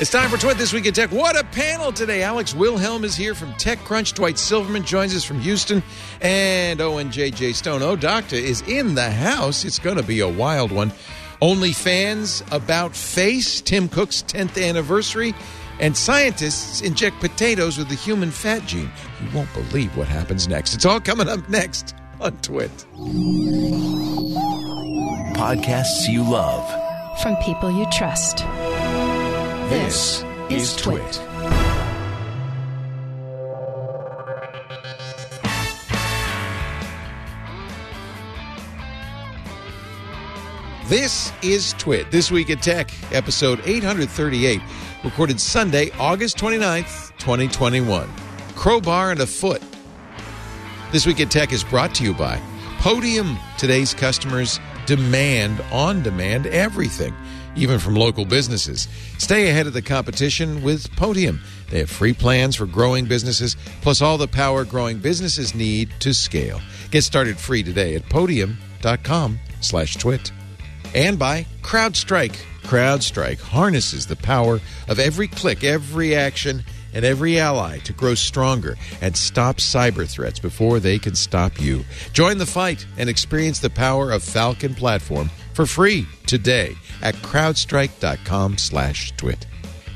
It's time for Twit This Week in Tech. What a panel today. Alex Wilhelm is here from TechCrunch. Dwight Silverman joins us from Houston. And Owen JJ Stone. Oh, Doctor is in the house. It's going to be a wild one. Only fans about face, Tim Cook's 10th anniversary, and scientists inject potatoes with the human fat gene. You won't believe what happens next. It's all coming up next on Twit. Podcasts you love. From people you trust. This is Twit. This is Twit. This Week at Tech, episode 838, recorded Sunday, August 29th, 2021. Crowbar and a foot. This Week at Tech is brought to you by Podium. Today's customers demand on demand everything, even from local businesses. Stay ahead of the competition with Podium. They have free plans for growing businesses, plus all the power growing businesses need to scale. Get started free today at podium.com slash twit and by CrowdStrike. CrowdStrike harnesses the power of every click, every action, and every ally to grow stronger and stop cyber threats before they can stop you. Join the fight and experience the power of Falcon Platform for free today at crowdstrike.com slash twit.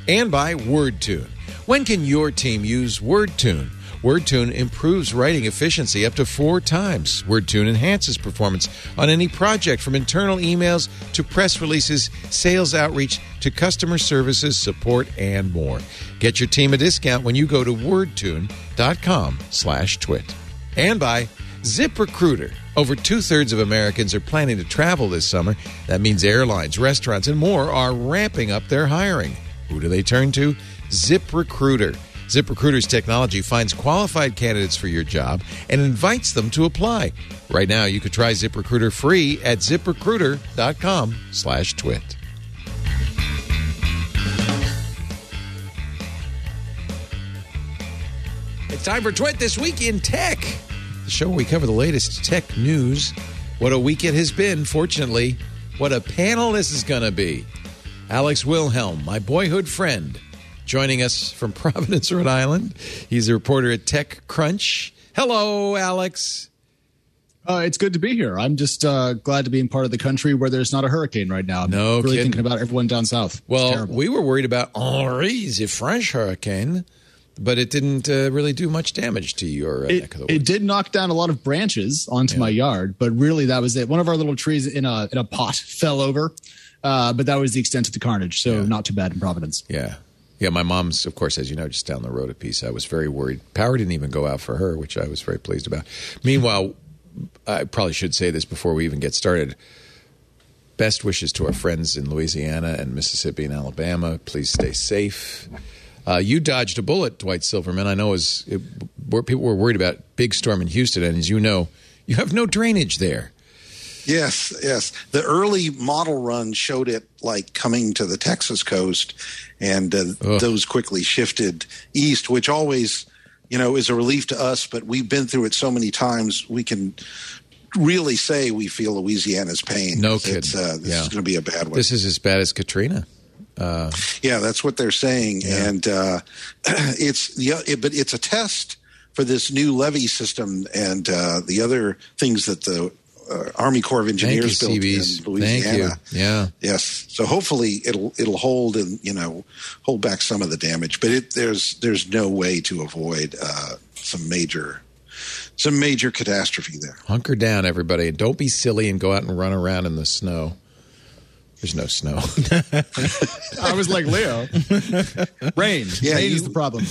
And by WordTune. When can your team use WordTune? WordTune improves writing efficiency up to four times. WordTune enhances performance on any project from internal emails to press releases, sales outreach to customer services, support, and more. Get your team a discount when you go to wordtune.com slash twit. And by ZipRecruiter. Over two thirds of Americans are planning to travel this summer. That means airlines, restaurants, and more are ramping up their hiring. Who do they turn to? ZipRecruiter. ZipRecruiter's technology finds qualified candidates for your job and invites them to apply. Right now, you could try ZipRecruiter free at ziprecruiter.com slash twit. It's time for Twit This Week in Tech, the show where we cover the latest tech news. What a week it has been, fortunately. What a panel this is going to be. Alex Wilhelm, my boyhood friend, joining us from Providence, Rhode Island. He's a reporter at TechCrunch. Hello, Alex. Uh, it's good to be here. I'm just uh, glad to be in part of the country where there's not a hurricane right now. I'm No really kidding. thinking about everyone down south. Well, we were worried about Henri, the French hurricane, but it didn't uh, really do much damage to your uh, it, neck of the woods. it did knock down a lot of branches onto my yard, but really that was it. One of our little trees in a in a pot fell over, uh, but that was the extent of the carnage. So Yeah. not too bad in Providence. Yeah. Yeah, my mom's, of course, as you know, just down the road a piece. I was very worried. Power didn't even go out for her, which I was very pleased about. Meanwhile, I probably should say this before we even get started. Best wishes to our friends in Louisiana and Mississippi and Alabama. Please stay safe. Uh, you dodged a bullet, Dwight Silverman. I know as it, people were worried about big storm in Houston, and as you know, you have no drainage there. Yes, yes. The early model run showed it like coming to the Texas coast, and uh, those quickly shifted east, which always, you know, is a relief to us. But we've been through it so many times, we can really say we feel Louisiana's pain. No It's, kidding. uh, this Yeah. is going to be a bad one. This is as bad as Katrina. Yeah, that's what they're saying, and uh, it's the it, but it's a test for this new levee system and uh, the other things that the uh, Army Corps of Thank you, Engineers built CBs. in Louisiana. Thank you. Yeah. Yes. So hopefully it'll it'll hold and you know hold back some of the damage, but it, there's there's no way to avoid uh, some major some major catastrophe there. Hunker down, everybody, and don't be silly and go out and run around in the snow. There's no snow. I was like Leo. Rain. Yeah, Rain you- is the problem.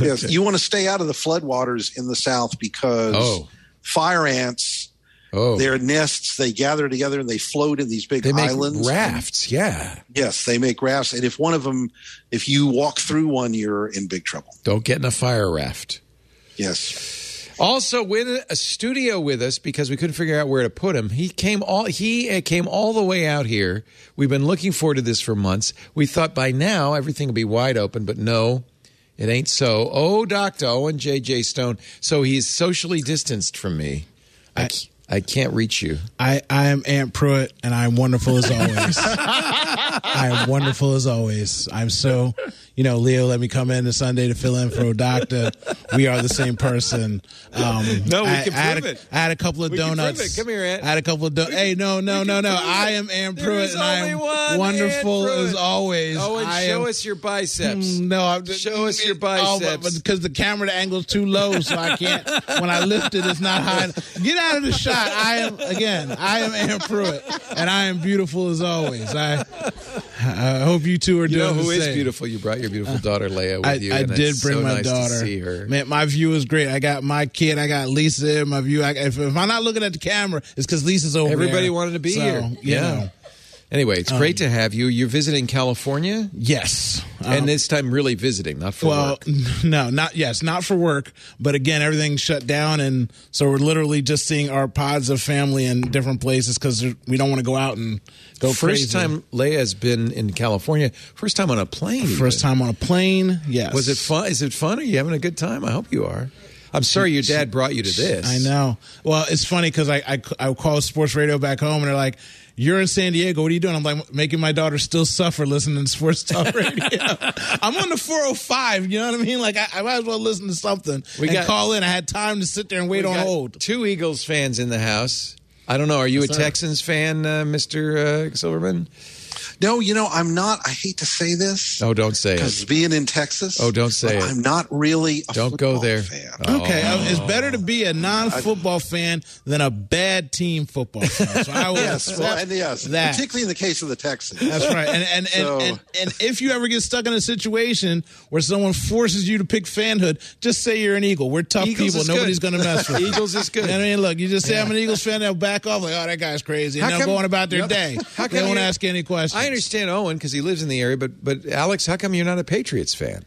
yes, you want to stay out of the floodwaters in the south because Oh. fire ants, Oh, their nests, they gather together and they float in these big they make islands. rafts. Yeah, Yes, they make rafts, and if one of them, if you walk through one, you're in big trouble. don't get in a fire raft. Yes. Also, with a studio with us because we couldn't figure out where to put him. He came all he uh, came all the way out here. We've been looking forward to this for months. We thought by now everything would be wide open, but no, it ain't so. Oh, Doctor Owen J.J. Stone. So he's socially distanced from me. I, I can't reach you. I, I am Ant Pruitt, and I'm wonderful as always. I am wonderful as always. I'm so, you know, Leo let me come in this Sunday to fill in for a doctor. We are the same person. Um, No, we I, can I had prove a, it. I had a couple of We can prove donuts. it. Come here, Ant. I had a couple of donuts. Hey, no, no, no, no. I am Ant Pruitt, and I am one wonderful as always. Oh, and I show am, us your biceps. Mm, No, I'm, Show us your Oh, but- biceps. because the camera angle is too low, so I can't. when I lift it, it's not high. Get out of the shot. I am again. I am Ant Pruitt, and I am beautiful as always. I, I hope you two are You know doing who the is beautiful? You brought your beautiful daughter Leia with I, you. I did bring so my nice daughter. To see her. Man, my view is great. I got my kid. I got Lisa in my view. I, if, if I'm not looking at the camera, it's because Lisa's over Everybody there. wanted to be So, here. Yeah. know. Anyway, it's great to have you. You're visiting California, Yes. and Um, this time really visiting, not for Well, work. no, not yes, not for work, but again, everything's shut down, and so we're literally just seeing our pods of family in different places because we don't want to go out and go First crazy. time Leia's been in California. First time on a plane. first even. time on a plane. Yes, Was it fun? Is it fun? Are you having a good time? I hope you are. I'm sorry your dad brought you to this. I know. Well, it's funny because I, I I call sports radio back home, and they're like. You're in San Diego. What are you doing? I'm like making my daughter still suffer listening to sports talk radio. I'm on the 405. You know what I mean? Like I, I might as well listen to something We and got- call in. I had time to sit there and wait on hold. Two Eagles fans in the house. I don't know. Are you a sir. Texans fan, uh, Mr. Uh, Silverman? No, you know, I'm not. I hate to say this Oh, don't say it. because being in Texas. Oh, don't say it. I'm not really. A Don't go there. Fan. Oh. Okay, uh, it's better to be a non-football fan than a bad team football fan. So I will Yes, well, and yes, that. particularly in the case of the Texans. That's right. And and, and, So- and and if you ever get stuck in a situation where someone forces you to pick fanhood, just say you're an Eagle. We're tough Eagles people. Nobody's going to mess with you. Eagles is good. You know I mean? Look, you just say I'm an Eagles fan, they'll back off like, oh, that guy's crazy. And How they'll come- go on about their No. day. How they come won't you- ask any questions. I understand Owen because he lives in the area, but but Alex, how come you're not a Patriots fan?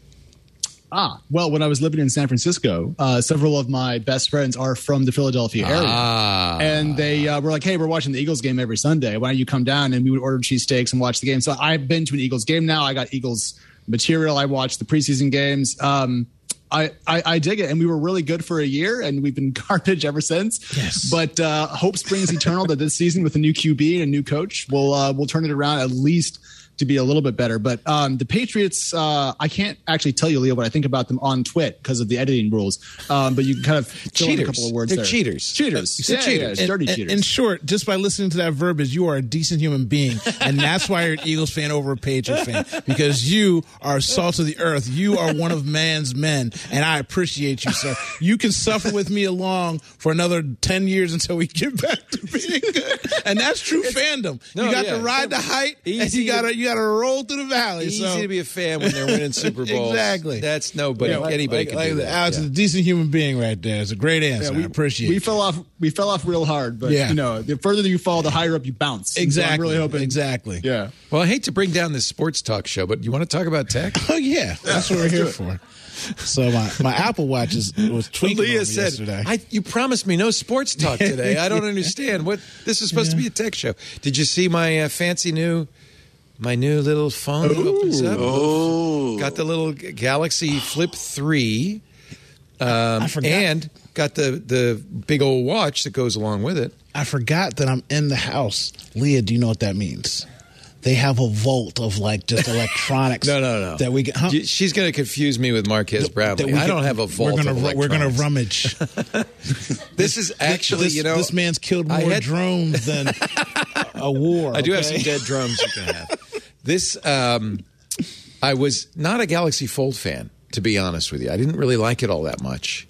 Ah, well, when I was living in San Francisco, uh, several of my best friends are from the Philadelphia area. Ah, And they uh, were like, hey, we're watching the Eagles game every Sunday. Why don't you come down? And we would order cheesesteaks and watch the game. So I've been to an Eagles game now. I got Eagles material. I watched the preseason games. Um, I, I, I dig it. And we were really good for a year, and we've been garbage ever since. Yes. But uh, hope springs eternal that this season with a new QB and a new coach, we'll, uh, we'll turn it around at least to be a little bit better. But um, the Patriots, uh, I can't actually tell you, Leo, what I think about them on Twit because of the editing rules. Um, but you can kind of in a couple of words They're there. cheaters. Cheaters. Yeah, cheaters. yeah, dirty in, cheaters. in short, just by listening to that verbiage, you are a decent human being, and that's why you're an Eagles fan over a Patriots fan because you are salt of the earth. You are one of man's men, and I appreciate you, sir. You can suffer with me along for another ten years until we get back to being good, and that's true fandom. No, you got to ride the height, and you got to you got to roll through the valley. easy so. to be a fan when they're winning Super Bowls. Exactly. That's nobody. Yeah, like- anybody like, can like do that. Alex Yeah. is a decent human being right there. It's a great answer. I appreciate we it. fell off. We fell off real hard, but Yeah. you know, the further you fall, the higher up you bounce. And so I'm Exactly. really hoping. Exactly. Yeah. Well, I hate to bring down this sports talk show, but you want to talk about tech? Oh yeah, that's what we're here for. So my, my Apple Watch is was tweaking Leah said, yesterday. I, "You promised me no sports talk today. I don't understand what this is supposed to be a tech show." Did you see my uh, fancy new, my new little phone? opens up. Oh, Got the little Galaxy Flip Three, um, I forgot. and got the the big old watch that goes along with it. I forgot that I'm in the house. Leah, do you know what that means? They have a vault of like just electronics. No, no, no. That we can. Huh? She's going to confuse me with Marques That Brownlee. we I can- don't have a vault. We're gonna of ru- we're gonna rummage. This is actually, this, you know, this man's killed more had- drones than a war. I do have some dead drums you can have. This, um, I was not a Galaxy Fold fan, to be honest with you. I didn't really like it all that much.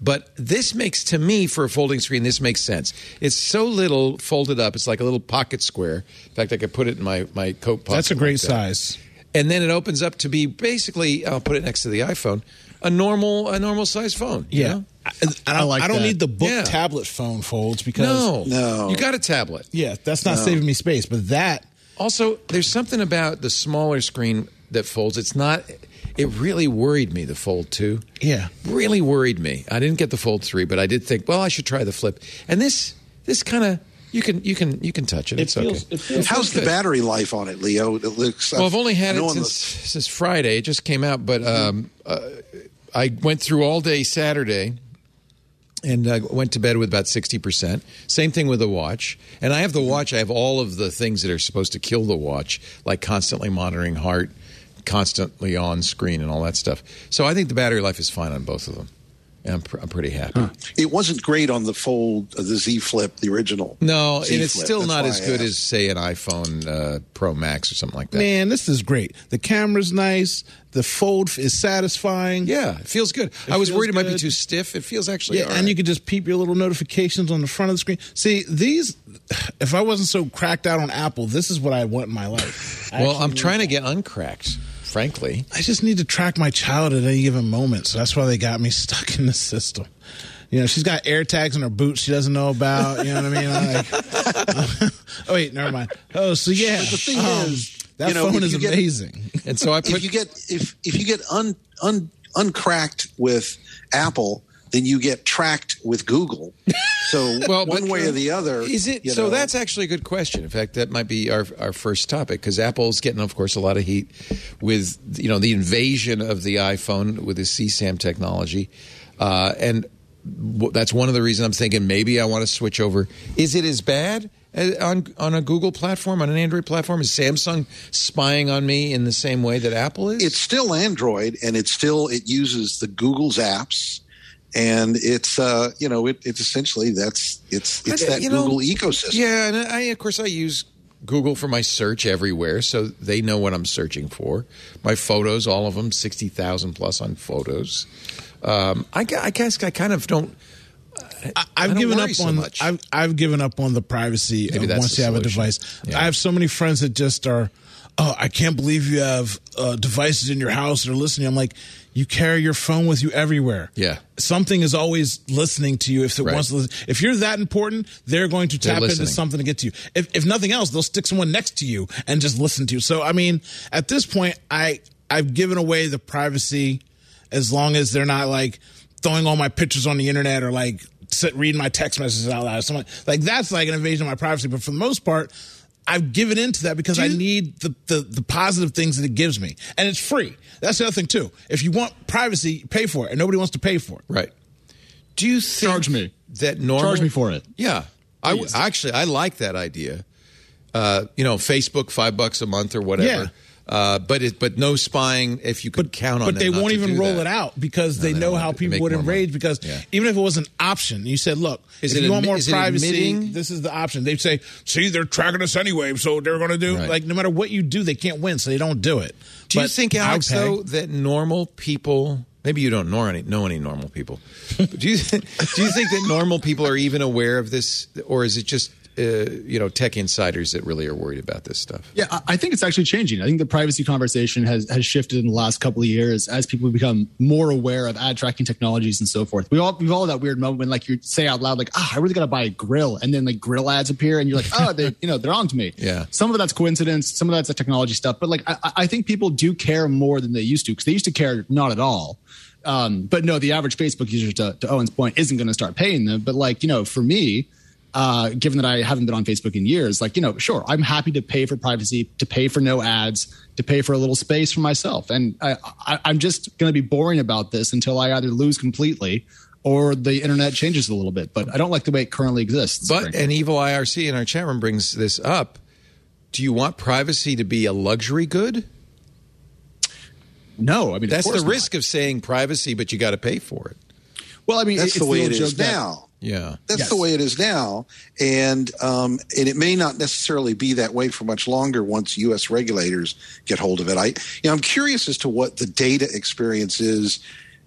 But this makes, to me, for a folding screen, this makes sense. It's so little folded up. It's like a little pocket square. In fact, I could put it in my, my coat pocket. That's a great like that. size. And then it opens up to be basically, I'll put it next to the iPhone, a normal a normal size phone. you Yeah. know? I, I don't, like I don't that. need the book Yeah. tablet phone folds because No. No. You got a tablet. yeah, that's not saving me space. But that Also, there's something about the smaller screen that folds. It's not. It really worried me. The Fold Two. Yeah. Really worried me. I didn't get the Fold Three, but I did think, well, I should try the Flip. And this, this kind of, you can, you can, you can touch it. it it's feels. okay. It feels how's the battery life on it, Leo? It looks. Well, I've only had it on the- since since Friday. It just came out, but um, uh, I went through all day Saturday, and uh, went to bed with about 60%. Same thing with the watch. And I have the watch, I have all of the things that are supposed to kill the watch, like constantly monitoring heart, constantly on screen, and all that stuff. So I think the battery life is fine on both of them. And I'm, pr- I'm pretty happy. It wasn't great on the Fold, uh, the Z Flip, the original. No, Z and it's Flip. still That's not as I good asked. as, say, an iPhone uh, Pro Max or something like that. Man, this is great. The camera's nice. The fold is satisfying. Yeah, it feels good. I was worried it might be too stiff. It feels actually Yeah, and right. you can just peep your little notifications on the front of the screen. See, these, if I wasn't so cracked out on Apple, this is what I want in my life. Well, I'm trying to get uncracked, frankly. I just need to track my child at any given moment. So that's why they got me stuck in the system. You know, she's got air tags in her boots she doesn't know about. You know what I mean? Like, oh, wait, never mind. Oh, so yeah. But the thing um, is, that you know, phone is get- amazing. And so I put if you get if if you get un, un uncracked with Apple, then you get tracked with Google. So well, one way or the other, Is it so? know, That's actually a good question. In fact, that might be our our first topic because Apple's getting, of course, a lot of heat with you know the invasion of the iPhone with the CSAM technology, uh, and w- that's one of the reasons I'm thinking maybe I want to switch over. Is it as bad? As- On on a Google platform, on an Android platform, is Samsung spying on me in the same way that Apple is? it's still Android, and it's still it uses the Google's apps. And it's uh, you know it, it's essentially that's it's it's uh, that you know, Google ecosystem. Yeah, and I of course I use Google for my search everywhere, so they know what I'm searching for. My photos, all of them, sixty thousand plus on photos. Um, I, I guess I kind of don't. I, don't given up so on much. I've I've given up on the privacy Maybe of once the you have a device. Yeah. I have so many friends that just are. Oh, I can't believe you have uh, devices in your house that are listening. I'm like, you carry your phone with you everywhere. Yeah. something is always listening to you. If it Right. wants to, listen. if you're that important, they're going to They're tap into something to get to you. If if nothing else, they'll stick someone next to you and just listen to you. So I mean, at this point, I I've given away the privacy as long as they're not like throwing all my pictures on the internet or like sit, reading my text messages out loud. Something like that's like an invasion of my privacy. But for the most part, I've given into that because I need the, the the positive things that it gives me, and it's free. That's the other thing too. If you want privacy, pay for it, and nobody wants to pay for it. Right. Do you think Charge me. that normal? Charge me for it. Yeah, I w- actually I like that idea. Uh, you know, Facebook five bucks a month or whatever. Yeah. Uh, but it, but no spying if you could count on. But they won't even roll that. it out because they they know how people would enrage. Because Yeah. even if it was an option, you said, "Look, Is if it you want admi- more privacy, admitting? this is the option." They'd say, "See, they're tracking us anyway, so they're going to do Right. like no matter what you do, they can't win, so they don't do it." Do you think, Alex, pay. though, that normal people? Maybe you don't know any know any normal people. Do you do you think that normal people are even aware of this, or is it just uh, you know tech insiders that really are worried about this stuff? Yeah, I- think it's actually changing. I think the privacy conversation has has shifted in the last couple of years as people become more aware of ad tracking technologies and so forth. We all we've all that weird moment when like you say out loud like, "Ah, I really got to buy a grill," and then like grill ads appear, and you're like, "Oh, they you know they're on to me." Yeah. Some of that's coincidence, some of that's a technology stuff, but like I, I think people do care more than they used to because they used to care not at all. Um, but no, the average Facebook user, to, to Owen's point, isn't going to start paying them. But like you know, for me, uh, given that I haven't been on Facebook in years, like, you know, sure, I'm happy to pay for privacy, to pay for no ads, to pay for a little space for myself. And I, I, I'm just going to be boring about this until I either lose completely or the internet changes a little bit. But I don't like the way it currently exists. But frankly. an evil IRC in our chat room brings this up. Do you want privacy to be a luxury good? no, I mean, of That's the course not. risk of saying privacy, but you got to pay for it. Well, I mean, That's it's the way old it is joke that- now. Yeah. That's Yes. the way it is now, and um, and it may not necessarily be that way for much longer once U.S. regulators get hold of it. I, you know, I'm curious as to what the data experience is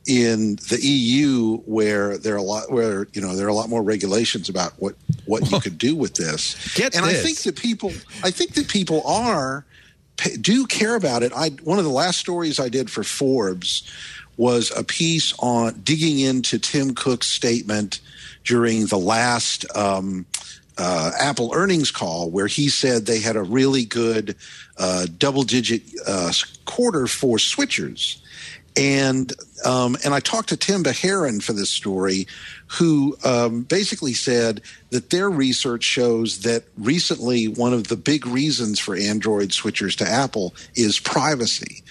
in the EU, where there are a lot, where you know there are a lot more regulations about what what you could do with this. Get and I think that people, I think that people are do care about it. I one of the last stories I did for Forbes was a piece on digging into Tim Cook's statement during the last um, uh, Apple earnings call, where he said they had a really good uh, double-digit uh, quarter for switchers. And um, and I talked to Tim Bajarin for this story, who um, basically said that their research shows that recently one of the big reasons for Android switchers to Apple is privacy.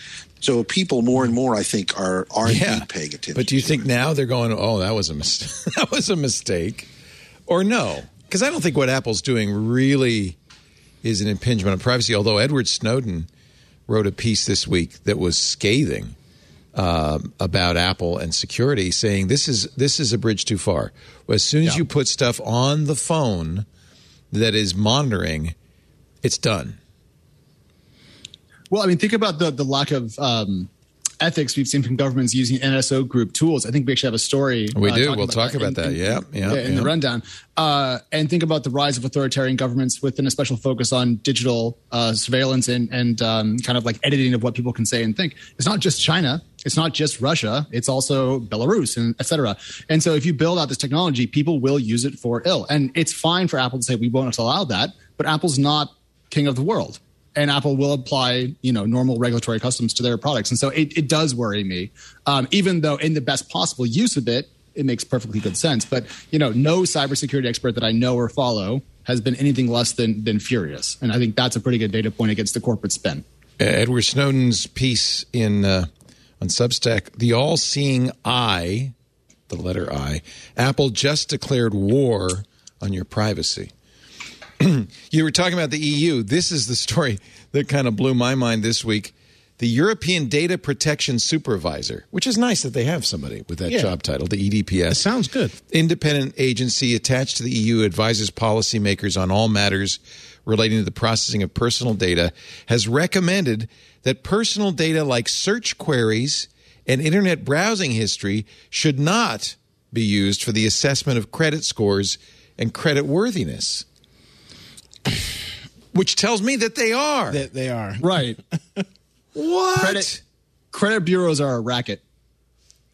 So people more and more, I think, are are Yeah. paying attention. But do you think it. now they're going, oh, that was a mis- that was a mistake, or no? Because I don't think what Apple's doing really is an impingement on privacy. Although Edward Snowden wrote a piece this week that was scathing um, about Apple and security, saying this is this is a bridge too far. As soon as you put stuff on the phone that is monitoring, it's done. Well, I mean, think about the the lack of um, ethics we've seen from governments using NSO group tools. I think we actually have a story. We do. We'll talk about in- that. in- Yeah, yeah, in the rundown. Uh, and think about the rise of authoritarian governments within a special focus on digital uh, surveillance and and um, kind of like editing of what people can say and think. It's not just China. It's not just Russia. It's also Belarus and et cetera. And so, if you build out this technology, people will use it for ill. And it's fine for Apple to say we won't allow that, but Apple's not king of the world and Apple will apply, you know, normal regulatory customs to their products. And so it, it does worry me, um, even though in the best possible use of it, it makes perfectly good sense. But you know, no cybersecurity expert that I know or follow has been anything less than than furious, and I think that's a pretty good data point against the corporate spin. Uh, Edward Snowden's piece in uh, on Substack, "The All-Seeing Eye," the letter I, Apple just declared war on your privacy. you were talking about the EU. This is the story that kind of blew my mind this week. The European Data Protection Supervisor, which is nice that they have somebody with that Yeah. job title, the EDPS. It sounds good. Independent agency attached to the EU advises policymakers on all matters relating to the processing of personal data, has recommended that personal data like search queries and internet browsing history should not be used for the assessment of credit scores and credit worthiness. Which tells me that they are. That they are. Right. what? Credit credit bureaus are a racket,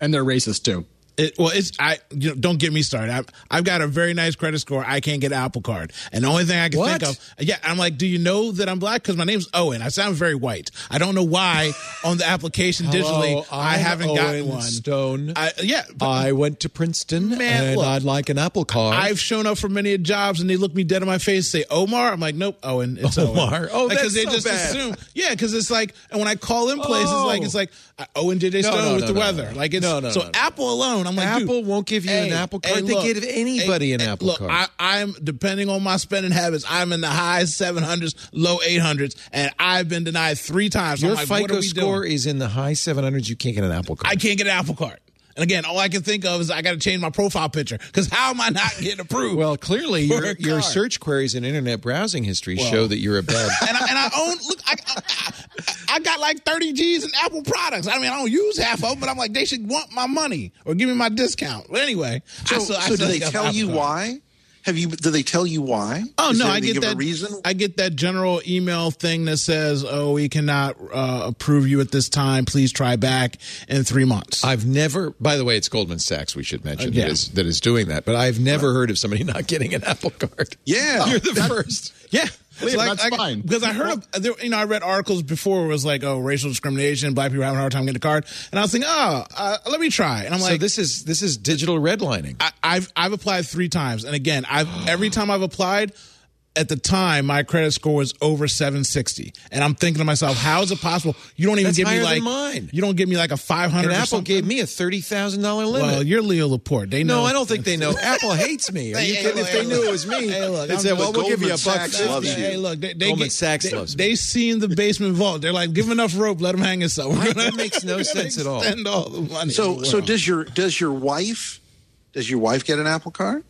and they're racist too. It, well, it's I. You know, don't get me started. I've, I've got a very nice credit score. I can't get an Apple Card, and the only thing I can What? think of, yeah, I'm like, do you know that I'm black? Because my name's Owen. I sound very white. I don't know why on the application digitally Hello, I haven't gotten Owen one. Stone. I, yeah, but I went to Princeton Man, and look, I'd like an Apple Card. I've shown up for many jobs and they look me dead in my face and say Omar. I'm like, nope, Owen. It's Omar. Owen. Oh, Like, that's they so just bad. assume. Yeah, because it's like, and when I call in places, Oh. like it's like uh, Owen JJ No, Stone no, with no, the no, weather. no. Like it's No, no, so. Apple alone. I'm like, Apple won't give you an hey, Apple hey, Card. They look, give anybody an hey, Apple look, Card. I, I'm depending on my spending habits. I'm in the high 700s, low 800s, and I've been denied three times. So Your I'm like, FICO score doing? is in the high 700s. You can't get an Apple Card. I can't get an Apple Card. And again, all I can think of is I got to change my profile picture because how am I not getting approved? well, clearly your your search queries and internet browsing history show that you're a bad. and I, and I own look I, I, I got like 30 G's in Apple products. I mean I don't use half of them, but I'm like they should want my money or give me my discount. But anyway, So, I still, I so do they tell Apple you Card. why? Have you? Do they tell you why? Oh Is no, I get that a reason. I get that general email thing that says, "Oh, we cannot uh, approve you at this time. Please try back in three months." I've never. By the way, it's Goldman Sachs. We should mention Uh, yeah. that is that is doing that. But I've never heard of somebody not getting an Apple Card. Yeah, you're the first. Yeah, Liam, that's fine. Because I heard, of, there, you know, I read articles before where it was like, oh, racial discrimination, black people having a hard time getting a card, and I was thinking, oh, uh, let me try, and I'm so like, this is this is digital redlining. I, I've I've applied three times, and again, I've every time I've applied. At the time, my credit score was over 760, and I'm thinking to myself, "How is it possible? You don't even That's give me like mine. you don't give me like a 500." and or Apple something? gave me a thirty thousand dollar limit. Well, you're Leo Laporte. They know. no, I don't think they know. Apple hates me. Are you Hey, kidding? hey, if they look, knew it was me, hey, look, they'd I'm say, just- "Well, we'll give you a Goldman buck Sachs loves you. Hey, look, they, they Goldman get, Sachs they, loves me. they seen the basement vault. They're like, give enough rope, let him hang himself. We're That makes no sense at all. Spend all the money. So, the so does your does your wife does your wife get an Apple Card?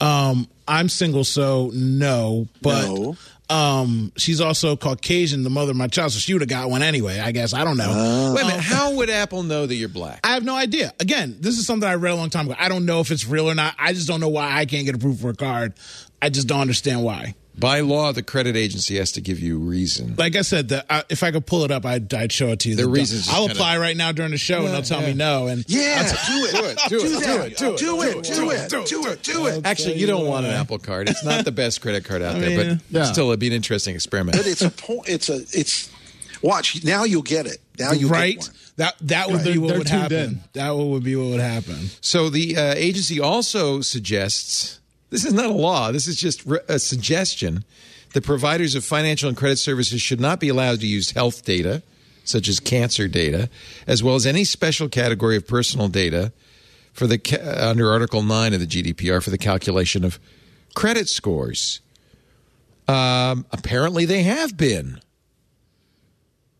Um, I'm single, so no. But No. um, she's also Caucasian, the mother of my child, so she would have got one anyway. I guess I don't know. Wait a minute. How would Apple know that you're black? I have no idea. Again, this is something I read a long time ago. I don't know if it's real or not. I just don't know why I can't get approved for a card. I just don't understand why. By law, the credit agency has to give you reason. Like I said, the, I, if I could pull it up, I'd, I'd show it to you. The The- reasons I'll apply right now during the show, and they'll tell yeah. me no. And Yeah, do it, do it, do it, do that. it, do it, do it, do it, do it, do it. Actually, you don't want an Apple Card. It's not the best credit card out there, mean, but yeah. still, it'd be an interesting experiment. But it's a point. It's a it's. Watch now. You'll get it. Now you right, Get one. that that would They're- be what they're would happen. in. That would be what would happen. So the uh, agency also suggests this is not a law. This is just a suggestion that providers of financial and credit services should not be allowed to use health data, such as cancer data, as well as any special category of personal data for the under Article 9 of the GDPR for the calculation of credit scores. Um, apparently, they have been.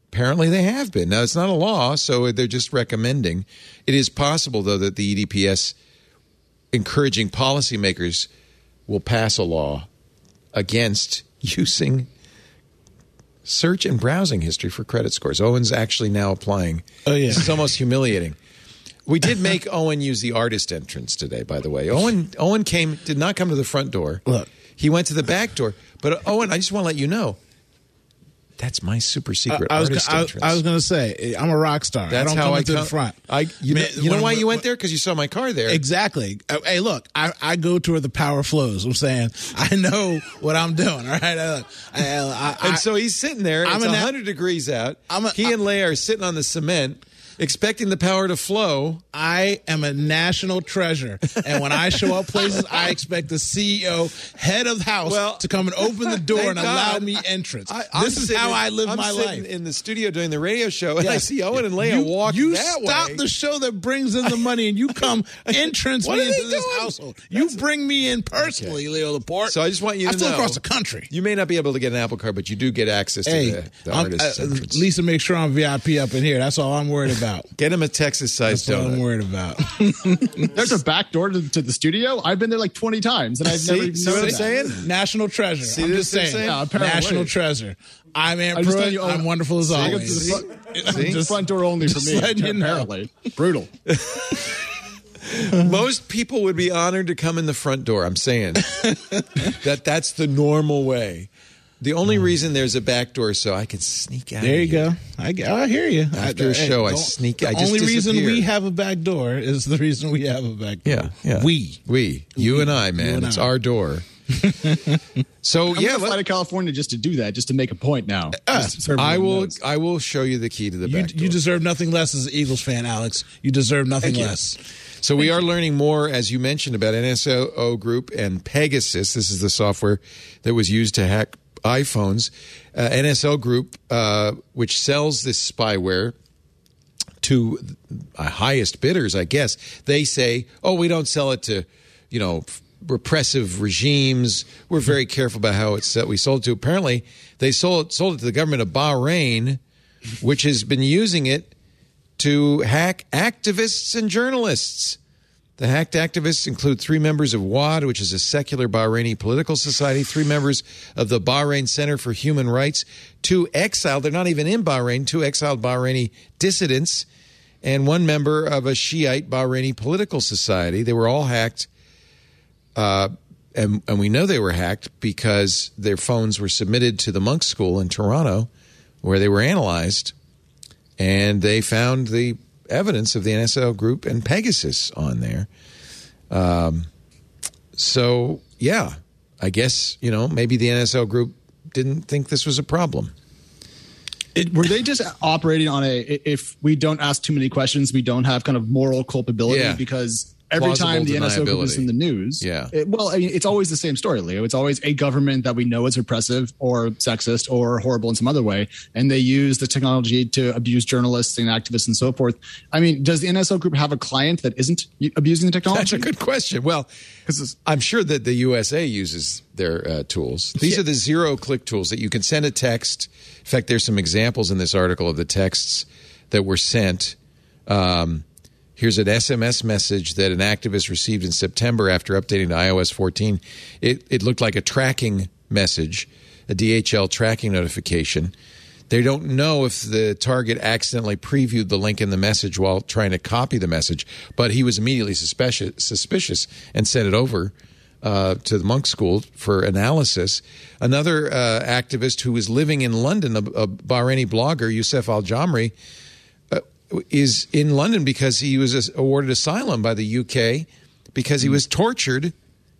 Apparently, they have been. Now, it's not a law, so they're just recommending. It is possible, though, that the EDPS encouraging policymakers will pass a law against using search and browsing history for credit scores. Owen's actually now applying. Oh, yeah. This is almost humiliating. We did make Owen use the artist entrance today, by the way. Owen Owen came did not come to the front door. Look. He went to the back door. But Owen, I just want to let you know that's my super secret I was, artist I, entrance. I was going to say, I'm a rock star. that's I don't how I come- the front. I you, know, you know why you went there because you saw my car there. Exactly. Uh, Hey, look, I, I go to where the power flows. I'm saying I know what I'm doing. All right. I, I, I, And so he's sitting there. I'm it's a na- 100 degrees out. I'm a- he and Leia are sitting on the cement, expecting the power to flow. I am a national treasure, and when I show up places, I expect the CEO, head of house, Well, to come and open the door and allow me entrance. I- this is sitting how I live I'm my sitting life. in the studio doing the radio show, and I see Owen and Leia you, walk You that stop way. the show that brings in the money, and you come entrance me into this doing? household. You bring me in personally, Leo Laporte. So I just want you I to flew know across the country. You may not be able to get an Apple Card, but you do get access to Hey, the, the uh, entrance. Lisa, make sure I'm VIP up in here. That's all I'm worried about. Get him a Texas-sized That's all I'm worried about. There's a back door to, to the studio. I've been there like 20 times, and I've See? never even See what I'm saying? National treasure. See I'm this just saying. saying? Yeah. National treasure. I'm Ant I'm Pruitt. telling you, I'm wonderful as I go to always. the front, See? the front door only for Just me. letting you know. Brutal. Most people would be honored to come in the front door. I'm saying that that's the normal way. The only reason there's a back door is so I can sneak out. There of you here. go. I, I hear you. After a show, I don't- sneak- The I just only reason disappear. we have a back door is the reason we have a back door. Yeah, yeah. We. we, you and I, man. and It's I. our door. so I'm yeah, gonna fly to California just to do that, just to make a point. Now, uh, Just so I will. knows. I will show you the key to the You, back door. you deserve nothing less as an Eagles fan, Alex. You deserve nothing Thank you. less. So we are learning more, as you mentioned, about NSO Group and Pegasus. This is the software that was used to hack iPhones. Uh, NSO Group, uh, which sells this spyware to highest bidders, I guess, they say, "Oh, we don't sell it to, you know." Repressive regimes. We're very careful about how it's that we sold it to. Apparently, they sold sold it to the government of Bahrain, which has been using it to hack activists and journalists. The hacked activists include three members of Waad, which is a secular Bahraini political society, three members of the Bahrain Center for Human Rights, two exiled, they're not even in Bahrain, two exiled Bahraini dissidents, and one member of a Shiite Bahraini political society. They were all hacked. Uh, and, and we know they were hacked because their phones were submitted to the Munk School in Toronto, where they were analyzed and they found the evidence of the NSO group and Pegasus on there. Um, so yeah, I guess you know maybe the NSO group didn't think this was a problem. It, were they just operating on a if we don't ask too many questions, we don't have kind of moral culpability Yeah. because every time the NSO group is in the news, Yeah. it- well, I mean, it's always the same story, Leo. It's always a government that we know is repressive or sexist or horrible in some other way, and they use the technology to abuse journalists and activists and so forth. I mean, does the NSO group have a client that isn't abusing the technology? That's a good question. Well, 'Cause it's- I'm sure that the USA uses their uh, tools. These are the zero click tools that you can send a text. In fact, there's some examples in this article of the texts that were sent. Um, here's an SMS message that an activist received in September after updating to iOS 14. It, it looked like a tracking message, a DHL tracking notification. They don't know if the target accidentally previewed the link in the message while trying to copy the message, but he was immediately suspicious, suspicious and sent it over uh, to the Munk School for analysis. Another uh, activist who was living in London, a, a Bahraini blogger, Youssef Al Jamri, is in London because he was awarded asylum by the UK because he hmm. was tortured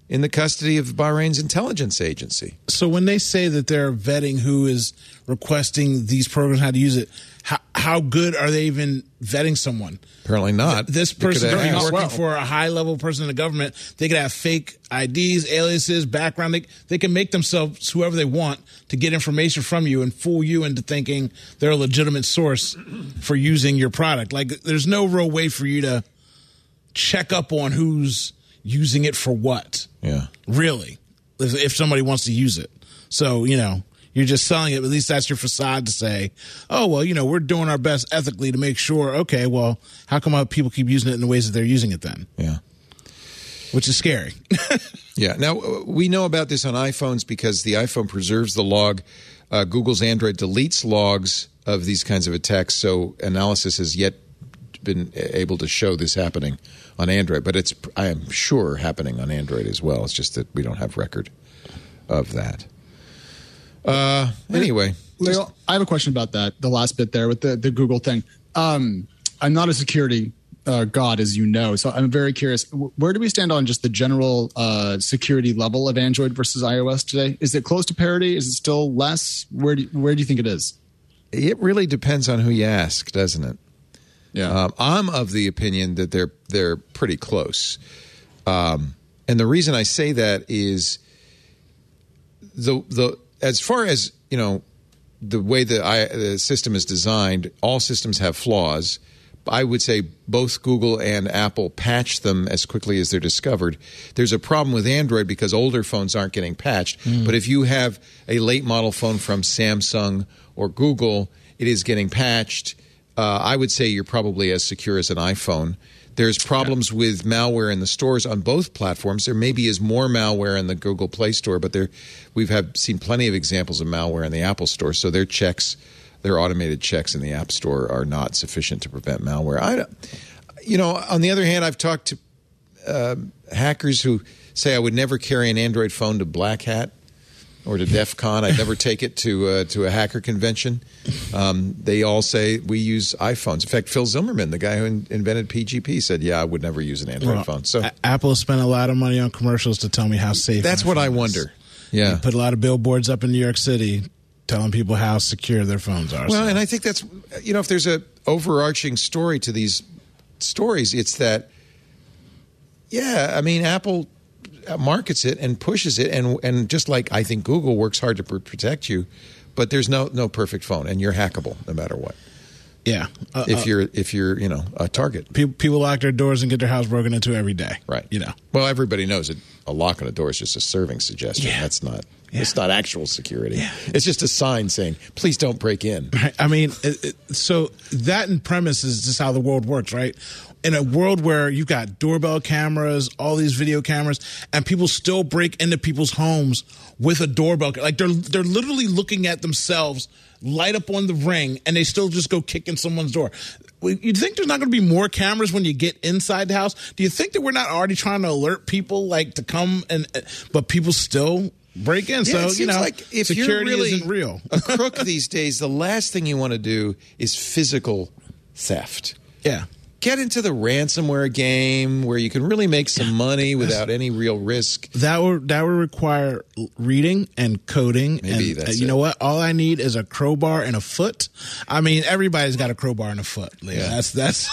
in the custody of Bahrain's intelligence agency. So when they say that they're vetting who is requesting these programs, how to use it, how, how good are they even vetting someone? Apparently not. This person could be asked. working for a high level person in the government. They could have fake IDs, aliases, background. They, they can make themselves whoever they want to get information from you and fool you into thinking they're a legitimate source for using your product. Like there's no real way for you to check up on who's using it for what. Yeah. Really, if, if somebody wants to use it. So, you know, you're just selling it. At least that's your facade to say, oh, well, you know, we're doing our best ethically to make sure, okay, well, how come people keep using it in the ways that they're using it then? Yeah. Which is scary. Yeah. Now, uh, we know about this on iPhones because the iPhone preserves the log. Uh, Google's Android deletes logs of these kinds of attacks, so analysis has yet been able to show this happening on Android. But it's, I am sure, happening on Android as well. It's just that we don't have record of that. Uh, anyway, Leo, I have a question about that. The last bit there with the, the Google thing. Um, I'm not a security uh, god, as you know, so I'm very curious. Where do we stand on just the general uh, security level of Android versus iOS today? Is it close to parity? Is it still less? Where do you, where do you think it is? it really depends on who you ask, doesn't it? Yeah. Um, I'm of the opinion that they're they're pretty close, um, and the reason I say that is the the as far as you know the way the, I, the system is designed, all systems have flaws. I would say both Google and Apple patch them as quickly as they're discovered. There's a problem with Android because older phones aren't getting patched. But if you have a late model phone from Samsung or Google, it is getting patched. Uh, I would say you're probably as secure as an iPhone. There's problems with malware in the stores on both platforms. There maybe is more malware in the Google Play Store, but there we've have seen plenty of examples of malware in the Apple Store. So their checks, their automated checks in the App Store are not sufficient to prevent malware. I, you know, on the other hand, I've talked to uh, hackers who say I would never carry an Android phone to Black Hat or to DEF CON. I'd never take it to uh, to a hacker convention. Um, they all say we use iPhones. In fact, Phil Zimmermann, the guy who in- invented PGP, said, "Yeah, I would never use an Android Well, phone." So A- Apple spent a lot of money on commercials to tell me how safe. that's what I is. wonder. Yeah. They put a lot of billboards up in New York City telling people how secure their phones are. Well, So- and I think that's you know if there's a overarching story to these stories, it's that yeah, I mean Apple markets it and pushes it, and and just like I think Google works hard to pr- protect you, but there's no no perfect phone, and you're hackable no matter what. yeah, uh, If uh, you're if you're you know a target, people, people lock their doors and get their house broken into every day. right? You know. Well, everybody knows that A lock on a door is just a serving suggestion. Yeah. That's not. Yeah. It's not actual security. It's just a sign saying, "Please don't break in." Right? I mean, it, it, so that in premise is just how the world works, right? In a world where you've got doorbell cameras, all these video cameras, and people still break into people's homes with a doorbell, like they're they're literally looking at themselves light up on the ring, and they still just go kick in someone's door. You think there's not going to be more cameras when you get inside the house? Do you think that we're not already trying to alert people, like to come and, uh, but people still break in? Yeah, so you know, like if security you're really isn't real. a crook these days, the last thing you want to do is physical theft. yeah. Get into the ransomware game where you can really make some money without any real risk. That would that would require reading and coding. Maybe and, that's uh, you it. know what? All I need is a crowbar and a foot. I mean, everybody's got a crowbar and a foot. Leo. Yeah. That's that's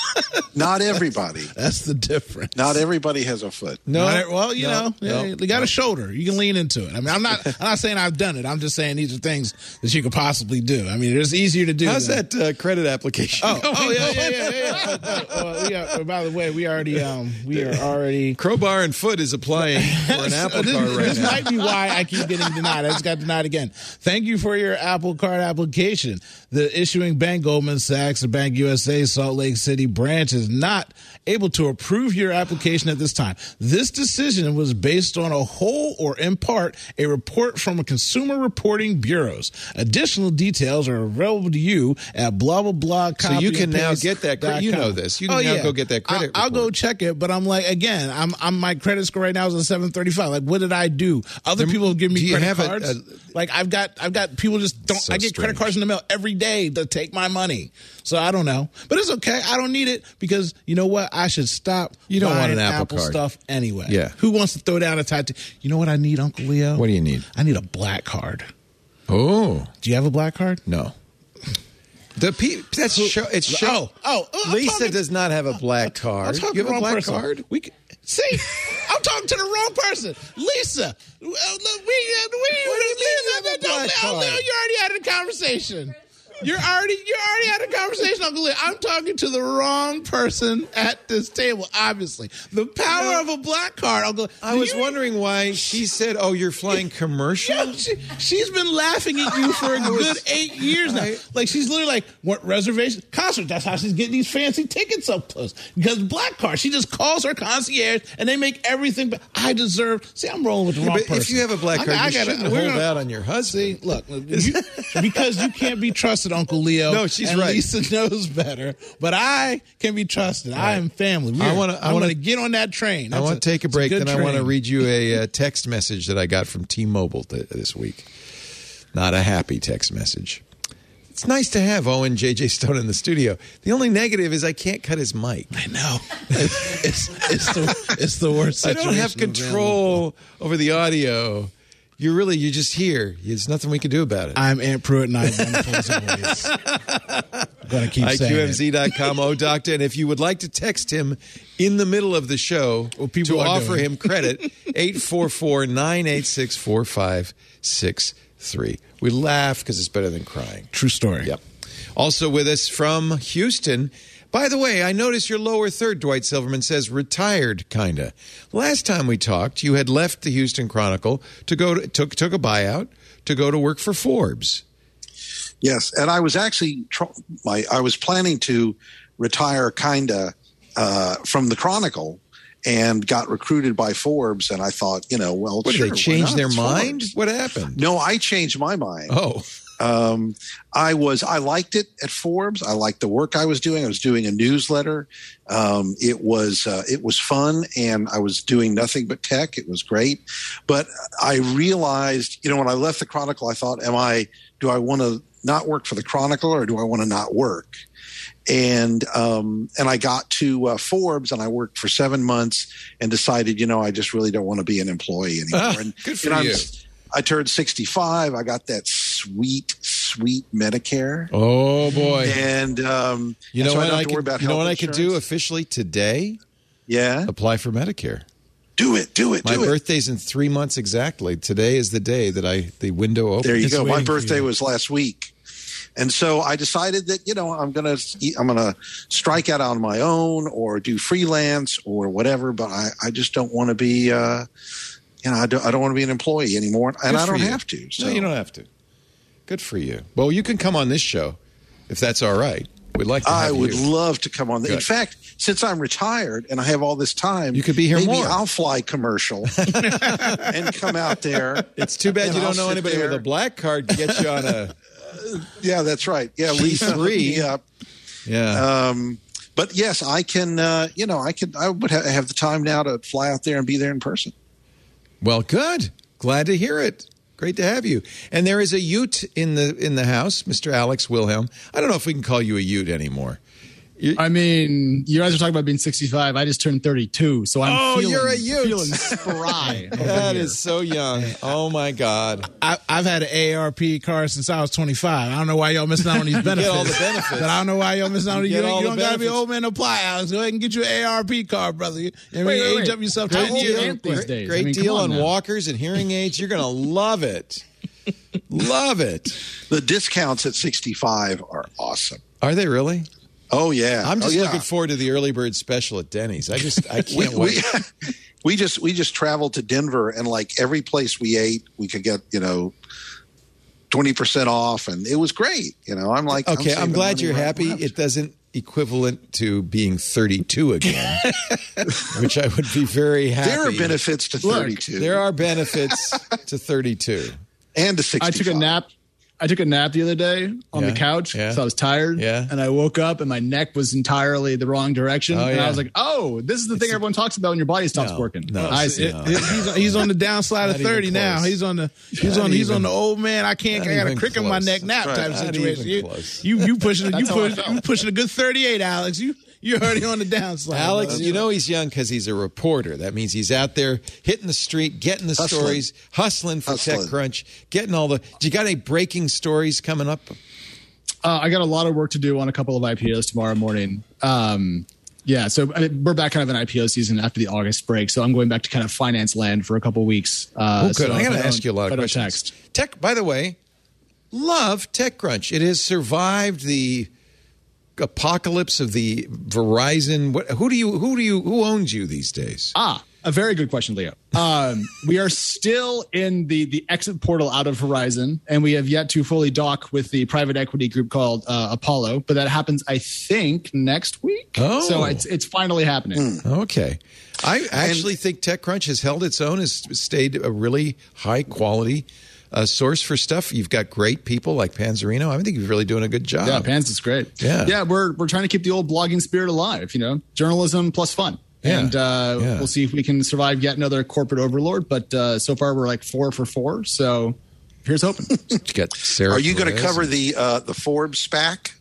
Not everybody. that's the difference. Not everybody has a foot. No, Not- well, you no, know, no, yeah, you got a shoulder. You can lean into it. I mean, I'm not. I'm not saying I've done it. I'm just saying these are things that you could possibly do. I mean, it's easier to do. How's than- that uh, credit application? Oh, oh yeah, yeah, yeah, yeah. uh, uh, we are, by the way, we already um we are already Crowbar and foot is applying for an Apple this, car right this now. might be why I keep getting denied. I just got denied again. Thank you for your Apple Card application. The issuing bank, Goldman Sachs, the Bank USA Salt Lake City branch, is not able to approve your application at this time. This decision was based on a whole or in part a report from a consumer reporting bureaus. Additional details are available to you at blah blah blah. So you can now get that. You know this. You can oh, now go get that credit. I'll, I'll go check it, but I'm like, again, I'm, I'm my credit score right now is a 735. Like, what did I do? Other There- people give me credit have a- cards. a- like, I've got, I've got people just don't. So I get credit cards in the mail every day to take my money. So I don't know, but it's okay. I don't need it because you know what? I should stop. You don't want buying an Apple card. stuff anyway. Yeah. Who wants to throw down a tattoo? You know what I need, Uncle Leo? What do you need? I need a black card. Oh Do you have a black card? no. The pe- that's show. It's show. Oh, oh, oh, Lisa talking- does not have a black card. I'm You have a black person. card. We c- see. I'm talking to the wrong person, Lisa. uh, We, we, we, What do you mean you have a Lisa, black don't- card? Leo, you already had a conversation. You're already you already had a conversation, Uncle Leo. I'm talking to the wrong person at this table. Obviously, the power of a black card, Uncle. Leo. I was You- wondering why she said, "Oh, you're flying commercial." Yeah, she, she's been laughing at you for a good eight years now. Like she's literally like, what reservation concert? That's how she's getting these fancy tickets up close. Because black card, she just calls her concierge and they make everything. But I deserve. See, I'm rolling with the Yeah, wrong person. if you have a black card, I you gotta- shouldn't hold gonna- out on your husband. See, look, you- because you can't be trusted, Uncle Leo. No, she's and right. Lisa knows better, but I can be trusted. I am family. We I wanna- I I want wanna- get on that train. I want to take a break, good then I want to read you a, uh text message that I got from T-Mobile th- this week. Not a happy text message. It's nice to have Owen JJ Stone in the studio. The only negative is I can't cut his mic. I know. it's, it's, the, it's the worst I don't have control over the audio. You're really you're just here. There's nothing we can do about it. I'm Ant Pruitt and I am voice. I'm going to keep saying it. IQMZ.com, oh doctor. And if you would like to text him in the middle of the show Well, people to offer doing. him credit, 844 986 4563. We laugh because it's better than crying. True story. Yep. Also with us from Houston. By the way, I notice your lower third, Dwight Silverman says retired, kinda. Last time we talked, you had left the Houston Chronicle to go to, took took a buyout to go to work for Forbes. Yes, and I was actually my I was planning to retire kinda uh, from the Chronicle and got recruited by Forbes, and I thought, you know, well, What sure, did they change their mind? What happened? No, I changed my mind. Oh, Um, I was I liked it at Forbes. I liked the work I was doing. I was doing a newsletter. Um, it was uh, it was fun, and I was doing nothing but tech. It was great, but I realized, you know, when I left the Chronicle, I thought, "Am I? Do I want to not work for the Chronicle, or do I want to not work?" And um, and I got to uh, Forbes, and I worked for seven months, and decided, you know, I just really don't want to be an employee anymore. and, good for and I'm- you. I turned 65. I got that sweet, sweet Medicare. oh boy! And um, You know so what I worry could? You know what I could do officially today? Yeah, Apply for Medicare. do it, do it, My do it. birthday's in three months exactly. Today is the day that I the window opens. There you It's go. My birthday you. was last week, and so I decided that you know I'm gonna I'm gonna strike out on my own or do freelance or whatever. But I, I just don't want to be. Uh, you know, I don't, I don't want to be an employee anymore, and Good I don't you. have to. So. No, you don't have to. Good for you. Well, you can come on this show if that's all right. We'd like to. I would you. love to come on. The, In fact, since I'm retired and I have all this time, You could be here maybe more. I'll fly commercial and come out there. It's too bad you I'll don't know anybody there. with a black card to get you on a. Yeah, that's right. Yeah, Lisa. three. Yeah. Yeah. Um, but yes, I can. Uh, you know, I could. I would ha- have the time now to fly out there and be there in person. Well, good. Glad to hear it. Great to have you. And there is a Ute in the in the house, Mr. Alex Wilhelm. I don't know if we can call you a Ute anymore. I mean, you guys are talking about being 65. I just turned 32, so I'm Oh, feeling, you're a youth. feeling spry. over That here. is so young. Oh my God. I, I've had an AARP car since I was 25. I don't know why y'all missing out on these benefits. get all the benefits. But I don't know why y'all missing out on You you. don't, all you don't got to be benefits. old man to apply, Alex. Go ahead and get you an AARP card, brother. You, I mean, Wait, wait, age wait. up yourself. How 10 old years. are you? these Great, days. great I mean, deal on on now. walkers and hearing aids. You're going to love it. love it. The discounts at 65 are awesome. Are they really? Oh yeah, I'm oh, just oh, yeah. looking forward to the early bird special at Denny's. I just I can't we, wait. we just we just traveled to Denver and like every place we ate, we could get you know twenty percent off, and it was great. You know, I'm like, Okay, I'm, saving glad you're right happy. left. It doesn't equivalent to being 32 again, which I would be very happy. there are benefits to Look, 32 There are benefits to 32. and to 65. I took a nap. I took a nap the other day on Yeah, the couch yeah. I was tired. Yeah. And I woke up and my neck was entirely the wrong direction. Oh, and yeah. I was like, oh, this is the thing everyone talks about when your body stops No, working. no. I, See, it- no. he's, on, he's on the downslide of thirty now. He's on the he's Not on he's on the old man. I can't. not I got a even crick in my neck nap That's type. Not situation. even You, close. you you pushing you That's I push, you pushing a good thirty eight, Alex. You you're already on the downslide. Alex, brother. you know he's young because he's a reporter. That means he's out there hitting the street, getting the Hustling. stories, hustling for Hustling. TechCrunch, getting all the. Do you got any breaking stories coming up? Uh, I got a lot of work to do on a couple of IPOs tomorrow morning. Um, yeah, so I mean, we're back kind of an IPO season after the August break, so I'm going back to kind of finance land for a couple of weeks. Uh, Oh, good. so I got if to ask you a lot of I questions. text. Tech, by the way, love TechCrunch. It has survived the apocalypse of the Verizon. What, who do you? Who do you? Who owns you these days? Ah, a very good question, Leo. Um, we are still in the the exit portal out of Verizon, and we have yet to fully dock with the private equity group called uh, Apollo. But that happens, I think, next week. Oh. so it's it's finally happening. Okay. I actually think TechCrunch has held its own, has stayed a really high quality uh, source for stuff. You've got great people like Panzarino. I think he's really doing a good job. Yeah, Pans is great. Yeah. yeah. We're we're trying to keep the old blogging spirit alive. You know, journalism plus fun. Yeah. And uh, Yeah. we'll see if we can survive yet another corporate overlord. But uh, so far, we're like four for four. So here's hoping. You got Sarah. Are you going to cover the uh, the Forbes SPAC,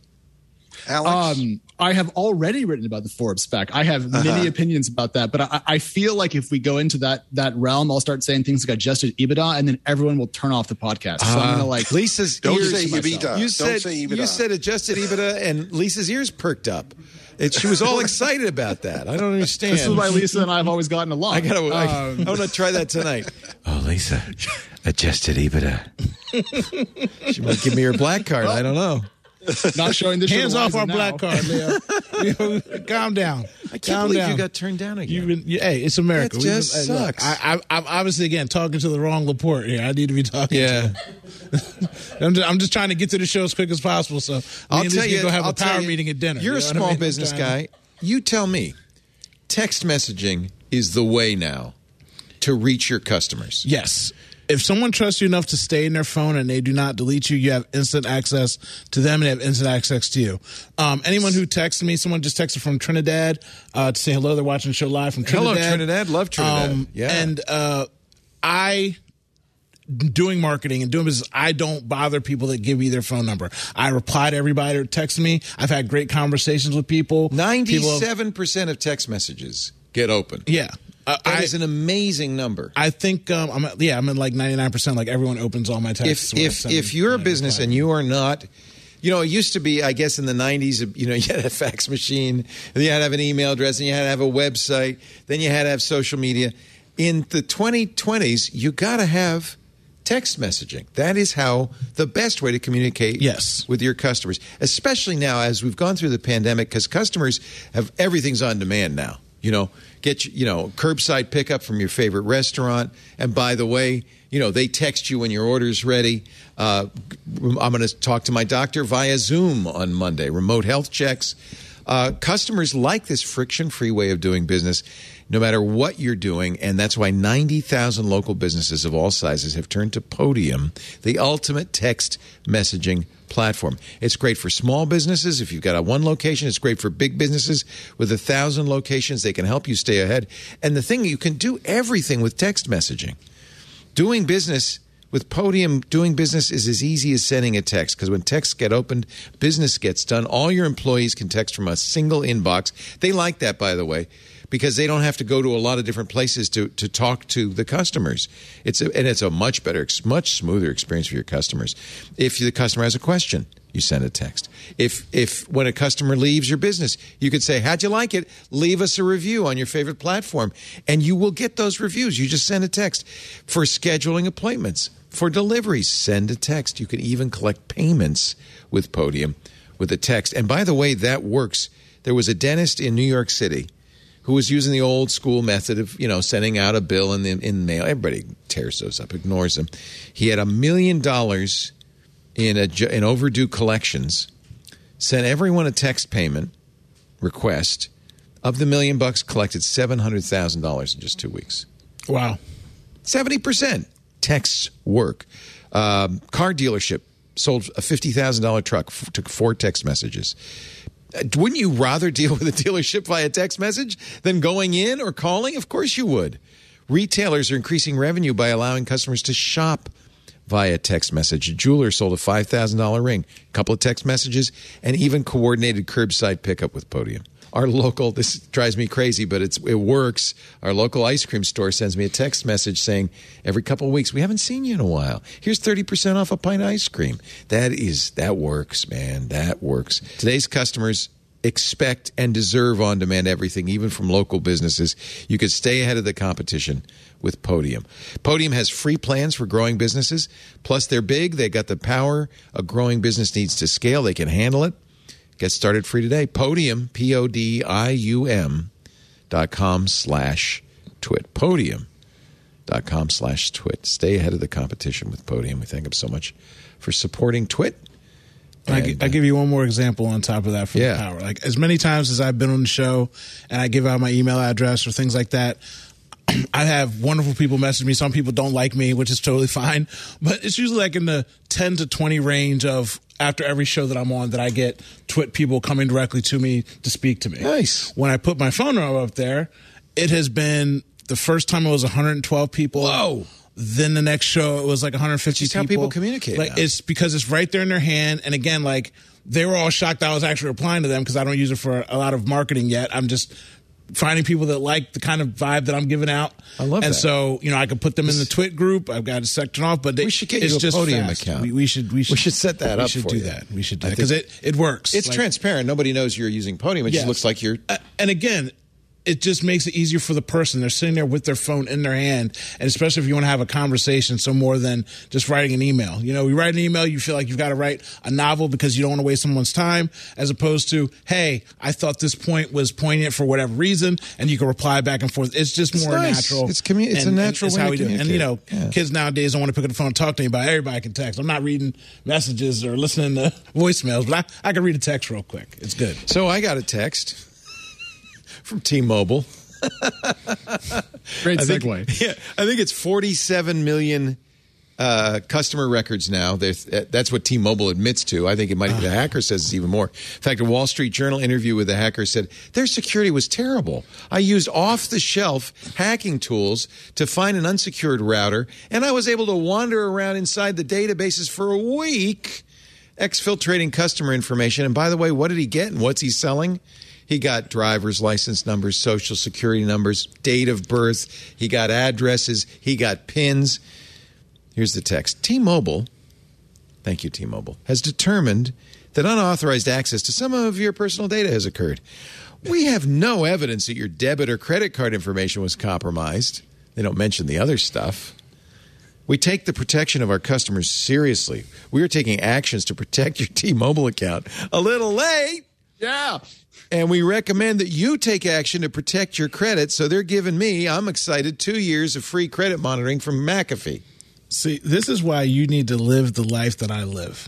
Alex? Um, I have already written about the Forbes SPAC. I have Uh-huh. many opinions about that, but I, I feel like if we go into that that realm, I'll start saying things like adjusted EBITDA, and then everyone will turn off the podcast. So I'm gonna like Lisa's Don't ears. say to. EBITDA. You Don't said say EBITDA. you said adjusted EBITDA, and Lisa's ears perked up. It, she was all excited about that. I don't understand. This is why Lisa and I have always gotten along. I gotta. I, Um, I'm gonna try that tonight. Oh, Lisa, adjusted EBITDA. she might give me her black card. I don't know. Not showing this. Hands off our Liza black card, Leo. You know, Calm down. I can't Calm believe down. you got turned down again. You've been, you, hey, it's America. That just hey, look, sucks. I, I, I'm obviously again talking to the wrong Laporte here. I need to be talking. yeah. I'm just, I'm just trying to get to the show as quick as possible. So I'll tell Lisa you. can go have I'll a tell power you, meeting at dinner. You're You a know what I small? I'm business trying- guy. You tell me. Text messaging is the way now to reach your customers. Yes. If someone trusts you enough to stay in their phone and they do not delete you, you have instant access to them and they have instant access to you. Um, anyone who texts me, someone just texted from Trinidad uh, to say hello. They're watching the show live from Hello, Trinidad. Trinidad. Love Trinidad. Yeah. And uh, I doing marketing and doing business, I don't bother people that give me their phone number. I reply to everybody that texts me. I've had great conversations with people. People- Ninety-seven percent of text messages get open. yeah. Uh, That I, is an amazing number. I think um, I'm at, yeah I'm at like 99 percent like everyone opens all my texts. if if if you're a business and you are not you know it used to be i guess in the 90s you know you had a fax machine and you had to have an email address and you had to have a website then you had to have social media in the 2020s you got to have text messaging that is how the best way to communicate Yes. with your customers especially now as we've gone through the pandemic because customers have everything's on demand now you know get you know curbside pickup from your favorite restaurant. And by the way you know they text you when your order's ready. Uh, i'm going to talk to my doctor via zoom on monday. Remote health checks. Uh, customers like this friction-free way of doing business no matter what you're doing and that's why 90,000 local businesses of all sizes have turned to podium the ultimate text messaging platform. It's great for small businesses. If you've got a one location, it's great for big businesses with a thousand locations. They can help you stay ahead. And the thing, you can do everything with text messaging. Doing business with Podium, doing business is as easy as sending a text because when texts get opened, business gets done. All your employees can text from a single inbox. They like that, by the way, because they don't have to go to a lot of different places to, to talk to the customers. It's a, and it's a much better, much smoother experience for your customers. If the customer has a question, you send a text. If if when a customer leaves your business, you could say, "How'd you like it? Leave us a review on your favorite platform," and you will get those reviews. You just send a text for scheduling appointments, for deliveries. Send a text. You can even collect payments with Podium with a text. And by the way, that works. There was a dentist in New York City who was using the old school method of you know sending out a bill in the in mail. Everybody tears those up, ignores them. He had a million dollars in a in overdue collections. Sent everyone a text payment request. Of the million bucks, collected seven hundred thousand dollars in just two weeks. wow. Seventy percent texts work. Um, car dealership sold a fifty thousand dollar truck, f- took four text messages. Wouldn't you rather deal with a dealership via text message than going in or calling? Of course you would. Retailers are increasing revenue by allowing customers to shop via text message. A jeweler sold a $5,000 ring, a couple of text messages, and even coordinated curbside pickup with Podium. Our local, this drives me crazy, but it's it works. Our local ice cream store sends me a text message saying, every couple of weeks, we haven't seen you in a while. Here's 30% off a pint of ice cream. That is, that works, man. That works. Today's customers expect and deserve on demand everything, even from local businesses. You could stay ahead of the competition with Podium. Podium has free plans for growing businesses. Plus, they're big. They got the power a growing business needs to scale. They can handle it. Get started free today. Podium, P O D I U M dot com slash twit. Podium dot com slash twit. Stay ahead of the competition with Podium. We thank them so much for supporting Twit. I, And, gi- I give you one more example on top of that for Yeah. the power. Like as many times as I've been on the show and I give out my email address or things like that, I have wonderful people message me. Some people don't like me, which is totally fine. But it's usually like in the 10 to 20 range of after every show that I'm on that I get twit people coming directly to me to speak to me. Nice. When I put my phone number up there, it has been the first time it was 112 people. Whoa. Then the next show it was like 150 Just how people communicate Like now. it's because it's right there in their hand. And again, like they were all shocked I was actually replying to them because I don't use it for a lot of marketing yet. I'm just finding people that like the kind of vibe that I'm giving out. I love that. and that. so you know I can put them in the Twit group. I've got it section off, but We should get it's you a just Podium fast. account. We, we should we should should set that up. we up should do you. that. We should do that because it it works. It's Like- transparent. Nobody knows you're using Podium. It just looks like you're. Uh, and again, it just makes it easier for the person. They're sitting there with their phone in their hand, and especially if you want to have a conversation, so more than just writing an email. You know, you write an email, you feel like you've got to write a novel because you don't want to waste someone's time, as opposed to, hey, I thought this point was poignant for whatever reason, and you can reply back and forth. It's just more nice. natural. It's commu- it's a natural and it's way how to we do it. And you know. Yeah. kids nowadays don't want to pick up the phone and talk to anybody. Everybody can text. I'm not reading messages or listening to voicemails, but I, I can read a text real quick. It's good. So I got a text from T-Mobile. Great I think, segue. Yeah, I think it's 47 million uh, customer records now. There's- That's what T-Mobile admits to. I think it might. The hacker says it's even more. In fact, a Wall Street Journal interview with the hacker said their security was terrible. I used off-the-shelf hacking tools to find an unsecured router, and I was able to wander around inside the databases for a week, exfiltrating customer information. And by the way, what did he get and what's he selling? He got driver's license numbers, social security numbers, date of birth. He got addresses. He got pins. Here's the text T Mobile, thank you, T Mobile, has determined that unauthorized access to some of your personal data has occurred. We have no evidence that your debit or credit card information was compromised. They don't mention the other stuff. We take the protection of our customers seriously. We are taking actions to protect your T Mobile account. A little late. Yeah. And we recommend that you take action to protect your credit. So they're giving me, I'm excited, two years of free credit monitoring from McAfee. See, this is why you need to live the life that I live.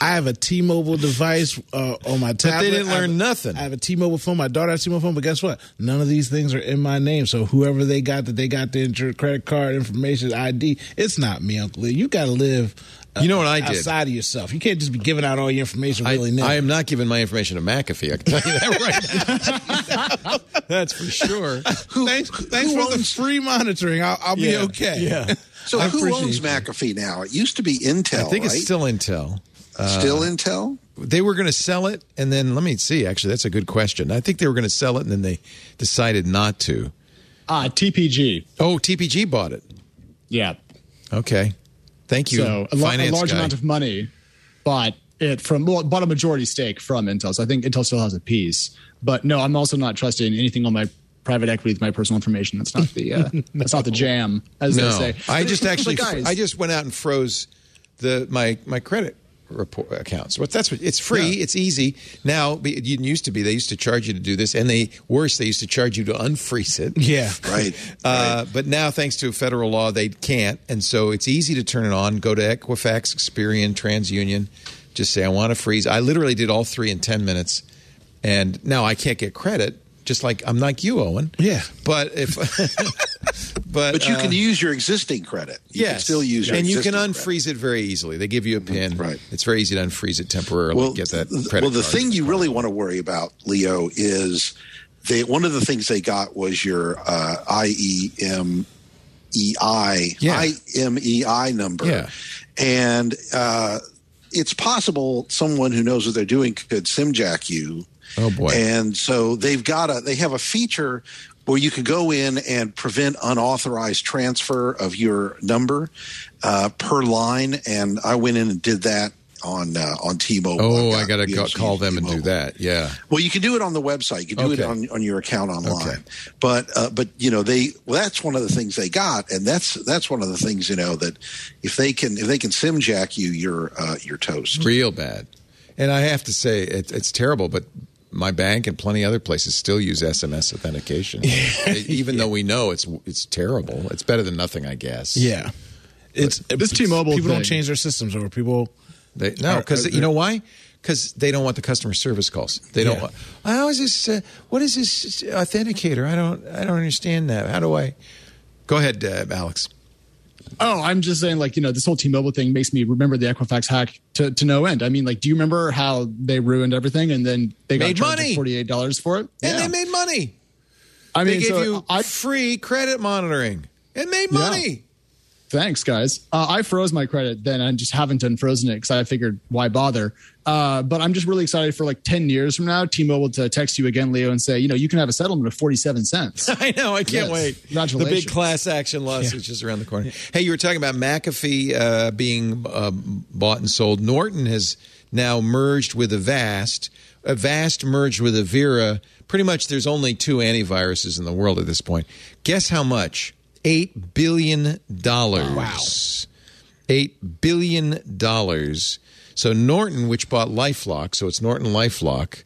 I have a T-Mobile device uh, on my tablet. they didn't learn a- nothing. I have a T-Mobile phone. My daughter has a T-Mobile phone, but guess what? None of these things are in my name. So whoever they got that they got the credit card information, ID, it's not me, Uncle Lee. You got to live. Uh, You know what I did? outside of yourself. You can't just be giving out all your information I, willy. I am not giving my information to McAfee. I can tell you that right now. That's for sure. thanks, thanks who for the free monitoring. I'll, I'll be okay. yeah. So I who owns you. McAfee now? It used to be Intel. I think right? it's still Intel. still Intel. They were going to sell it, and then let me see. Actually, that's a good question. I think they were going to sell it, and then they decided not to. Ah, TPG. Oh, TPG bought it. Yeah. Okay. Thank you. So a, a large guy. amount of money, bought it from well, bought a majority stake from Intel. So I think Intel still has a piece. But no, I'm also not trusting anything on my private equity with my personal information. That's not the uh, that's not the jam, as no, they say. I But- just actually, guys, I just went out and froze the my my credit report accounts. But that's what it's free. Yeah. It's easy now. be- It didn't used to be. They used to charge you to do this, and they worse. They used to charge you to unfreeze it. Yeah. Right. Uh, but now, thanks to federal law, they can't, and so it's easy to turn it on. Go to Equifax, Experian, TransUnion. Just say I want to freeze. I literally did all three in ten minutes, and now I can't get credit. Just like I'm like you, Owen. Yeah. But if, but But you uh, can use your existing credit. You yes, still use your and you can existing unfreeze it very easily. They give you a pin. Right. It's very easy to unfreeze it temporarily. well, get that credit well, the card. thing you really want to worry about, Leo, is they one of the things they got was your uh, IEM EI Yeah. IMEI number, Yeah. and uh, it's possible someone who knows what they're doing could simjack you. Oh, boy. And so they've got a they have a feature where you can go in and prevent unauthorized transfer of your number uh, per line. And I went in and did that on uh, on T-Mobile. Oh, I got to you call them and do that. Yeah. Well, you can do it on the website. You can do Okay. it on, on your account online. Okay. But uh, but you know they well, that's one of the things they got, and that's that's one of the things you know that if they can if they can sim jack you, you're uh, you're toast. real bad. And I have to say, it, it's terrible, but my bank and plenty other places still use SMS authentication, even though we know it's it's terrible. It's better than nothing, I guess. Yeah. It's This T-Mobile People don't change their systems over. People. They, no, because you know why? Because they don't want the customer service calls. They don't. Yeah. Want, how is this? Uh, what is this authenticator? I don't. I don't understand that. How do I? Go ahead, uh, Alex. Oh, I'm just saying, like, you know, this whole T-Mobile thing makes me remember the Equifax hack to, to no end. I mean, like, do you remember how they ruined everything and then they got Made charged money. like forty-eight dollars for it? And Yeah. they made money. I mean, They gave so you I free credit monitoring and made Yeah. Thanks, guys. Uh, I froze my credit then. I just haven't unfrozen it because I figured why bother. Uh, but I'm just really excited for like ten years from now, T-Mobile to text you again, Leo, and say, you know, you can have a settlement of forty-seven cents. I know. I can't Yes. wait. The big class action lawsuit just around the corner. Hey, you were talking about McAfee uh, being um, bought and sold. Norton has now merged with Avast. Avast merged with Avira. Pretty much, there's only two antiviruses in the world at this point. Guess how much? Eight billion dollars. Wow. Eight billion dollars. So Norton, which bought LifeLock, so it's Norton LifeLock,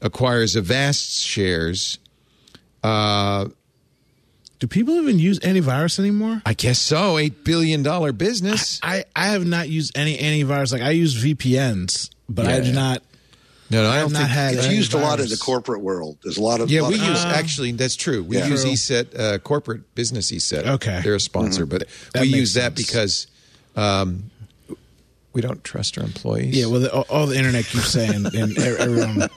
acquires Avast's shares. Uh, Do people even use antivirus anymore? I guess so. Eight billion dollar business. I, I have not used any antivirus. Like I use VPNs, but I do not. No, no, I don't think. had It's used a lot in the corporate world. There's a lot of yeah, lot we of- use actually. That's true. We Yeah. use True. ESET, uh, corporate business ESET. Okay. they're a sponsor, but That we makes use that sense. because um, we don't trust our employees. Yeah, well, the, all, all the internet keeps saying, and everyone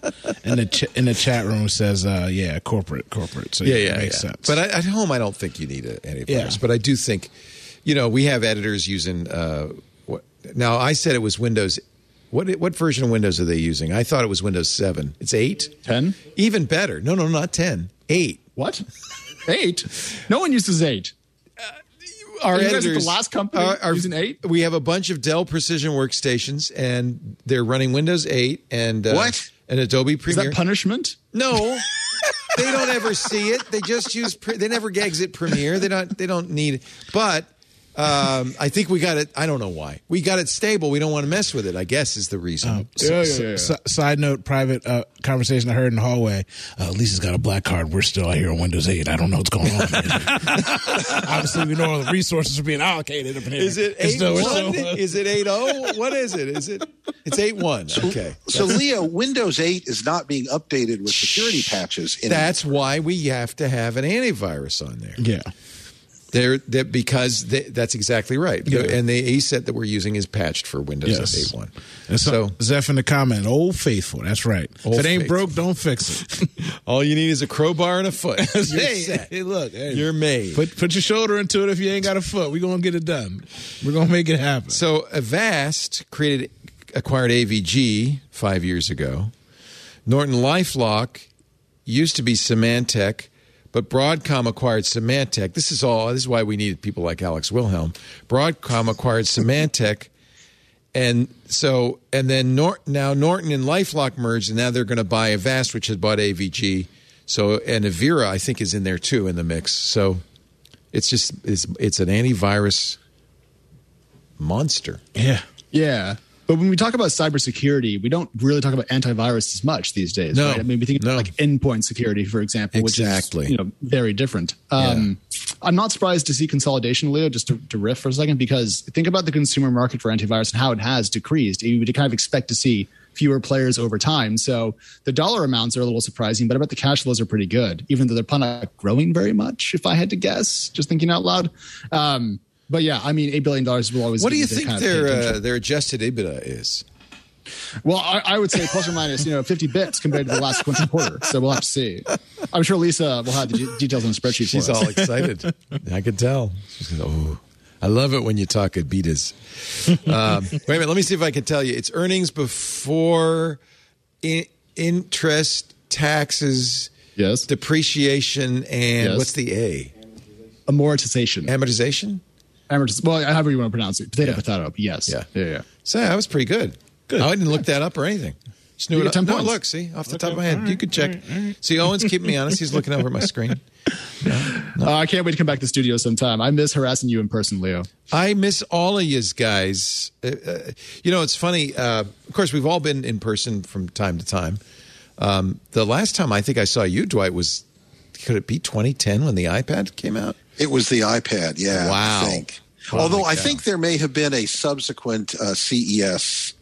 in the ch- in the chat room says, uh, "Yeah, corporate, corporate." So yeah, it yeah, makes yeah. sense. But I, at home, I don't think you need a antivirus. Yeah. But I do think, you know, we have editors using. Uh, what, now, I said it was Windows. What what version of Windows are they using? I thought it was Windows Seven. It's eight. 10? Even better. No, no, not ten. Eight. What? Eight? No one uses eight. Our Are you guys at the last company using eight? We have a bunch of Dell Precision workstations, and they're running Windows 8 and uh, What? and Adobe Premiere. Is that punishment? no, they don't ever see it. They just use. They never exit Premiere. They don't. They don't need. It. But um, I think we got it. I don't know why we got it stable. We don't want to mess with it. I guess is the reason. S- s- s- side note, private uh, conversation I heard in the hallway. Uh, Lisa's got a black card. We're still out here on Windows 8. I don't know what's going on. Obviously, we know all the resources are being allocated. up in here. Is it eight still- it's one? still- Is it eight zero? What is it? Is it? It's eight one. Okay. So Leo, Windows 8 is not being updated with security patches. In That's why we have to have an antivirus on there. yeah. They're, they're because they, that's exactly right. Yeah. And the ESET that we're using is patched for Windows Yes. 8.1. And so, Zeph in the comment, old faithful. That's right. Old if it ain't faithful. broke, don't fix it. all you need is a crowbar and a foot. Hey, set. hey, look, hey, You're made. Put put your shoulder into it. If you ain't got a foot, we're gonna get it done. We're gonna make it happen. So Avast created acquired AVG five years ago. Norton LifeLock used to be Symantec, but Broadcom acquired Symantec. This is all. This is why we need people like Alex Wilhelm. Broadcom acquired Symantec, and so and then Nor- now Norton and LifeLock merged, and now they're going to buy Avast, which has bought AVG. So and Avira, I think, is in there too in the mix. So it's just it's it's an antivirus monster. yeah, Yeah. But when we talk about cybersecurity, we don't really talk about antivirus as much these days. No. right? I mean, we think No. of like endpoint security, for example, Exactly. which is you know very different. Um, I'm not surprised to see consolidation, Leo. Just to, to riff for a second, because think about the consumer market for antivirus and how it has decreased. You would kind of expect to see fewer players over time. So the dollar amounts are a little surprising, but I bet the cash flows are pretty good, even though they're probably not growing very much. If I had to guess, just thinking out loud. Um, but yeah, I mean, eight billion dollars will always. What do you the think kind of pay their uh, their adjusted EBITDA is? Well, I, I would say plus or minus, you know, 50 bits compared to the last sequential quarter. So we'll have to see. I'm sure Lisa will have the de- details on the spreadsheet She's for us. all excited. I could tell. She's oh, I love it when you talk Adidas. Um, wait a minute. Let me see if I can tell you. It's earnings before in, interest, taxes, Yes. depreciation, and Yes. what's the A? Amortization. Amortization? Amortiz- well, however you want to pronounce it. Potato, Yeah. potato. but Yes. Yeah. Yeah. Yeah. So that was pretty good. Good. I didn't look that up or anything. Just knew You it. get 10 no, points. look, see, off the top of my head, you could check. See, Owen's keeping me honest. He's looking over at my screen. Uh, I can't wait to come back to the studio sometime. I miss harassing you in person, Leo. I miss all of you guys. Uh, uh, you know, it's funny. Uh, of course, we've all been in person from time to time. Um, the last time I think I saw you, Dwight, was could it be 2010 when the iPad came out? It was the iPad, yeah. Wow. I think. Holy Although I think there may have been a subsequent uh, CES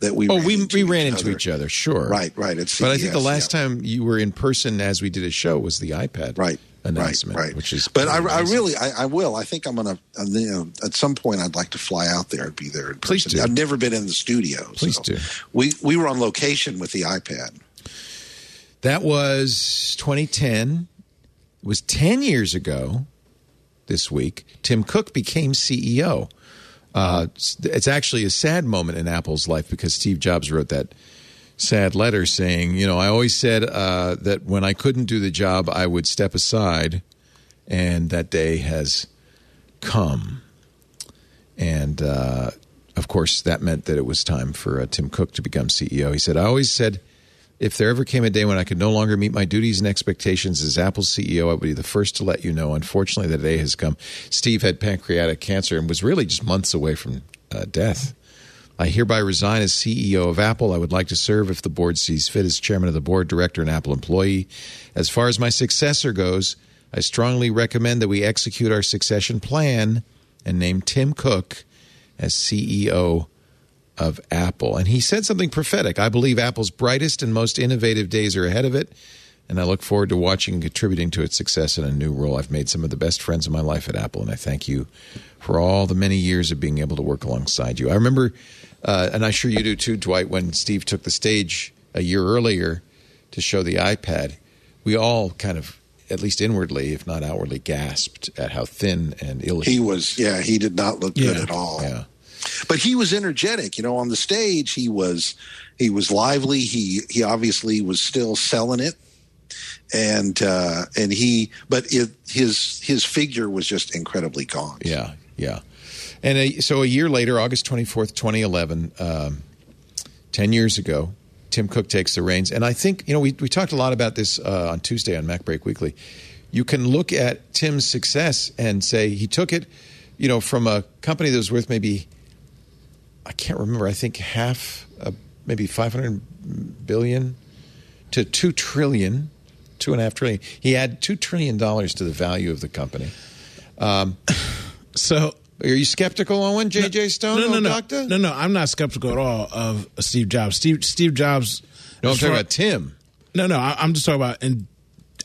that we. Oh, ran we into we ran into each other, sure. Right, right. At But I think the last yeah. time you were in person as we did a show was the iPad right announcement, right, right. which is. but I, I really I, I will i think i'm gonna uh, you know at some point i'd like to fly out there and be there in Please person. do. i've never been in the studio Please so do. we we were on location with the ipad That was 2010. It was 10 years ago this week. Tim Cook became CEO. Uh, it's- actually a sad moment in Apple's life because Steve Jobs wrote that sad letter saying, you know, I always said uh, that when I couldn't do the job, I would step aside, and that day has come. And uh, of course, that meant that it was time for uh, Tim Cook to become CEO. He said, I always said, if there ever came a day when I could no longer meet my duties and expectations as Apple's CEO, I would be the first to let you know. Unfortunately, the day has come. Steve had pancreatic cancer and was really just months away from uh, death. I hereby resign as CEO of Apple. I would like to serve if the board sees fit as chairman of the board, director, and Apple employee. As far as my successor goes, I strongly recommend that we execute our succession plan and name Tim Cook as CEO of Apple. And he said something prophetic. I believe Apple's brightest and most innovative days are ahead of it. And I look forward to watching and contributing to its success in a new role. I've made some of the best friends of my life at Apple, and I thank you for all the many years of being able to work alongside you. I remember, uh, and I'm sure you do too, Dwight, when Steve took the stage a year earlier to show the iPad, we all kind of, at least inwardly, if not outwardly, gasped at how thin and ill he was yeah he did not look good at all Yeah. But he was energetic you know on the stage he was he was lively he he obviously was still selling it and uh and he but it, his his figure was just incredibly gaunt Yeah, yeah. And a, so a year later, August 24th, 2011, um, 10 years ago, Tim Cook takes the reins. And I think, you know, we, we talked a lot about this uh, on Tuesday on Mac Break Weekly. You can look at Tim's success and say he took it, you know, from a company that was worth maybe, I can't remember, I think half, uh, maybe 500 billion to 2 trillion, two and a half trillion. He had $2 trillion to the value of the company. So Are you skeptical, Owen? JJ Stone? no, no, no, doctor? no, no. I'm not skeptical at all of Steve Jobs. Steve Steve Jobs. No, I'm talking about Tim. No, no, I, I'm just talking about and.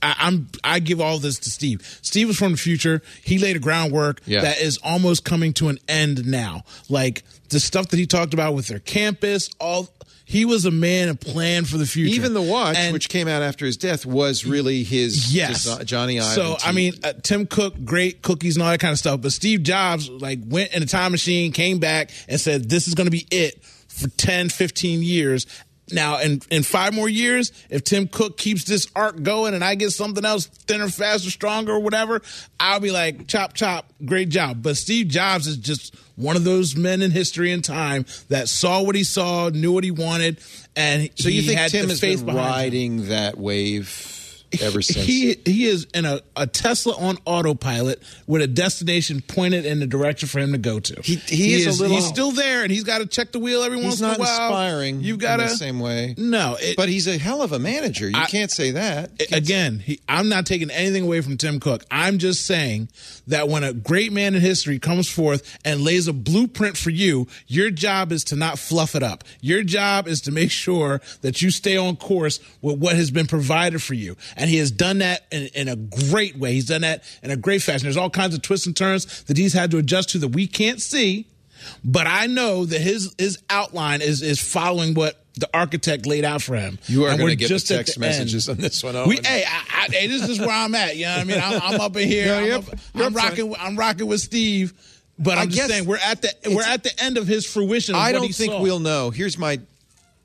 I, I'm. I give all this to Steve. Steve was from the future. He laid a groundwork Yeah. that is almost coming to an end now. Like the stuff that he talked about with their campus. All he was a man and plan for the future. Even the watch, And- which came out after his death, was really his Yes, Jony Ive. So I mean, uh, Tim Cook, great cookies and all that kind of stuff. But Steve Jobs, like, went in a time machine, came back, and said, "This is going to be it for 10, 15 years." Now, in in five more years, if Tim Cook keeps this arc going, and I get something else thinner, faster, stronger, or whatever, I'll be like, "Chop, chop, great job." But Steve Jobs is just one of those men in history and time that saw what he saw, knew what he wanted, and so you he think had Tim has been behind him. riding that wave ever since. He he is in a, a Tesla on autopilot with a destination pointed in the direction for him to go to. He- he is a little- He's still there, and he's got to check the wheel every once in a while. inspiring. You've got to the same way. No, it, but he's a hell of a manager. You I- can't say that. Can't again, he, I'm not taking anything away from Tim Cook. I'm just saying that when a great man in history comes forth and lays a blueprint for you, your job is to not fluff it up. Your job is to make sure that you stay on course with what has been provided for you. And he has done that in, in a great way. He's done that in a great fashion. There's all kinds of twists and turns that he's had to adjust to that we can't see. But I know that his his outline is is following what the architect laid out for him. You are going to get just at text the messages end. on this one. We, Owen. hey, I, I, hey, this is where I'm at. You know what I mean? I'm, I'm up in here. No, I'm, up- I'm rocking. I'm rocking with Steve. But I I'm just saying we're at the we're at the end of his fruition. I what don't think saw. we'll know. Here's my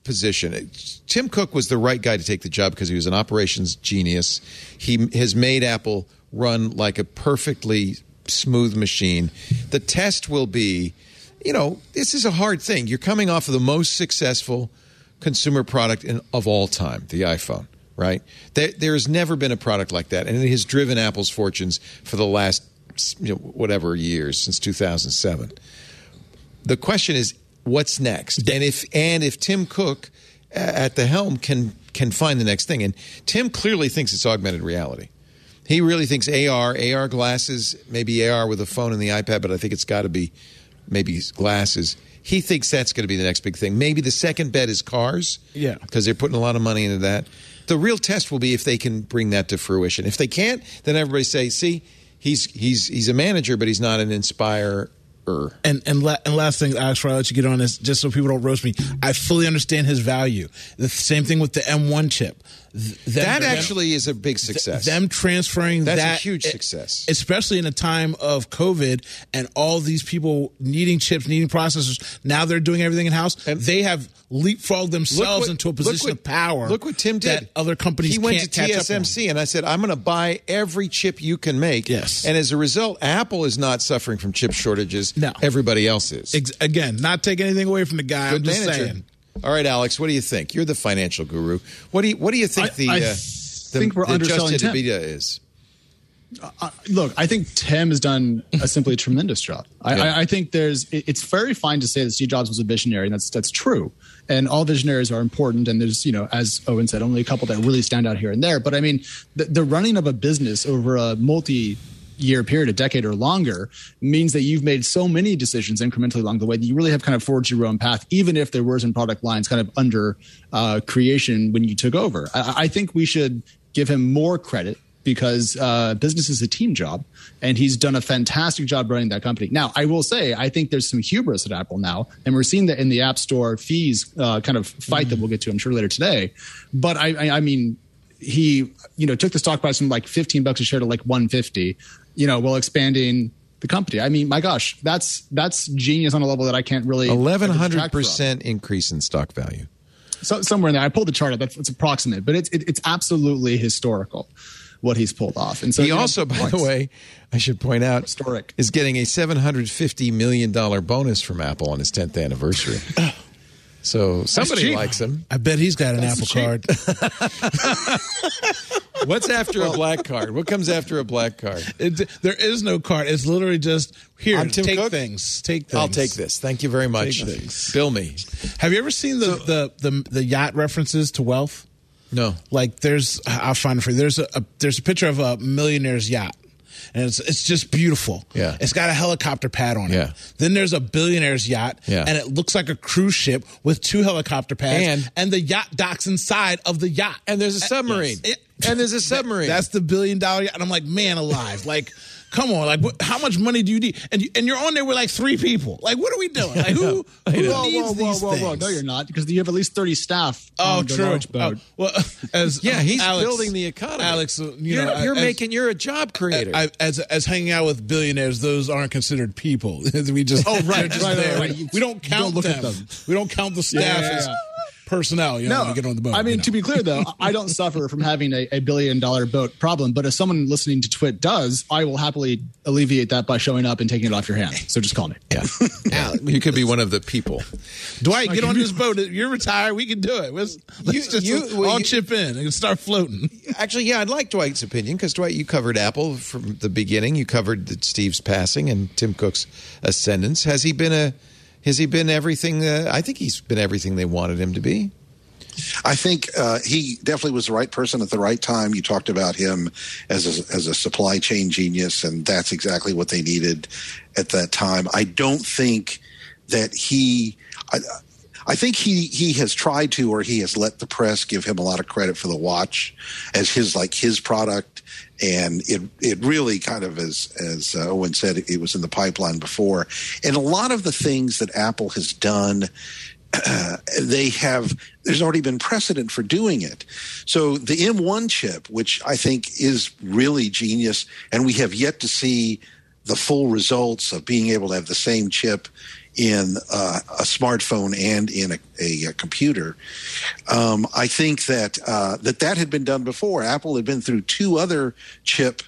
position. Tim Cook was the right guy to take the job because he was an operations genius. He has made Apple run like a perfectly smooth machine. The test will be, you know, this is a hard thing. You're coming off of the most successful consumer product in, of all time, the iPhone. Right? There, there has never been a product like that, and it has driven Apple's fortunes for the last, you know, whatever years since 2007 the question is what's next? And if and if tim cook at the helm can can find the next thing. And tim clearly thinks it's augmented reality. He really thinks ar ar glasses maybe ar with a phone and the ipad but i think it's got to be maybe glasses. He thinks that's going to be the next big thing. Maybe the second bet is cars. Yeah. because they're putting a lot of money into that. The real test will be if they can bring that to fruition. If they can't then everybody say see he's he's he's a manager but he's not an inspirer And and, la- and last thing, Alex, before I let you get on this, just so people don't roast me, I fully understand his value. The same thing with the M1 chip. Th- That them- actually is a big success. Them transferring That's a that, huge e- success. especially in a time of COVID and all these people needing chips, needing processors. Now they're doing everything in house. And- They have leapfrogged themselves what- into a position what- of power. Look what Tim did. That other companies He went to catch up on. TSMC, and I said, "I'm going to buy every chip you can make." Yes. And as a result, Apple is not suffering from chip shortages. No. everybody else is. Ex- again, not taking anything away from the guy. Good I'm just manager. saying. All right, Alex, what do you think? You're the financial guru. What do you What do you think I- the I uh, the, think we're the underselling Tim. EBITDA is? Uh, look, I think Tim has done a simply tremendous job. I, Yeah. I, I think there's. it- It's very fine to say that Steve Jobs was a visionary, and that's that's true. And all visionaries are important. And there's, you know, as Owen said, only a couple that really stand out here and there. But I mean, the, the running of a business over a multi year period, a decade or longer, means that you've made so many decisions incrementally along the way that you really have kind of forged your own path, even if there were some product lines kind of under uh, creation when you took over. I, I think we should give him more credit because uh, business is a team job, and he's done a fantastic job running that company. Now, I will say, I think there's some hubris at Apple now, and we're seeing that in the App Store fees uh, kind of fight that we'll get to, I'm sure, later today. But I, I, I mean, he, you know, took the stock price from like 15 bucks a share to like 150, you know, while expanding the company. I mean, my gosh, that's that's genius on a level that I can't really Eleven hundred percent increase in stock value. So, somewhere in there. I pulled the chart up. That's it's approximate, but it's it, it's absolutely historical what he's pulled off. And so he you know, also, by the way, I should point out, Historic. is getting a seven hundred fifty million dollar bonus from Apple on his tenth anniversary. so somebody likes him. I bet he's got an Apple cheap. card. What's after a black card? What comes after a black card? It, there is no card. It's literally just here. I'm Tim take Cook. things. Take things. I'll take this. Thank you very much. Take things. Bill me. Have you ever seen the, the, the the yacht references to wealth? No. Like there's, I'll find it for you. There's a, a there's a picture of a millionaire's yacht. And it's it's just beautiful. Yeah. It's got a helicopter pad on it. Yeah. Then there's a billionaire's yacht. Yeah. And it looks like a cruise ship with two helicopter pads. And- and the yacht docks inside of the yacht. And there's a uh, submarine. It- and there's a submarine. That's the billion dollar yacht. And I'm like, man alive. Like, come on. Like, what, how much money do you need? And you, and you're on there with like three people. Like, what are we doing? Like, who, who needs Whoa, whoa, whoa, these whoa, things? whoa! No, you're not because you have at least thirty staff. Oh, on true. large oh, boat. Oh, well, as yeah, he's um, Alex- building the economy. Alex, you you're, know, you're as- making you're a job creator. I, as as hanging out with billionaires, those aren't considered people. we just Oh, right, just right, right, there. right. You- We don't you count don't look them. at them. We don't count the staff. Yeah, yeah, as- yeah. Personnel. You know, when you get on the boat. I mean, you know. to be clear though, I don't suffer from having a, a billion dollar boat problem. But if someone listening to Twit does, I will happily alleviate that by showing up and taking it off your hand. So just call me. Yeah. yeah. You could be one of the people. Dwight, get on this boat. You're retired. We can do it. Let's, let's You- just you- well, all you- chip in and start floating. Actually, yeah, I'd like Dwight's opinion because Dwight, you covered Apple from the beginning. You covered Steve's passing and Tim Cook's ascendance. Has he been a? Has he been everything? I think he's been everything they wanted him to be. I think uh, he definitely was the right person at the right time. You talked about him as a, as a supply chain genius, and that's exactly what they needed at that time. I don't think that he. I, I think he he has tried to, or he has let the press give him a lot of credit for the watch as his like his product, and it it really kind of as as uh, Owen said, it was in the pipeline before, and a lot of the things that Apple has done they have there's already been precedent for doing it. So the m1 chip which i think is really genius and we have yet to see the full results of being able to have the same chip in uh, a smartphone and in a, a, a computer um, i think that uh, that that had been done before apple had been through two other chip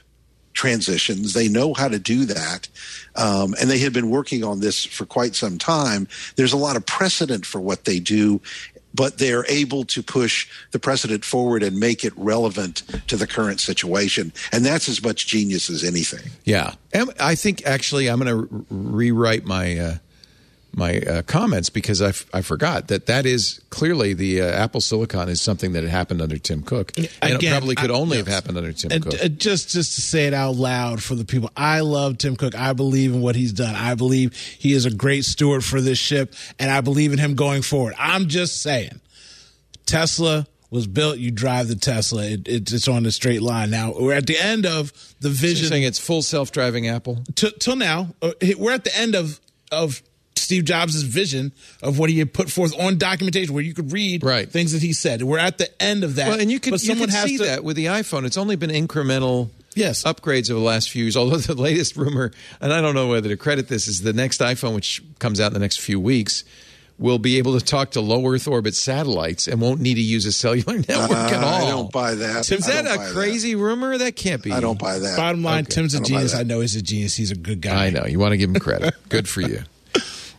transitions. They know how to do that. Um, and they had been working on this for quite some time. There's a lot of precedent for what they do, but they're able to push the precedent forward and make it relevant to the current situation. And that's as much genius as anything. Yeah, I think actually I'm going to rewrite my uh, my uh, comments because I, f- I forgot that that is clearly the uh, Apple Silicon is something that had happened under Tim Cook, and it probably could I- only have happened under Tim And, Cook. uh, just just to say it out loud for the people, I love Tim Cook. I believe in what he's done. I believe he is a great steward for this ship, and I believe in him going forward. I'm just saying, Tesla was built. You drive the Tesla; it, it, it's on a straight line. Now we're at the end of the You're vision. saying it's full self-driving Apple. T- till now, uh, we're at the end of of Steve Jobs' vision of what he had put forth on documentation, where you could read Right. things that he said. We're at the end of that. Well, and you can but you someone can has see to, that with the iPhone. It's only been incremental Yes. upgrades over the last few years. Although the latest rumor, and I don't know whether to credit this, is the next iPhone, which comes out in the next few weeks, will be able to talk to low Earth orbit satellites and won't need to use a cellular network at Uh, all. I don't buy that. Is I that a buy crazy rumor? That can't be. I don't buy that. Bottom line, Okay. Tim's a I genius. I know he's a genius. He's a good guy. I know. You want to give him credit. Good for you.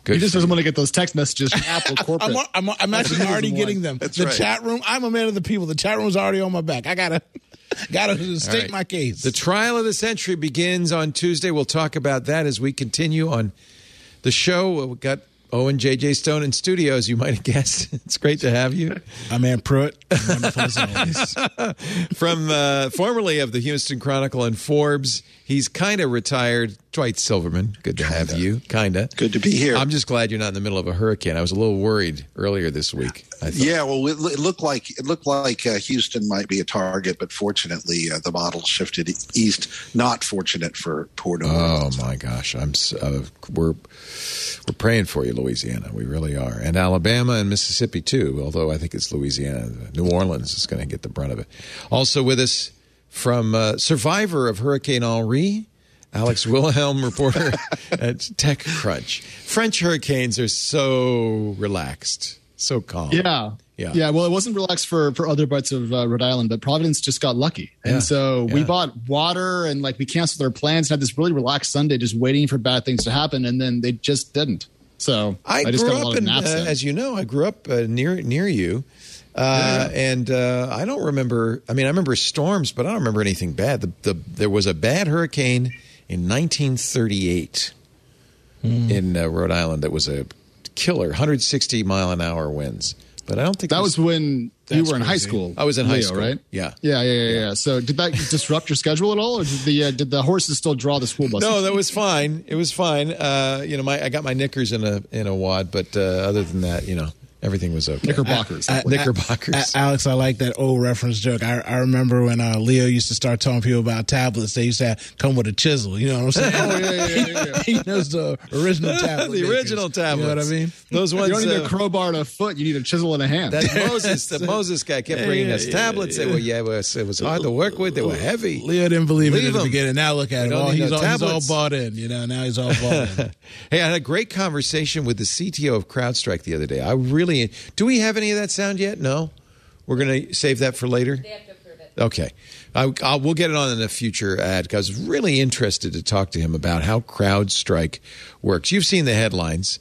Good. He just doesn't you. want to get those text messages from Apple corporate. I'm, I'm, I'm actually already getting them. That's the right. chat room. I'm a man of the people. The chat room's already on my back. I gotta, gotta state All right. my case. The trial of the century begins on Tuesday. We'll talk about that as we continue on the show. We've got Owen J.J. Stone in studio, as you might have guessed. It's great to have you. my man Pruitt, wonderful as always. From uh, formerly of the Houston Chronicle and Forbes, he's kind of retired. Dwight Silverman, good to have you. Kinda. Good to be here. I'm just glad you're not in the middle of a hurricane. I was a little worried earlier this week. I Yeah, well, it, looked like it looked like uh, Houston might be a target, but fortunately, uh, the model shifted east. Not fortunate for Port Oh my gosh, I'm uh, we're we're praying for you, Louisiana. We really are, and Alabama and Mississippi too. Although I think it's Louisiana, New Orleans is going to get the brunt of it. Also with us from uh, survivor of Hurricane Henri, Alex Wilhelm, reporter at TechCrunch. French hurricanes are so relaxed, so calm. Yeah. Yeah. Yeah. Well, it wasn't relaxed for, for other parts of uh, Rhode Island, but Providence just got lucky. Yeah. And so we Yeah. bought water and like we canceled our plans and had this really relaxed Sunday just waiting for bad things to happen. And then they just didn't. So I, just grew got a lot up of in, uh, naps as you know, I grew up uh, near near you, uh, and uh, I don't remember. I mean, I remember storms, but I don't remember anything bad. The, the there was a bad hurricane in 1938 Hmm. in uh, Rhode Island that was a killer, 160 mile an hour winds. But I don't think that it was when you were in high school. I was in high Leo, school, right? Yeah. Yeah, yeah, yeah, yeah. So did that disrupt your schedule at all, or did the uh, did the horses still draw the school bus? No, that was fine. It was fine. Uh, you know, my I got my knickers in a in a wad, but uh, other than that, you know, everything was okay. Knickerbockers. I- Knickerbockers. A- Alex, I like that old reference joke. I, I remember when uh, Leo used to start telling people about tablets. They used to have, come with a chisel. You know what I'm saying? Oh, yeah, yeah, yeah, yeah. he knows the original tablet. the makers. original tablets. You know what I mean? Those ones. you don't need uh, a crowbar and a foot; you need a chisel and a hand. That Moses, the Moses guy kept bringing yeah, us yeah, tablets. They were, yeah, it was, it was hard to work with. They were heavy. Leo didn't believe Leave it in the him. beginning. Now look at him. don't Oh, he's, no all, he's all bought in. You know, now he's all bought in. Hey, I had a great conversation with the CTO of CrowdStrike the other day. I really really. Do we have any of that sound yet? No. We're going to save that for later. They have to approve it. Okay. I, I'll, we'll get it on in a future ad because I was really interested to talk to him about how CrowdStrike works. You've seen the headlines.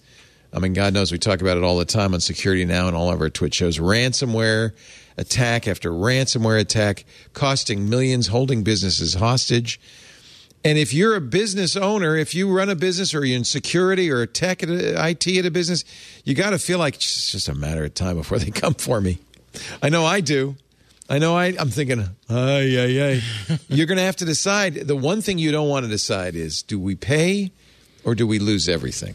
I mean, God knows we talk about it all the time on Security Now and all of our TWiT shows. Ransomware attack after ransomware attack, costing millions, holding businesses hostage. And if you're a business owner, if you run a business or you're in security or tech at a, IT at a business, you got to feel like it's just a matter of time before they come for me. I know I do. I know I, I'm thinking, ay, ay, ay. You're going to have to decide. The one thing you don't want to decide is do we pay or do we lose everything?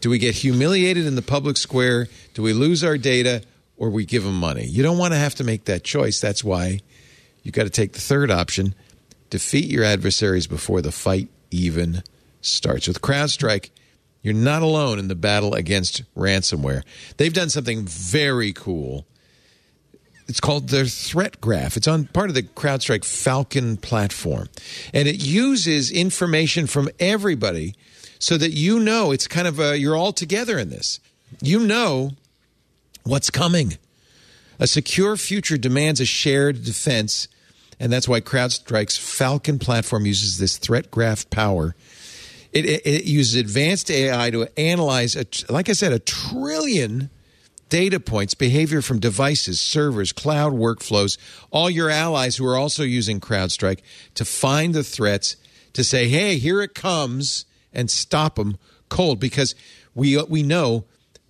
Do we get humiliated in the public square? Do we lose our data or we give them money? You don't want to have to make that choice. That's why you got to take the third option defeat your adversaries before the fight even starts. With CrowdStrike, you're not alone in the battle against ransomware. They've done something very cool. It's called their threat graph. It's on part of the CrowdStrike Falcon platform. And it uses information from everybody so that you know it's kind of a, you're all together in this. You know what's coming. A secure future demands a shared defense, and that's why CrowdStrike's Falcon platform uses this threat graph power. It, it, it uses advanced AI to analyze, a, like I said, a trillion data points, behavior from devices, servers, cloud workflows, all your allies who are also using CrowdStrike to find the threats, to say, hey, here it comes, and stop them cold because we, we know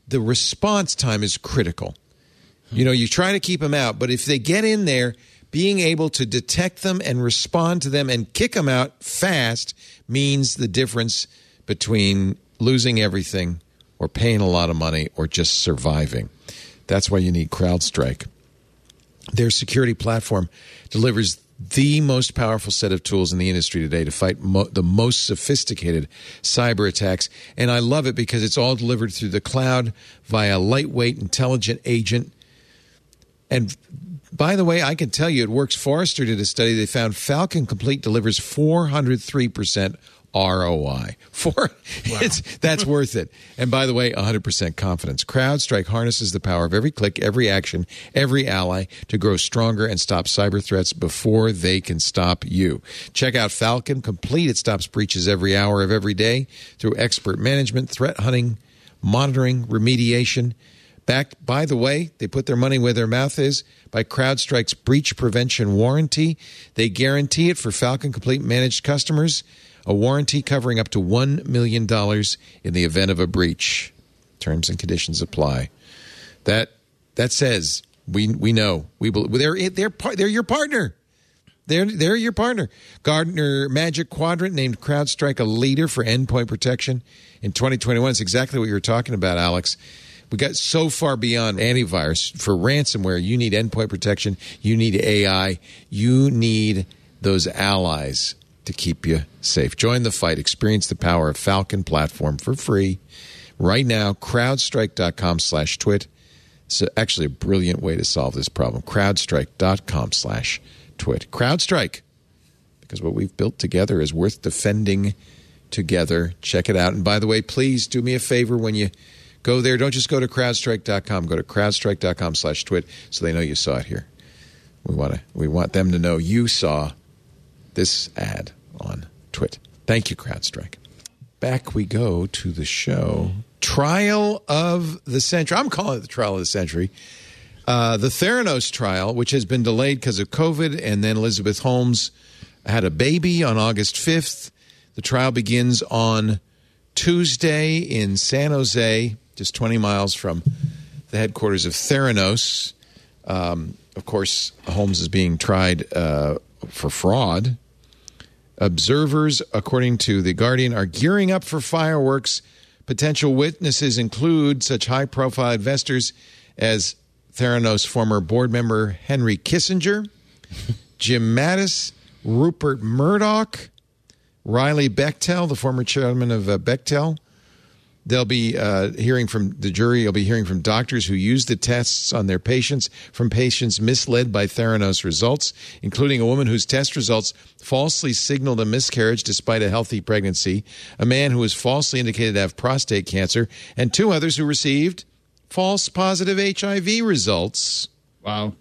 the response time is critical. You know, you try to keep them out, but if they get in there, being able to detect them and respond to them and kick them out fast means the difference between losing everything or paying a lot of money or just surviving. That's why you need CrowdStrike. Their security platform delivers the most powerful set of tools in the industry today to fight mo- the most sophisticated cyber attacks. And I love it because it's all delivered through the cloud via lightweight, intelligent agent. And by the way, I can tell you it works. Forrester did a study. They found Falcon Complete delivers 403% ROI. For it's that's worth it. And by the way, 100% confidence. CrowdStrike harnesses the power of every click, every action, every ally to grow stronger and stop cyber threats before they can stop you. Check out Falcon Complete. It stops breaches every hour of every day through expert management, threat hunting, monitoring, remediation. Backed, by the way, they put their money where their mouth is by CrowdStrike's breach prevention warranty. They guarantee it for Falcon Complete managed customers a warranty covering up to $1 million in the event of a breach. Terms and conditions apply. That that says we we know we they're they're they're your partner. They're they're your partner. Gartner Magic Quadrant named CrowdStrike a leader for endpoint protection in 2021. It's exactly what you were talking about, Alex. We got so far beyond antivirus for ransomware. You need endpoint protection. You need AI. You need those allies to keep you safe. Join the fight. Experience the power of Falcon platform for free right now. Crowdstrike.com slash twit. It's actually a brilliant way to solve this problem. Crowdstrike.com slash twit. Crowdstrike, because what we've built together is worth defending together. Check it out. And by the way, please do me a favor when you go there. Don't just go to crowdstrike.com. Go to crowdstrike.com slash twit so they know you saw it here. We want to. We want them to know you saw this ad on Twit. Thank you, CrowdStrike. Back we go to the show. Trial of the century. I'm calling it the trial of the century. Uh, the Theranos trial, which has been delayed because of COVID, and then Elizabeth Holmes had a baby on August 5th. The trial begins on Tuesday in San Jose, just 20 miles from the headquarters of Theranos. Um, of course, Holmes is being tried uh, for fraud. Observers, according to The Guardian, are gearing up for fireworks. Potential witnesses include such high profile investors as Theranos former board member Henry Kissinger, Jim Mattis, Rupert Murdoch, Riley Bechtel, the former chairman of uh, Bechtel. They'll be uh, hearing from the jury. You'll be hearing from doctors who used the tests on their patients, from patients misled by Theranos results, including a woman whose test results falsely signaled a miscarriage despite a healthy pregnancy, a man who was falsely indicated to have prostate cancer, and two others who received false positive HIV results. Wow.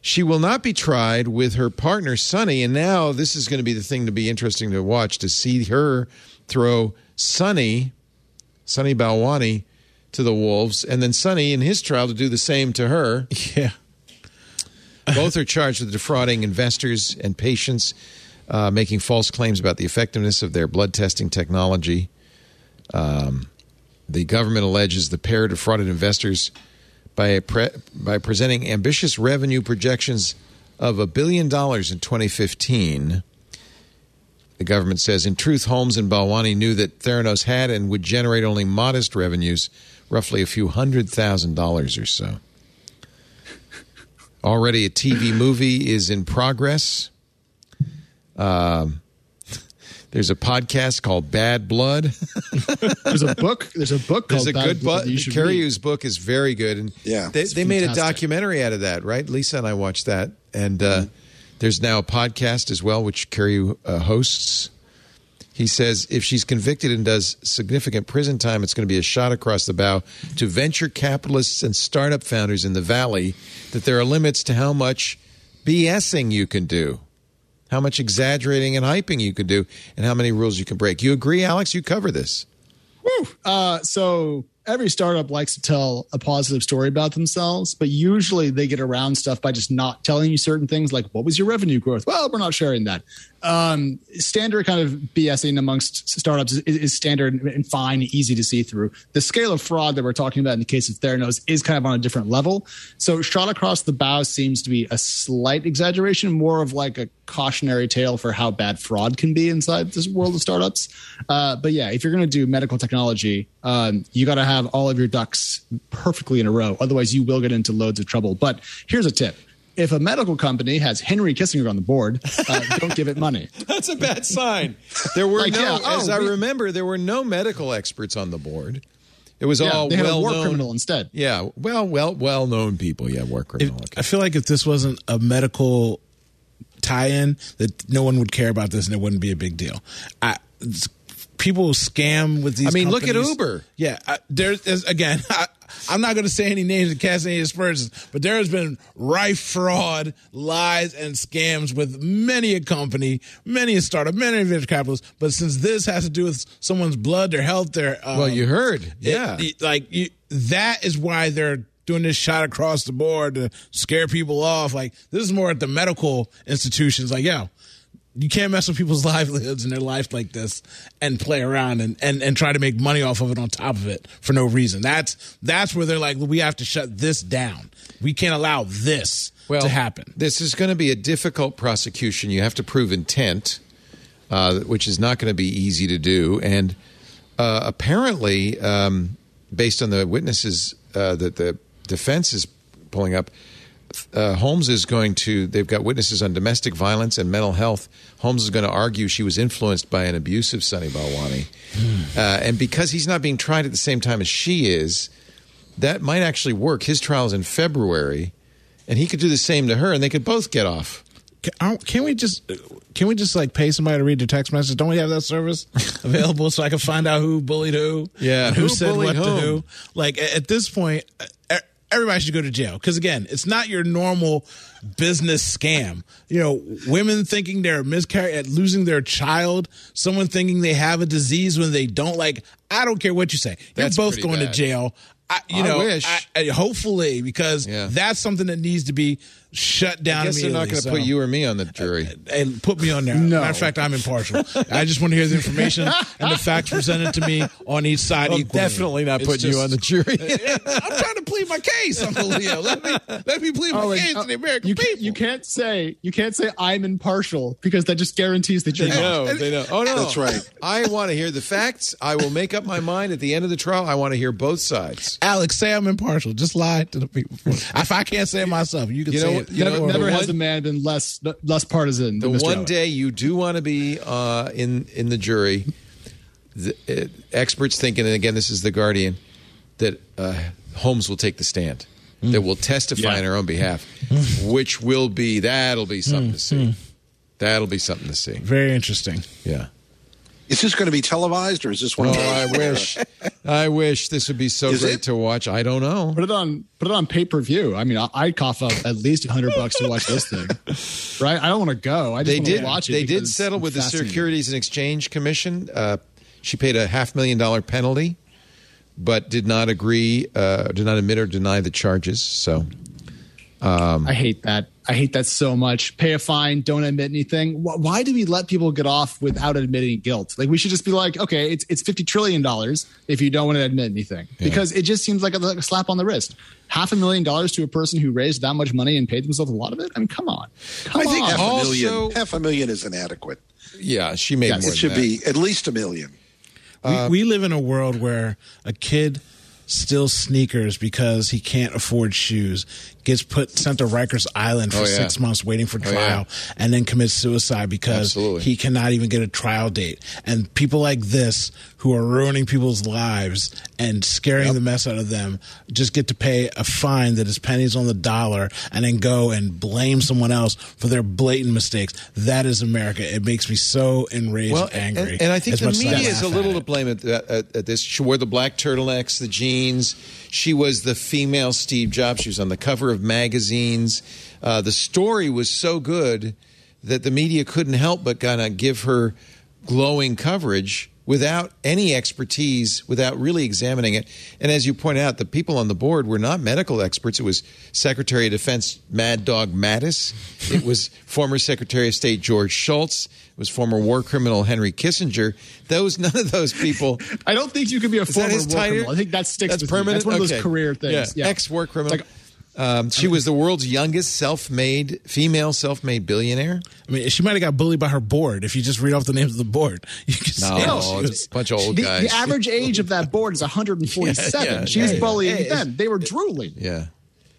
She will not be tried with her partner Sunny, and now this is going to be the thing to be interesting to watch to see her throw Sunny, Sunny Balwani, to the wolves, and then Sunny in his trial to do the same to her. Yeah. Both are charged with defrauding investors and patients, uh, making false claims about the effectiveness of their blood testing technology. Um, the government alleges the pair defrauded investors by pre- by presenting ambitious revenue projections of a billion dollars in 2015. The government says, in truth, Holmes and Balwani knew that Theranos had and would generate only modest revenues, roughly a few hundred thousand dollars or so. Already, a TV movie is in progress. Um, there's a podcast called Bad Blood. There's a book. There's a book There's called a Bad good Blood book. that you should Carreyrou read. Book is very good, and Yeah. they, they made a documentary out of that, right? Lisa and I watched that, and uh, there's now a podcast as well, which Carreyrou uh, hosts. He says if she's convicted and does significant prison time, it's going to be a shot across the bow to venture capitalists and startup founders in the valley that there are limits to how much BSing you can do, how much exaggerating and hyping you can do, and how many rules you can break. You agree, Alex? You cover this. Woo. Uh, so every startup likes to tell a positive story about themselves, but usually they get around stuff by just not telling you certain things like, what was your revenue growth? Well, we're not sharing that. Um, standard kind of BSing amongst startups is, is standard and fine, easy to see through. The scale of fraud that we're talking about in the case of Theranos is kind of on a different level. So shot across the bow seems to be a slight exaggeration, more of like a cautionary tale for how bad fraud can be inside this world of startups. Uh, but yeah, if you're going to do medical technology, um, you got to have all of your ducks perfectly in a row. Otherwise, you will get into loads of trouble. But here's a tip. If a medical company has Henry Kissinger on the board, uh, don't give it money. That's a bad sign. There were Like, no, yeah, oh, as I we- remember, there were no medical experts on the board. It was Yeah, all they had a well war known. criminal instead. Yeah, well, well, well known people. Yeah, war If- criminal. I feel like if this wasn't a medical tie-in, that no one would care about this and it wouldn't be a big deal. I, it's- people scam with these. I mean, look at. Uber. Yeah, I, there's, there's again. I, I'm not going to say any names and cast any aspersions, but there has been rife fraud, lies, and scams with many a company, many a startup, many venture capitalists. But since this has to do with someone's blood, their health, their um, well, you heard. it- Yeah. it- like you, that is why they're doing this shot across the board to scare people off. Like this is more at the medical institutions. Like, yo, you can't mess with people's livelihoods and their life like this and play around and, and, and try to make money off of it on top of it for no reason. That's that's where they're like, we have to shut this down. We can't allow this well, to happen. This is going to be a difficult prosecution. You have to prove intent, uh, which is not going to be easy to do. And uh, apparently, um, based on the witnesses uh, that the defense is pulling up, uh, Holmes is going to. They've got witnesses on domestic violence and mental health. Holmes is going to argue she was influenced by an abusive Sunny Balwani, uh, and because he's not being tried at the same time as she is, that might actually work. His trial is in February, and he could do the same to her, and they could both get off. Can, can we just can we just like pay somebody to read your text message? Don't we have that service available so I can find out who bullied who? Yeah, who, who said what to whom? who? Like at this point, e- everybody should go to jail because again, it's not your normal business scam. You know, women thinking they're miscarry at losing their child, someone thinking they have a disease when they don't. Like I don't care what you say, you're That's both going bad. to jail. I, you I know, I- hopefully, because Yeah. that's something that needs to be shut down. I guess they're not going to so put you or me on the jury. and put me on there. No. Matter of fact, I'm impartial. I just want to hear the information and the facts presented to me on each side I'm equally. definitely not It's putting you on the jury. I'm trying to plead my case, Uncle Leo. Let me let me plead my Oh, and, case uh, to the American you people. Can't, you can't say you can't say I'm impartial because that just guarantees that you're They not. know. They know. Oh no, That's right. I want to hear the facts. I will make up my mind at the end of the trial. I want to hear both sides. Alex, say I'm impartial. Just lie to the people. If I can't say it myself, you can You know say it. You never what, never has one- a man been less less partisan. The one Allen. day you do want to be uh, in in the jury, the, uh, experts thinking, and again, this is the Guardian, that uh, Holmes will take the stand, that will testify Yeah. on her own behalf, which will be that'll be something to see. That'll be something to see. Very interesting. Yeah. Is this going to be televised or is this one? Oh, of those I wish. I wish this would be so Is great it? to watch. I don't know. Put it on. Put it on pay per view. I mean, I- I'd cough up at least a hundred bucks to watch this thing. Right? I don't want to go. I just They want did. to watch it. They did settle with the. Securities and Exchange Commission. Uh, she paid a half million dollar penalty, but did not agree, uh, did not admit or deny the charges. So I hate that. I hate that so much. Pay a fine, don't admit anything. Wh- Why do we let people get off without admitting guilt? Like we should just be like, okay, it's it's fifty trillion dollars if you don't want to admit anything, because it just seems like a, like a slap on the wrist. Half a million dollars to a person who raised that much money and paid themselves a lot of it. I mean, come on. Come I think on. half a Also- million. Half a million is inadequate. yeah, she made Yes, more. It should that. be at least a million. Uh, we, we live in a world where a kid steals sneakers because he can't afford shoes, gets put sent to Rikers Island for Oh, yeah. six months waiting for Oh, trial, and then commits suicide because Absolutely. he cannot even get a trial date. And people like this who are ruining people's lives and scaring the mess out of them just get to pay a fine that is pennies on the dollar and then go and blame someone else for their blatant mistakes. That is America. It makes me so enraged well, and angry. And, and I think the much as I media is a little to blame at, at, at this. She wore the black turtlenecks, the jeans. She was the female Steve Jobs. She was on the cover of magazines. Uh, the story was so good that the media couldn't help but kind of give her glowing coverage without any expertise, without really examining it. And as you point out, the people on the board were not medical experts. It was Secretary of Defense Mad Dog Mattis. It was former Secretary of State George Shultz. It was former war criminal Henry Kissinger. Those none of those people. I don't think you can be a former war title? criminal. I think that sticks That's permanent. That's one of those career things. Yeah, Yeah. ex-war criminal. It's like- um, she was the world's youngest self-made female self-made billionaire. I mean, she might have got bullied by her board. If you just read off the names of the board, you can No, see it's she a bunch of old the, guys. the average age of that board is 147. Yeah, yeah, she was yeah, bullying yeah. them. They were drooling. yeah.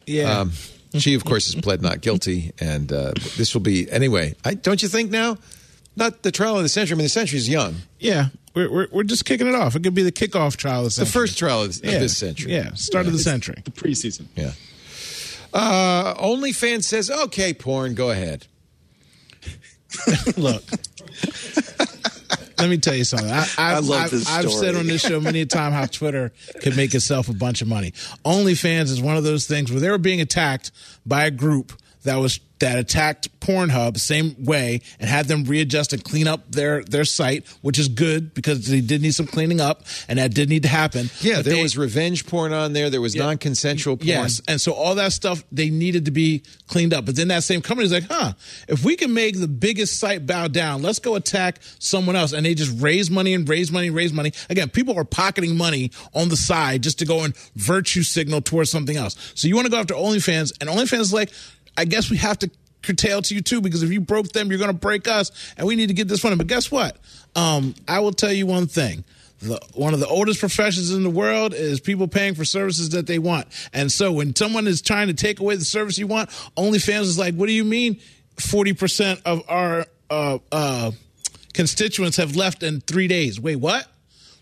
yeah. Um, she, of course, has pled not guilty, and uh, this will be anyway. I, don't you think now? Not the trial of the century. I mean, the century is young. yeah, we're, we're we're just kicking it off. It could be the kickoff trial of the The first trial of, of yeah. this century. Yeah, start of the century. The preseason. Yeah. Uh, OnlyFans says, "Okay, porn, go ahead." Look. Let me tell you something. I, I've, I love I've, this I've said on this show many a time how Twitter could make itself a bunch of money. OnlyFans is one of those things where they were being attacked by a group that was that attacked Pornhub the same way and had them readjust and clean up their their site, which is good because they did need some cleaning up, and that did need to happen. Yeah, But there they- was revenge porn on there. There was non-consensual porn. Yes, and so all that stuff they needed to be cleaned up. But then that same company company's like, huh, if we can make the biggest site bow down, let's go attack someone else. And they just raise money and raise money and raise money. Again, people are pocketing money on the side just to go and virtue signal towards something else. So you want to go after OnlyFans, and OnlyFans is like, I guess we have to curtail to you too because if you broke them, you're going to break us, and we need to get this funding. But guess what? Um, I will tell you one thing. The, one of the oldest professions in the world is people paying for services that they want. And so when someone is trying to take away the service you want, OnlyFans is like, what do you mean 40% of our uh, uh, constituents have left in three days? Wait, what?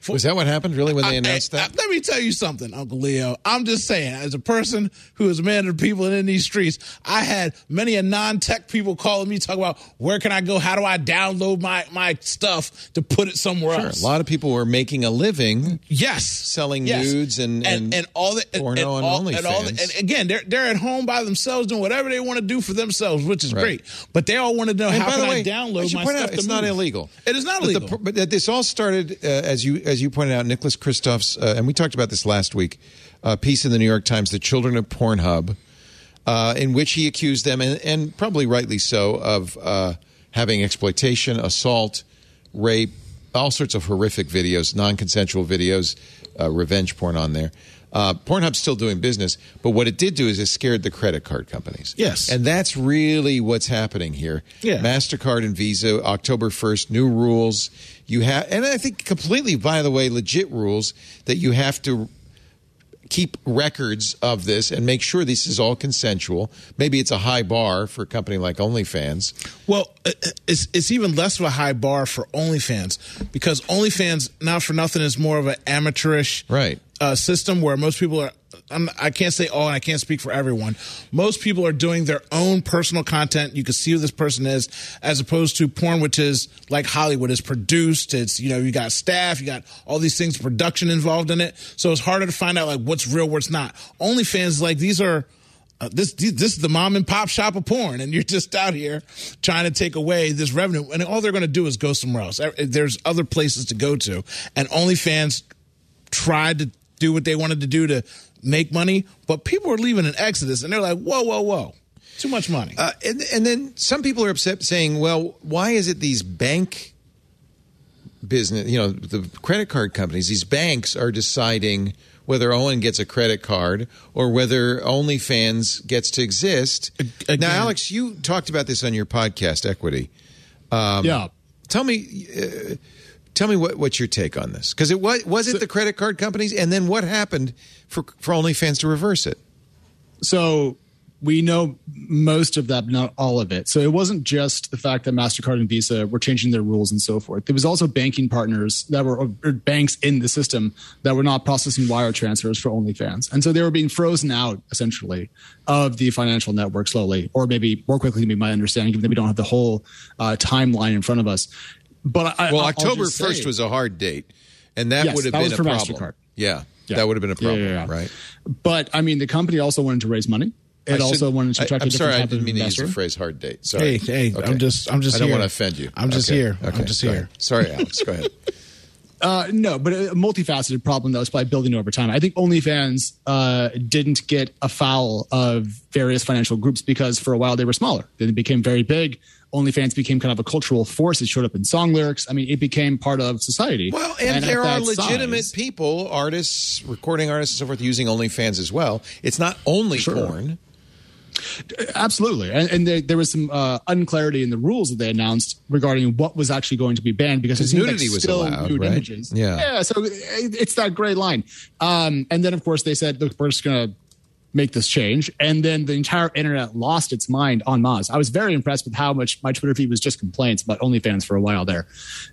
Was that what happened? Really, when they announced I- that? I- let me tell you something, Uncle Leo. I'm just saying, as a person who is a man of the people and in these streets, I had many a non-tech people calling me talking about where can I go? How do I download my my stuff to put it somewhere Sure. else? A lot of people were making a living Yes, selling Yes. nudes and- and and all the and, porno and on all, and all the, OnlyFans. and again, they're they're at home by themselves doing whatever they want to do for themselves, which is Right. great. But they all want to know And how can way, I download my stuff out, it's not illegal. It is not But the illegal. But, this all started, uh, as you as you pointed out, Nicholas Kristof's, uh, and we talked about this last week, uh, piece in the New York Times, "The Children of Pornhub," uh, in which he accused them, and, and probably rightly so, of uh, having exploitation, assault, rape, all sorts of horrific videos, non-consensual videos, uh, revenge porn on there. Uh, Pornhub's still doing business, but what it did do is it scared the credit card companies. Yes. and that's really what's happening here. Yeah. Mastercard and Visa, October first, new rules. You have, and I think completely, by the way, legit rules that you have to keep records of this and make sure this is all consensual. Maybe it's a high bar for a company like OnlyFans. Well, uh, it's it's even less of a high bar for OnlyFans because OnlyFans, not for nothing, is more of an amateurish Right. uh, system where most people are. I'm, I can't say all, and I can't speak for everyone. Most people are doing their own personal content. You can see who this person is, as opposed to porn, which is like Hollywood is produced. It's you know you got staff, you got all these things, production involved in it. So it's harder to find out like what's real, what's not. OnlyFans like these are uh, this this is the mom and pop shop of porn, and you're just out here trying to take away this revenue, and all they're going to do is go somewhere else. There's other places to go to, and OnlyFans tried to do what they wanted to do to make money, but people are leaving an exodus, and they're like, whoa, whoa, whoa. Too much money. Uh, and, and then some people are upset saying, well, why is it these bank business, you know, the credit card companies, these banks are deciding whether Owen gets a credit card or whether OnlyFans gets to exist. Again. Now, Alex, you talked about this on your podcast, Equity. Um, yeah. Tell me, uh, tell me what, what's your take on this? Because it was was it the credit card companies, and then what happened for for OnlyFans to reverse it? So we know most of that, but not all of it. So it wasn't just the fact that MasterCard and Visa were changing their rules and so forth. There was also banking partners that were or banks in the system that were not processing wire transfers for OnlyFans. And so they were being frozen out essentially of the financial network slowly, or maybe more quickly than be my understanding, given that we don't have the whole uh, timeline in front of us. But I, Well, I'll October first was a hard date, and that Yes, would have that been a problem. MasterCard. Yeah, Yeah. that would have been a problem, yeah, yeah. right? But I mean, the company also wanted to raise money. It I also wanted to I- attract a I'm different sorry, I type didn't of mean to use investor. the phrase "hard date." Sorry. Hey, hey, Okay. I'm just, I'm just I don't here. want to offend you. I'm just Okay. here. Okay. I'm just Go here. ahead. Sorry, Alex. Go ahead. Uh, no, but a multifaceted problem that was probably building over time. I think OnlyFans uh, didn't get afoul of various financial groups because for a while they were smaller. Then they became very big. OnlyFans became kind of a cultural force. It showed up in song lyrics. I mean, it became part of society. Well, and, at there are legitimate size- people, artists, recording artists, and so forth, using OnlyFans as well. It's not only Sure. porn. Absolutely, and, and there, there was some uh, unclarity in the rules that they announced regarding what was actually going to be banned because it nudity like was still allowed, nude right? images. Yeah. yeah. So it- it's that gray line. Um, and then of course they said, "Look, we're just going to make this change," and then the entire internet lost its mind on Moz. I was very impressed with how much my Twitter feed was just complaints about OnlyFans for a while there,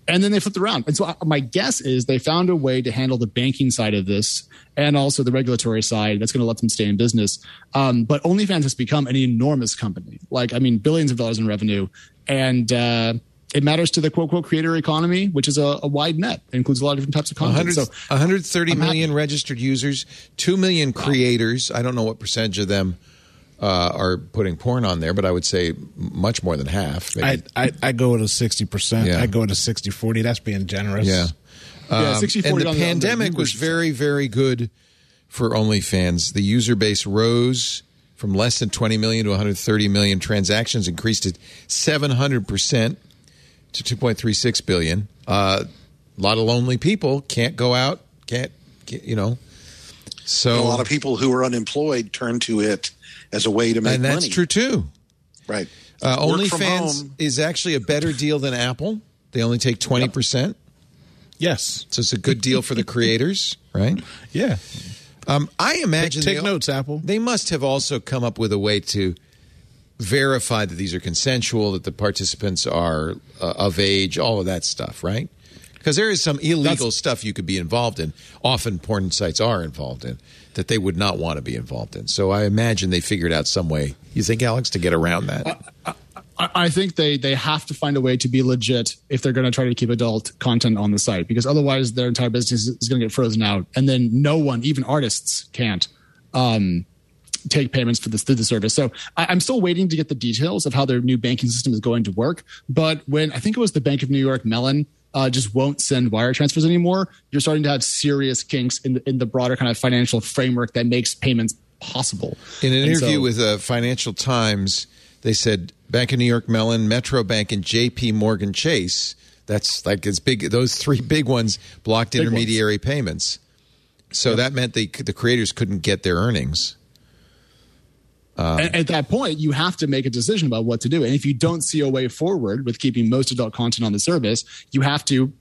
and then they flipped around. And so I- my guess is they found a way to handle the banking side of this and also the regulatory side that's going to let them stay in business. Um, but OnlyFans has become an enormous company. Like, I mean, billions of dollars in revenue. And uh, it matters to the quote unquote creator economy, which is a, a wide net. It includes a lot of different types of content. 100, So 130 I'm happy. registered users, 2 million creators. I don't know what percentage of them uh, are putting porn on there, but I would say much more than half. I, I, I go to 60%. Yeah. I go to 60 40. That's being generous. yeah. yeah, Um, 60 and 40 the on the- on the pandemic was very, very good for OnlyFans. The user base rose from less than 20 million to 130 million. Transactions increased to 700 percent to 2.36 billion. Uh, a lot of lonely people can't go out, can't, get, you know. So a lot of people who are unemployed turn to it as a way to make money. and that's money. true too. Right. Uh, OnlyFans is actually a better deal than Apple. They only take 20 percent, Yes. so it's a good deal for the creators, right? Yeah. Um, I imagine Take they, notes, Apple. They must have also come up with a way to verify that these are consensual, that the participants are uh, of age, all of that stuff, right? Because there is some illegal That's- stuff you could be involved in. Often porn sites are involved in that they would not want to be involved in. So I imagine they figured out some way. You think, Alex, to get around that? I, I think they they have to find a way to be legit if they're going to try to keep adult content on the site because otherwise their entire business is going to get frozen out and then no one even artists can't um, take payments for this through the service so I, i'm still waiting to get the details of how their new banking system is going to work but when i think it was the bank of new york mellon uh, just won't send wire transfers anymore you're starting to have serious kinks in the, in the broader kind of financial framework that makes payments possible In an And interview so- with uh, Financial Times, they said Bank of New York Mellon, Metro Bank, and J.P. Morgan Chase. That's like as big. Those three big ones blocked Big ones. intermediary payments. So that meant they, the creators couldn't get their earnings. At, at that point, you have to make a decision about what to do. And if you don't see a way forward with keeping most adult content on the service, you have to,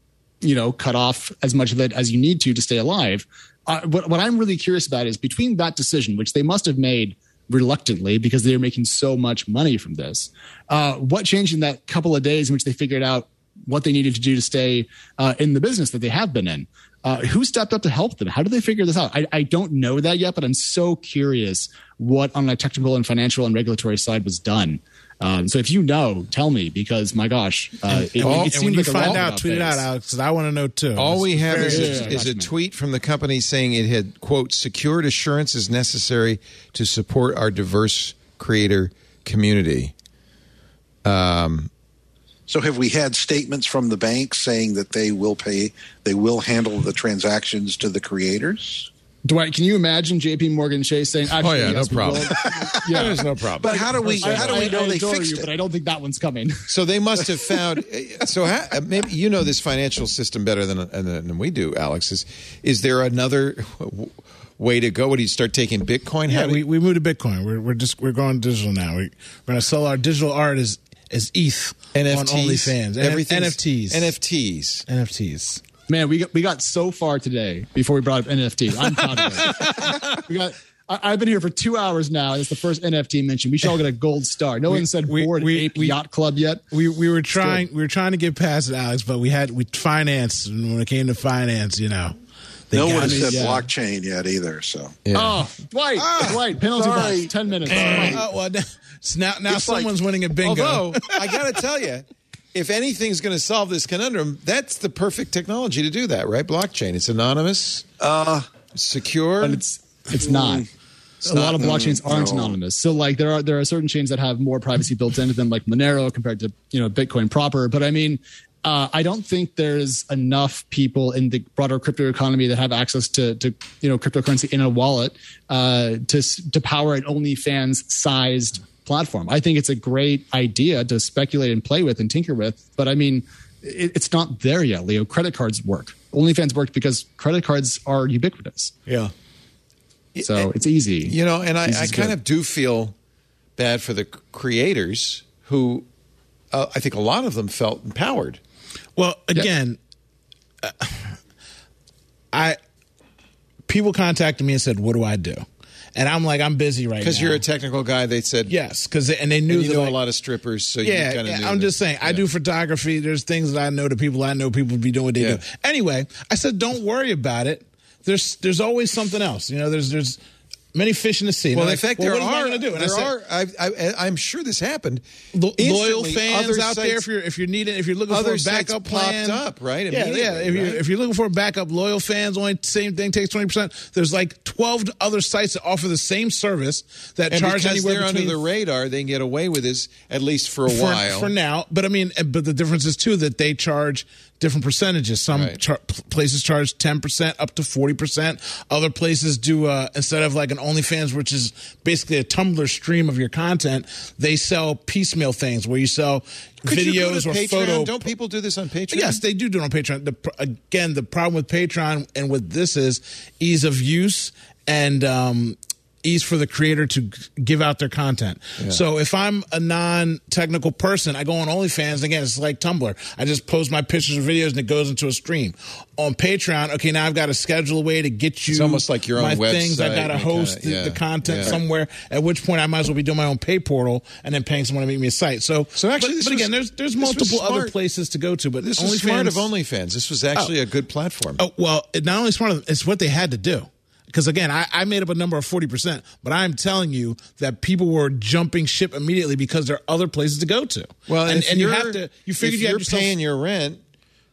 you know, cut off as much of it as you need to to stay alive. Uh, what, what I'm really curious about is between that decision, which they must have made reluctantly because they're making so much money from this, uh, what changed in that couple of days in which they figured out what they needed to do to stay uh, in the business that they have been in. Uh, who stepped up to help them? How did they figure this out? I, I don't know that yet, but I'm so curious what on a technical and financial and regulatory side was done. Um, so if you know, tell me because my gosh, uh, it, and, it seems when you like find roundabout out, tweet it out. Alex, because I want to know too. All we have Very is, a, is a tweet from the company saying it had, quote, secured assurances necessary to support our diverse creator community. Um, So have we had statements from the bank saying that they will pay, they will handle the transactions to the creators? Dwight, can you imagine J.P. Morgan Chase saying, Oh, yeah, "Actually, no problem. yeah, There's no problem. But how do we, how do we know I they adore fixed you, it? But I don't think that one's coming. So they must have found. So ha, uh, maybe you know this financial system better than than we do, Alex. Is is there another way to go? Would you start taking Bitcoin? Yeah, we, you- we moved to Bitcoin. We're we're just we're going digital now. We, we're going to sell our digital art as as ETH NFTs, on OnlyFans. everything's- NFTs. NFTs. NFTs. Man, we got we got so far today before we brought up NFT. I'm proud of it. we got. I, I've been here for two hours now. It's the first NFT mentioned. We should all get a gold star. No one said we- Bored we- ape we- yacht club yet. We we were trying we were trying to get past it, Alex, but we had we finance and when it came to finance, you know. they No one has said yeah. blockchain yet either. So Oh, Dwight, ah, Dwight, penalty sorry. box, ten minutes. Oh, well, now, now, now It's like- someone's winning a bingo. Although I got to tell you, if anything's going to solve this conundrum, that's the perfect technology to do that, right? Blockchain. It's anonymous, uh, secure. but it's it's not. a lot of blockchains aren't no. anonymous. So like there are there are certain chains that have more privacy built into them, like Monero compared to you know Bitcoin proper. But I mean, uh, I don't think there's enough people in the broader crypto economy that have access to to you know cryptocurrency in a wallet uh, to s- to power an OnlyFans sized platform. I think it's a great idea to speculate and play with and tinker with. But I mean. It, it's not there yet, Leo. Credit cards work. OnlyFans worked because credit cards are ubiquitous. Yeah. So it's easy. You know, and I, I kind good. of do feel bad for the creators who uh, I think a lot of them felt empowered. Well, again, uh, I people contacted me and said, "What do I do?" And I'm like, "I'm busy right now." Because you're a technical guy, they said, yes, because and they knew and you know like, a lot of strippers, so you yeah, yeah, knew I'm just saying. I do photography. There's things that I know. The people I know, people be doing what they Yeah. do. Anyway, I said, don't worry about it. There's there's always something else. You know, there's there's many fish in the sea. Well, in fact, well, there am I are. gonna do? And there said, are. I, I, I'm sure this happened. Lo- loyal fans out there. If you're if you're needing if you're looking for a sites backup popped plan, up, right, Yeah, yeah. If you're right? if you're looking for a backup, loyal fans only same thing takes twenty percent. There's like twelve other sites that offer the same service that and charge anywhere they're between under the radar, they can get away with this at least for a for, while. for now. But I mean, but the difference is too that they charge different percentages. Some Right. char- places charge ten percent up to forty percent. Other places do uh, instead of like an OnlyFans, which is basically a Tumblr stream of your content. They sell piecemeal things where you sell Could you videos to or Patreon? photo. Don't people do this on Patreon? Yes, they do do it on Patreon. The, again, the problem with Patreon and with this is ease of use and um, ease for the creator to give out their content. So if I'm a non-technical person, I go on OnlyFans. Again, it's like Tumblr. I just post my pictures or videos and it goes into a stream. On Patreon, okay, now I've got to schedule a way to get you. It's almost like your own my things. I website got to host kinda- the, yeah, the content yeah. somewhere. At which point, I might as well be doing my own pay portal and then paying someone to make me a site. So, So actually but, but was- again, there's there's multiple other places to go to. But This was smart of OnlyFans- OnlyFans. This was actually oh. a good platform. Oh well, not only smart, it's what they had to do. Because again, I, I made up a number of forty percent, but I'm telling you that people were jumping ship immediately because there are other places to go to. Well, and, and you have to. You figured if you you're yourself. paying your rent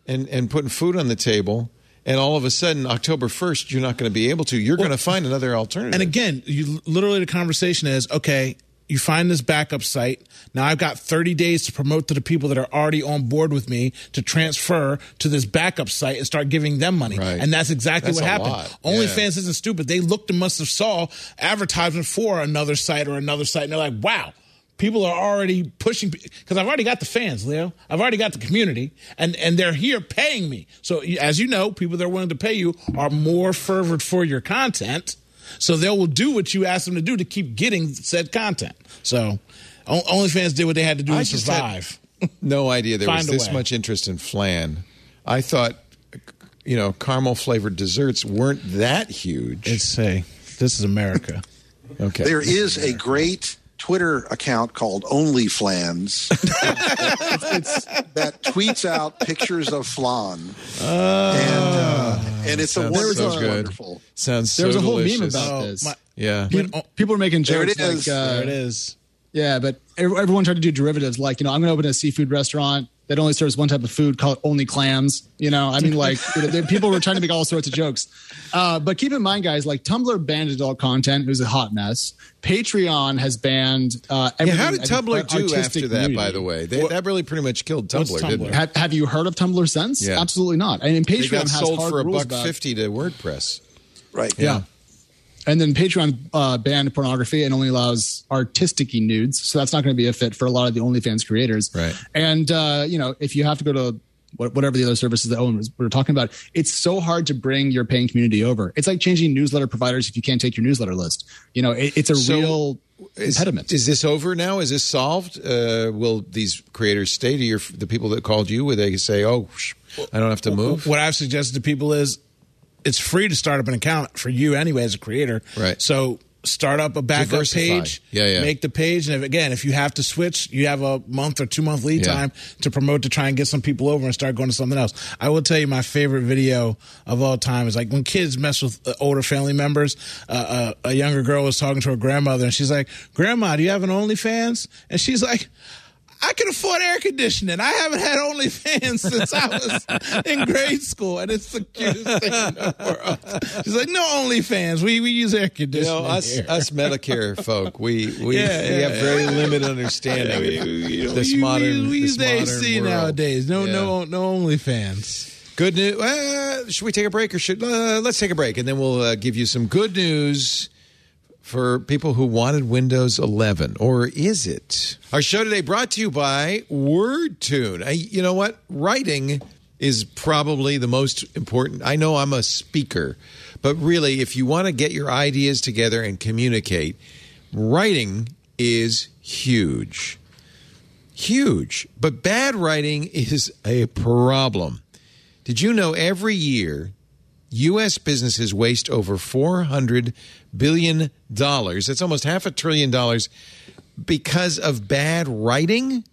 and and putting food on the table, and all of a sudden October first you're not going to be able to. You're going to find another alternative. and again, you literally the conversation is okay. You find this backup site. Now I've got 30 days to promote to the people that are already on board with me to transfer to this backup site and start giving them money. Right. And that's exactly That's what happened. lot. OnlyFans isn't stupid. They looked and must have saw advertisement for another site or another site, and they're like, "Wow." People are already pushing because I've already got the fans, Leo. I've already got the community, and and they're here paying me. So as you know, people that are willing to pay you are more fervent for your content. So they will do what you ask them to do to keep getting said content. So O- OnlyFans did what they had to do I to just had survive. no idea there was this way. much interest in flan. I thought, you know, caramel flavored desserts weren't that huge. It's a this is America. okay, there is a great Twitter account called OnlyFlans It's that tweets out pictures of flan, and uh, and it's a Sounds wonderful, so good. wonderful. Sounds There was so a whole delicious. meme about Oh, this. my- Yeah. When- People are making jokes. There jokes it is. like, uh, there it is. yeah, but ev- everyone tried to do derivatives. Like, you know, I'm going to open a seafood restaurant that only serves one type of food called only clams. You know, I mean, like, you know, there- people were trying to make all sorts of jokes. Uh, but keep in mind, guys, like Tumblr banned adult content. It was a hot mess. Patreon has banned. Uh, Yeah, how did I Tumblr do after that, by the way? They, that really pretty much killed Tumblr, What's didn't Tumblr? it? Have, have you heard of Tumblr since? Yeah. Absolutely not. And They Patreon got has sold hard for a buck about- fifty to WordPress. Right. Yeah. And then Patreon uh, banned pornography and only allows artistic nudes. So that's not going to be a fit for a lot of the OnlyFans creators. Right. And, uh, you know, if you have to go to what- whatever the other services that Owen was we were talking about, it's so hard to bring your paying community over. It's like changing newsletter providers if you can't take your newsletter list. You know, it, it's a So real Is, impediment. is this over now? Is this solved? Uh, will these creators stay to your the people that called you? Where they say, "Oh, sh- I don't have to move"? What I've suggested to people is it's free to start up an account for you anyway as a creator. Right. So start up a backup page. Yeah, yeah. Make the page, and if, again, if you have to switch, you have a month or two month lead Yeah. time to promote to try and get some people over and start going to something else. I will tell you my favorite video of all time is like when kids mess with uh, older family members. Uh, uh, a younger girl was talking to her grandmother, and she's like, "Grandma, do you have an OnlyFans?" And she's like. I can afford air conditioning. I haven't had OnlyFans since I was in grade school, and it's the cutest thing in the world. She's like, "No OnlyFans. We we use air You conditioning." know, us here." us Medicare folk, we we, Yeah, we yeah, have very limited understanding of this we, modern. we, we this use modern AC world. nowadays. No, Yeah. no, no OnlyFans. Good news. Uh, should we take a break or should uh, let's take a break and then we'll uh, give you some good news for people who wanted Windows 11 or is it? Our show today brought to you by WordTune. I, you know what? Writing is probably the most important. I know I'm a speaker, but really if you want to get your ideas together and communicate, writing is huge huge. But bad writing is a problem. Did you know every year U.S. businesses waste over $400 billion? That's almost half a trillion dollars because of bad writing.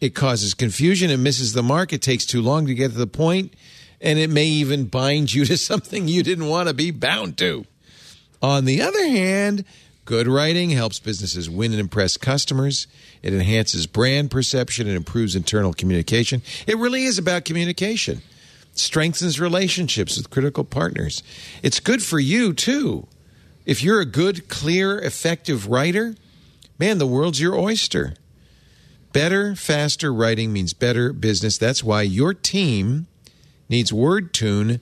It causes confusion and misses the mark. It takes too long to get to the point, and it may even bind you to something you didn't want to be bound to. On the other hand, good writing helps businesses win and impress customers. It enhances brand perception and improves internal communication. It really is about communication. Strengthens relationships with critical partners. It's good for you too. If you're a good, clear, effective writer, man, the world's your oyster. Better, faster writing means better business. That's why your team needs WordTune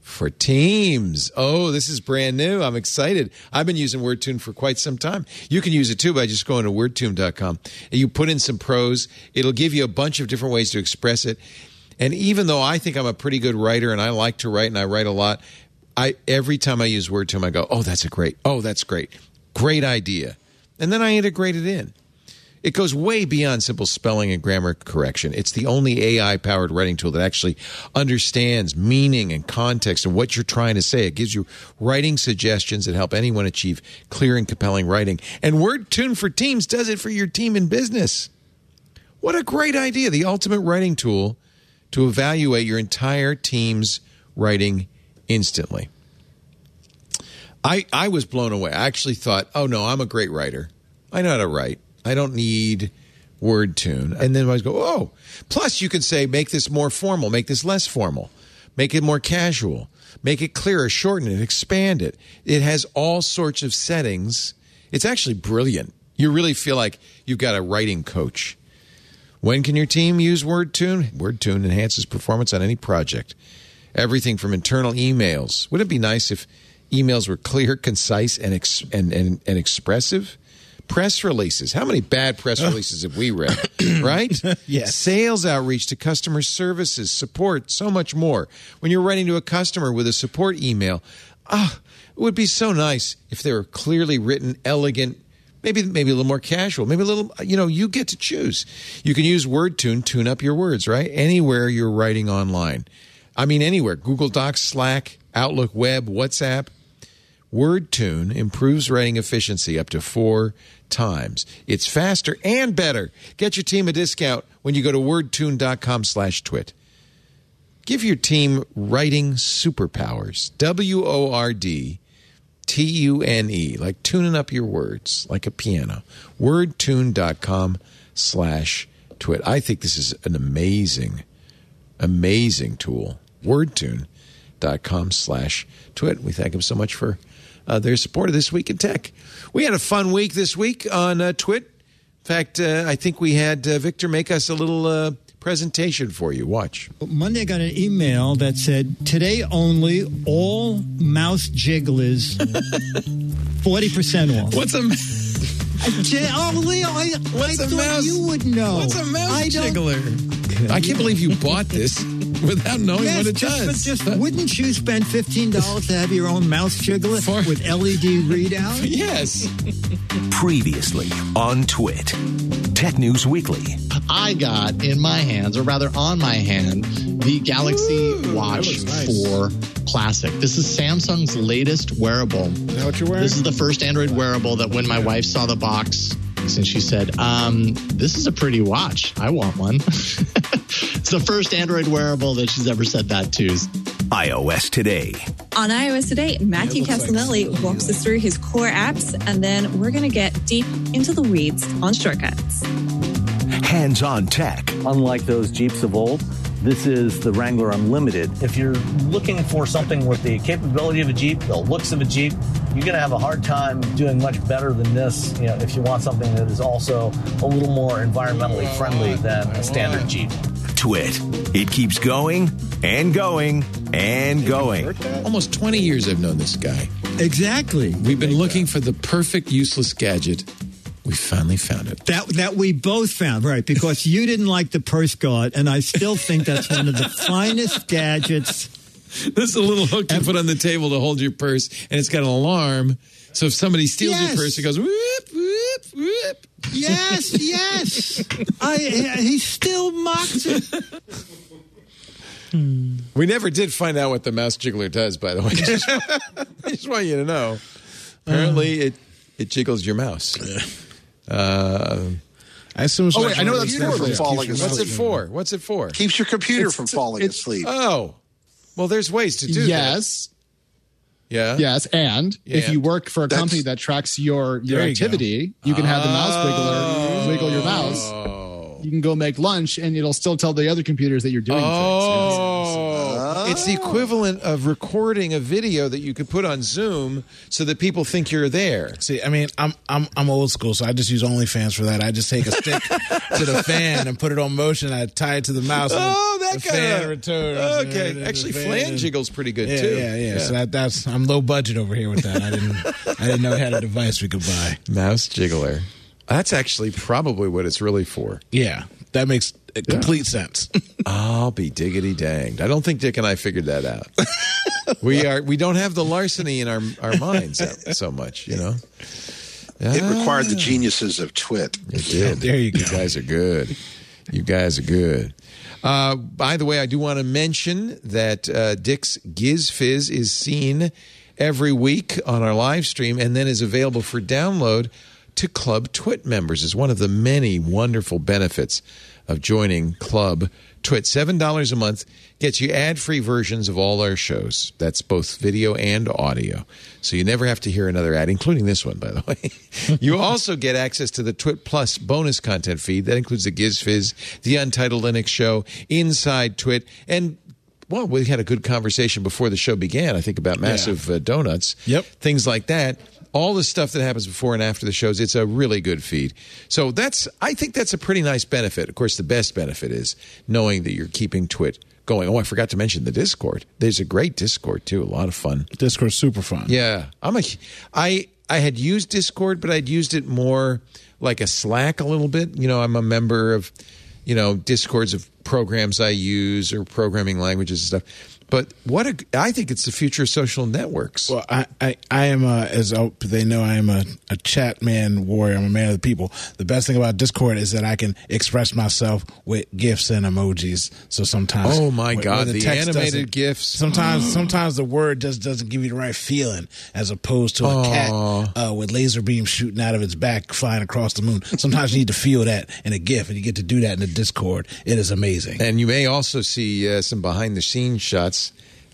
for Teams. Oh, this is brand new. I'm excited. I've been using WordTune for quite some time. You can use it too by just going to wordtune.com you put in some prose. It'll give you a bunch of different ways to express it. And even though I think I'm a pretty good writer and I like to write and I write a lot, I every time I use WordTune, I go, "Oh, that's a great. Oh, that's great. Great idea." And then I integrate it in. It goes way beyond simple spelling and grammar correction. It's the only AI powered writing tool that actually understands meaning and context and what you're trying to say. It gives you writing suggestions that help anyone achieve clear and compelling writing. And WordTune for Teams does it for your team in business. What a great idea. The ultimate writing tool to evaluate your entire team's writing instantly. I, I was blown away. I actually thought, oh no, I'm a great writer. I know how to write. I don't need word tune. And then I go, oh. Plus, you can say, make this more formal, make this less formal, make it more casual, make it clearer, shorten it, expand it. It has all sorts of settings. It's actually brilliant. You really feel like you've got a writing coach. When can your team use WordTune? WordTune enhances performance on any project. Everything from internal emails. Wouldn't it be nice if emails were clear, concise, and ex- and, and, and expressive? Press releases. How many bad press releases have we read? right? Yes. Sales outreach to customer services, support, so much more. When you're writing to a customer with a support email, ah, it would be so nice if they were clearly written, elegant, maybe maybe a little more casual, maybe a little. You know, you get to choose. You can use WordTune, tune up your words, right? Anywhere you're writing online. I mean, anywhere. Google Docs, Slack, Outlook, Web, WhatsApp. WordTune improves writing efficiency up to four times. It's faster and better. Get your team a discount when you go to wordtune.com slash twit. Give your team writing superpowers. W O R D T U N E, like tuning up your words like a piano. Wordtune.com slash twit. I think this is an amazing, amazing tool. Wordtune.com slash twit. We thank them so much for uh, their support of This Week in Tech. We had a fun week this week on uh, Twit. In fact, uh, I think we had uh, Victor make us a little uh, presentation for you. Watch. Monday, I got an email that said, Today only, all mouse jigglers 40% off. What's a J- oh, Leo, I, What's I a thought mouse- you would know. what's a mouse I don't- jiggler? I can't believe you bought this without knowing Yes, what it just, does. but just wouldn't you spend fifteen dollars to have your own mouse jiggler For- with LED readout? yes. Previously on Twit. Tech News Weekly. I got in my hands, or rather on my hand, the Galaxy Watch nice. 4 Classic. This is Samsung's latest wearable. Is that what you're wearing? This is the first Android wearable that when my wife saw the box, and she said, um, This is a pretty watch. I want one. it's the first Android wearable that she's ever said that to. iOS Today. On iOS today, Matthew looks like Cassinelli walks us through his core apps, and then we're going to get deep into the weeds on shortcuts. Hands on Tech. Unlike those Jeeps of old, this is the Wrangler Unlimited. If you're looking for something with the capability of a Jeep, the looks of a Jeep, you're going to have a hard time doing much better than this. You know, if you want something that is also a little more environmentally friendly than a standard Jeep. Twit. It keeps going and going and going. Almost 20 years I've known this guy. Exactly. We've been looking for the perfect useless gadget. We finally found it. That that we both found right because you didn't like the purse guard, and I still think that's one of the finest gadgets. This is a little hook you put on the table to hold your purse, and it's got an alarm. So if somebody steals Yes. your purse, it goes whoop, whoop, whoop. Yes, yes. I he still mocks it. We never did find out what the mouse jiggler does, by the way. Just- I just want you to know. Apparently, it, it jiggles your mouse. Uh, I assume it's Oh, wait, I know one of that's for things the that falling keeps your what's it for? What's it for? Keeps your computer It's- from falling it's- asleep. Oh, well, there's ways to do that. yes, Yeah. yes, and if you work for a That's- company that tracks your your you activity, you can have the mouse wiggler wiggle your mouse. Oh. You can go make lunch, and it'll still tell the other computers that you're doing things. Oh, it's the oh. equivalent of recording a video that you could put on Zoom so that people think you're there. See, I mean, I'm I'm I'm old school, so I just use OnlyFans for that. I just take a stick to the fan and put it on motion. I tie it to the mouse. and Oh, the that fan kind returns. okay. And the Actually, fan- flan jiggle's pretty good Yeah, too. yeah, yeah, So that, that's I'm low budget over here with that. I didn't I didn't know I had a device we could buy. mouse jiggler. That's actually probably what it's really for. Yeah, that makes complete sense. I'll be diggity danged. I don't think Dick and I figured that out. we are we don't have the larceny in our our minds so- so much, you know. It required Ah. the geniuses of Twit. It did. There you go. You guys are good. You guys are good. Uh, by the way, I do want to mention that uh, Dick's Giz Wiz is seen every week on our live stream and then is available for download to Club Twit members. Is one of the many wonderful benefits of joining Club Twit. $7 a month gets you ad free versions of all our shows. That's both video and audio. So you never have to hear another ad, including this one, by the way. you also get access to the Twit Plus bonus content feed. That includes the Giz Wiz, the Untitled Linux Show, Inside Twit, and well, we had a good conversation before the show began, I think, about massive uh, donuts. Yep. Things like that. All the stuff that happens before and after the shows, it's a really good feed. So that's, I think that's a pretty nice benefit. Of course, the best benefit is knowing that you're keeping Twit going. Oh, I forgot to mention the Discord. There's a great Discord too. A lot of fun. Discord's super fun. Yeah, I'm a. I I had used Discord, but I'd used it more like a Slack a little bit. You know, I'm a member of, you know, Discords of programs I use or programming languages and stuff. But what a, I think it's the future of social networks. Well, I, I, I am a, as they know, I am a, a chat man warrior. I'm a man of the people. The best thing about Discord is that I can express myself with gifs and emojis. So sometimes, Oh, my God, where the text animated GIFs. Sometimes, sometimes the word just doesn't give you the right feeling, as opposed to a cat uh, with laser beams shooting out of its back, flying across the moon. Sometimes you need to feel that in a GIF, and you get to do that in the Discord. It is amazing. amazing. And you may also see uh, some behind the scenes shots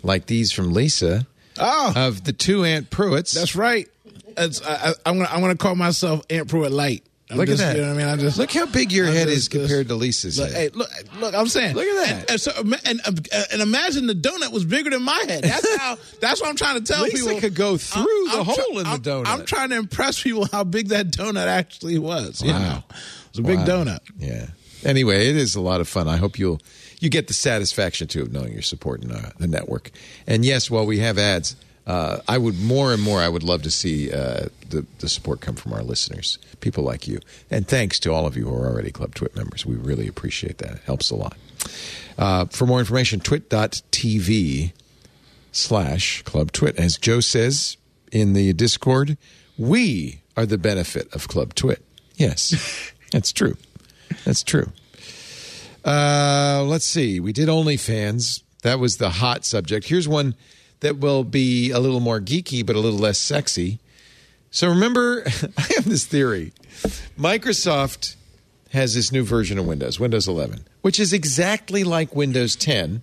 like these from Lisa Oh, of the two Ant Pruitts. that's right. It's, I, I'm gonna I'm gonna call myself Ant Pruitt Light. I'm Look just- at that. You know what I mean? I just Look how big your I'm head just- is compared to Lisa's Look, head. hey, look, look! I'm saying, Look at that. And, and so, and, and, imagine the donut was bigger than my head. That's how. That's what I'm trying to tell Lisa people. could go through the hole in the I'm- donut. I'm trying to impress people how big that donut actually was. You Wow. know, it was a big donut. Yeah. Anyway, it is a lot of fun. I hope you'll you get the satisfaction too of knowing you're supporting uh, the network. And yes, while we have ads, uh, I would more and more. I would love to see uh, the the support come from our listeners, people like you. And thanks to all of you who are already Club Twit members. We really appreciate that. It helps a lot. Uh, for more information, twit.tv slash Club Twit. As Joe says in the Discord, we are the benefit of Club Twit. Yes, that's true. That's true. Uh, let's see. We did OnlyFans. That was the hot subject. Here's one that will be a little more geeky, but a little less sexy. So remember, I have this theory. Microsoft has this new version of Windows, Windows 11, which is exactly like Windows 10,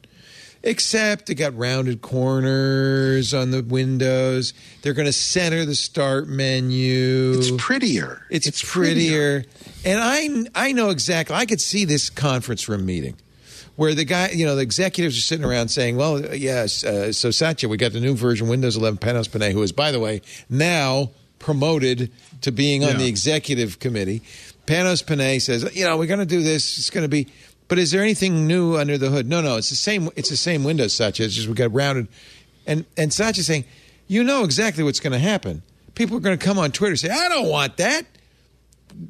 except it got rounded corners on the windows. They're going to center the start menu. It's prettier. It's, prettier. And I I know exactly. I could see this conference room meeting where the guy, you know, the executives are sitting around saying, "Well, yes, uh, so Satya, we got the new version Windows 11 Panos Panay, who is, by the way, now promoted to being on Yeah. the executive committee." Panos Panay says, "You know, we're going to do this. It's going to be." But is there anything new under the hood? No, no. It's the same. It's the same Windows, Satya. It's just we got rounded, and and Satya saying, "You know exactly what's going to happen. People are going to come on Twitter and say, I don't want that."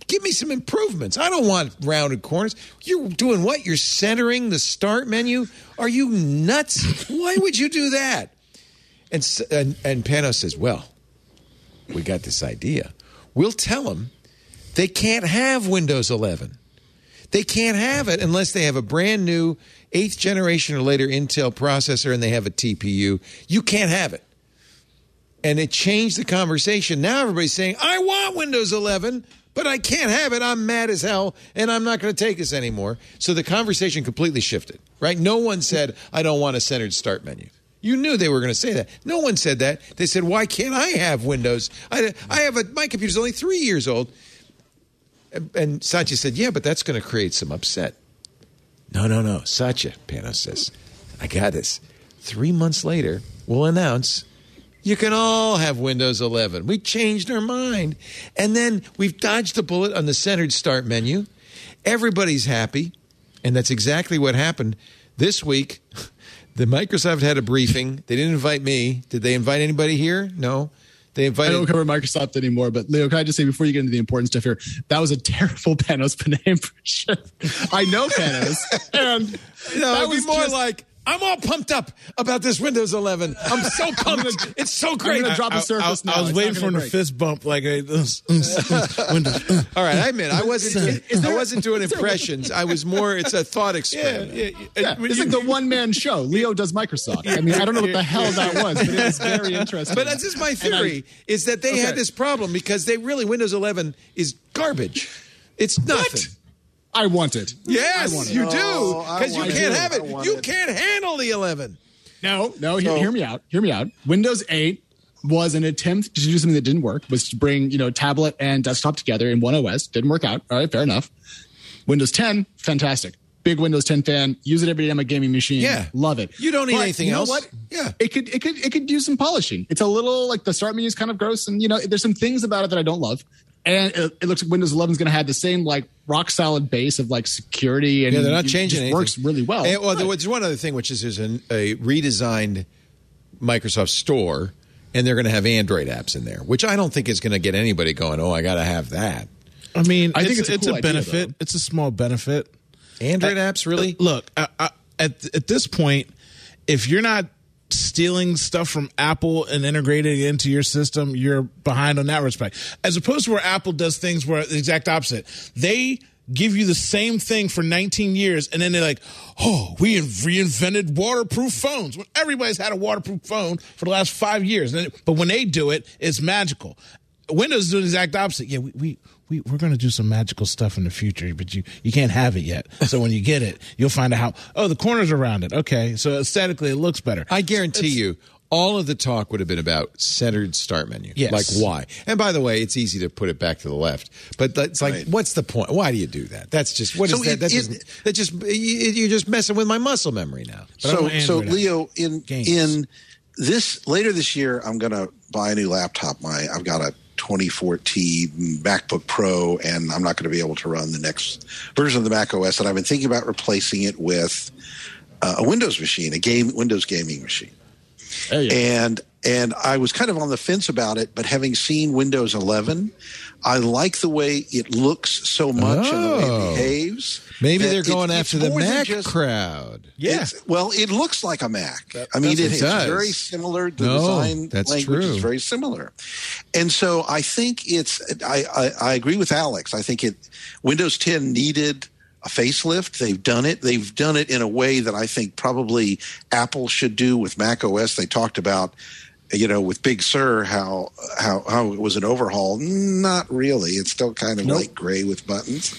give me some improvements. I don't want rounded corners. You're doing what? You're centering the start menu? Are you nuts? Why would you do that? And and, and Panos says, "Well, we got this idea. We'll tell them they can't have Windows 11. They can't have it unless they have a brand new eighth generation or later Intel processor and they have a TPU. You can't have it." and it changed the conversation. Now everybody's saying, I want Windows 11, but I can't have it. I'm mad as hell, and I'm not going to take this anymore. So the conversation completely shifted, right? No one said, I don't want a centered start menu. You knew they were going to say that. No one said that. They said, Why can't I have Windows? I, I have a, my computer's only three years old. And, Satya said, Yeah, but that's going to create some upset. No, no, no. Satya, Panos says, I got this. Three months later, we'll announce you can all have Windows 11. We changed our mind. And then we've dodged the bullet on the centered start menu. Everybody's happy. And that's exactly what happened this week. The Microsoft had a briefing. They didn't invite me. Did they invite anybody here? No. They I don't cover Microsoft anymore, but Leo, can I just say before you get into the important stuff here, that was a terrible Panos Panay impression. I know Panos, and No, that was more just- like, I'm all pumped up about this Windows 11. I'm so pumped. it's so great. gonna drop a I, surface I, now. I was It's waiting for him gonna fist bump like a Windows. uh. All right, I admit I wasn't. Is there- I wasn't doing impressions. I was more. It's a thought yeah, experiment. yeah, Yeah, it's like the one man show. Leo does Microsoft. I mean, I don't know what the hell that was, but it was very interesting. But that's is my And I- theory: is that they had this problem because they really Windows 11 is garbage. It's nothing. I want it. Yes, I want it. you do oh, No, because you can't it. have it. You it. can't handle the 11. No, no. Hear, hear me out. Hear me out. Windows 8 was an attempt to do something that didn't work. Was to bring you know tablet and desktop together in one OS. Didn't work out. All right, fair enough. Windows 10, fantastic. Big Windows 10 fan. Use it every day on my gaming machine. Yeah. love it. You don't need But anything you know else. What? Yeah. it could it could it could do some polishing. It's a little like the start menu is kind of gross, and you know there's some things about it that I don't love. And it, it looks like Windows 11 is going to have the same like rock solid base of like security and Yeah, they're not it changing just anything. Works really well. And, well, Right. there was one other thing, which is there's an, a redesigned Microsoft Store, and they're going to have Android apps in there, which I don't think is going to get anybody going. Oh, I got to have that. I mean, I think it's, it's a cool idea, benefit. though. it's a small benefit. Android apps, really? Look, I, I, at at this point, if you're not stealing stuff from Apple and integrating it into your system, you're behind on that respect. As opposed to where Apple does things where the exact opposite. They give you the same thing for 19 years and then they're like, "Oh, we in- reinvented waterproof phones." When everybody's had a waterproof phone for the last 5 years. But when they do it, it's magical. Windows is doing the exact opposite. Yeah, we, we, we, we're going to do some magical stuff in the future, but you, you can't have it yet. So when you get it, you'll find out how, oh, the corners around it. Okay. So aesthetically, it looks better. I guarantee you, all of the talk would have been about centered start menu. Yes. Like why? And by the way, it's easy to put it back to the left, but it's like, Right. what's the point? Why do you do that? That's just what is So that? it- that, it- just, that just you- you're just messing with my muscle memory now. But so so Android Leo in Games. in this later this year I'm going to buy a new laptop. My I've got a 2014 MacBook Pro and I'm not going to be able to run the next version of the Mac OS and I've been thinking about replacing it with uh, a Windows machine, a game Windows gaming machine. And and I was kind of on the fence about it, but having seen Windows 11, I like the way it looks so much and the way Oh. it behaves. Maybe they're going it's after the Mac just- crowd. Yeah. it's- well, it looks like a Mac. I mean, it, it it's does. very similar. The No, design that's language true. is very similar, and so I think it's. I, I, I agree with Alex. I think it Windows 10 needed a facelift. They've done it. They've done it in a way that I think probably Apple should do with Mac OS. They talked about. You know, with Big Sur, how how how it was an overhaul. Not really. It's still kind of like gray with buttons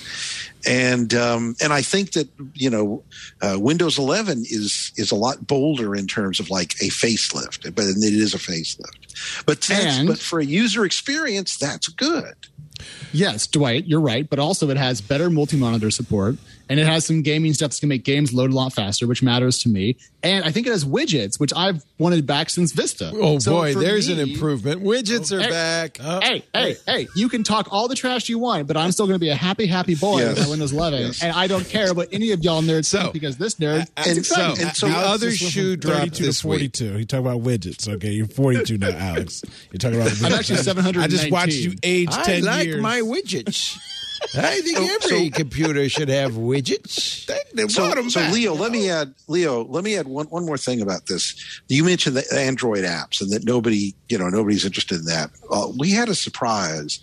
and um, and I think that you know uh, Windows 11 is is a lot bolder in terms of like a facelift, but it is a facelift. But And- but for a user experience, that's good. Yes, Dwight, you're right. But also, it has better multi monitor support and it has some gaming stuff that's going to make games load a lot faster, which matters to me. And I think it has widgets, which I've wanted back since Vista. Oh So boy, for there's an improvement. Widgets are Hey, back. Hey, hey, oh. hey, you can talk all the trash you want, but I'm still going to be a happy, happy boy Yes. with my Windows 11. Yes. And I don't care what any of y'all nerds So- think because this nerd And is excited. so- and so the other shoe dropped 32 this to week. 42. He talking about widgets. Okay, you're 42 now, Alex. You're talking about. I'm actually widgets. 719. I just watched you age 10 I 10 like years. my widgets. I think So- every so- computer should have widgets. They, they So, so. Leo, let me add Leo, let me add one, one more thing about this. You mentioned the Android apps and that nobody, you know, nobody's interested in that. Uh, we had a surprise.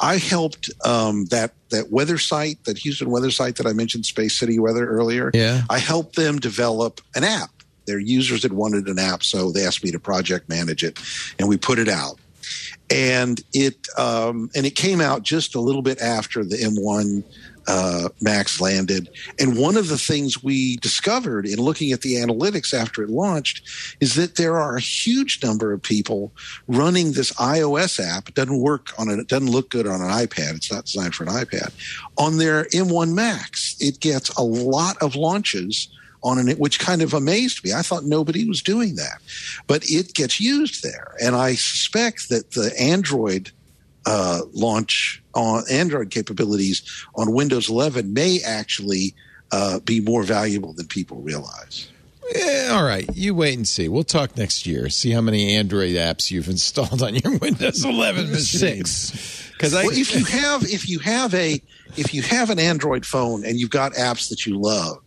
I helped um, that that weather site, that Houston weather site that I mentioned, Space City Weather earlier. Yeah. I helped them develop an app. Their users had wanted an app, so they asked me to project manage it, and we put it out. And it um, and it came out just a little bit after the M1 uh, Macs landed. And one of the things we discovered in looking at the analytics after it launched is that there are a huge number of people running this iOS app. It doesn't work on it. It doesn't look good on an iPad. It's not designed for an iPad. On their M1 Macs, it gets a lot of launches on it, which kind of amazed me. I thought nobody was doing that, but it gets used there. And I suspect that the Android uh, launch on Android capabilities on Windows 11 may actually uh, be more valuable than people realize. Yeah, all right. You wait and see. We'll talk next year. See how many Android apps you've installed on your Windows 11 machine. Six. Because well, if you have if you have a if you have an Android phone and you've got apps that you love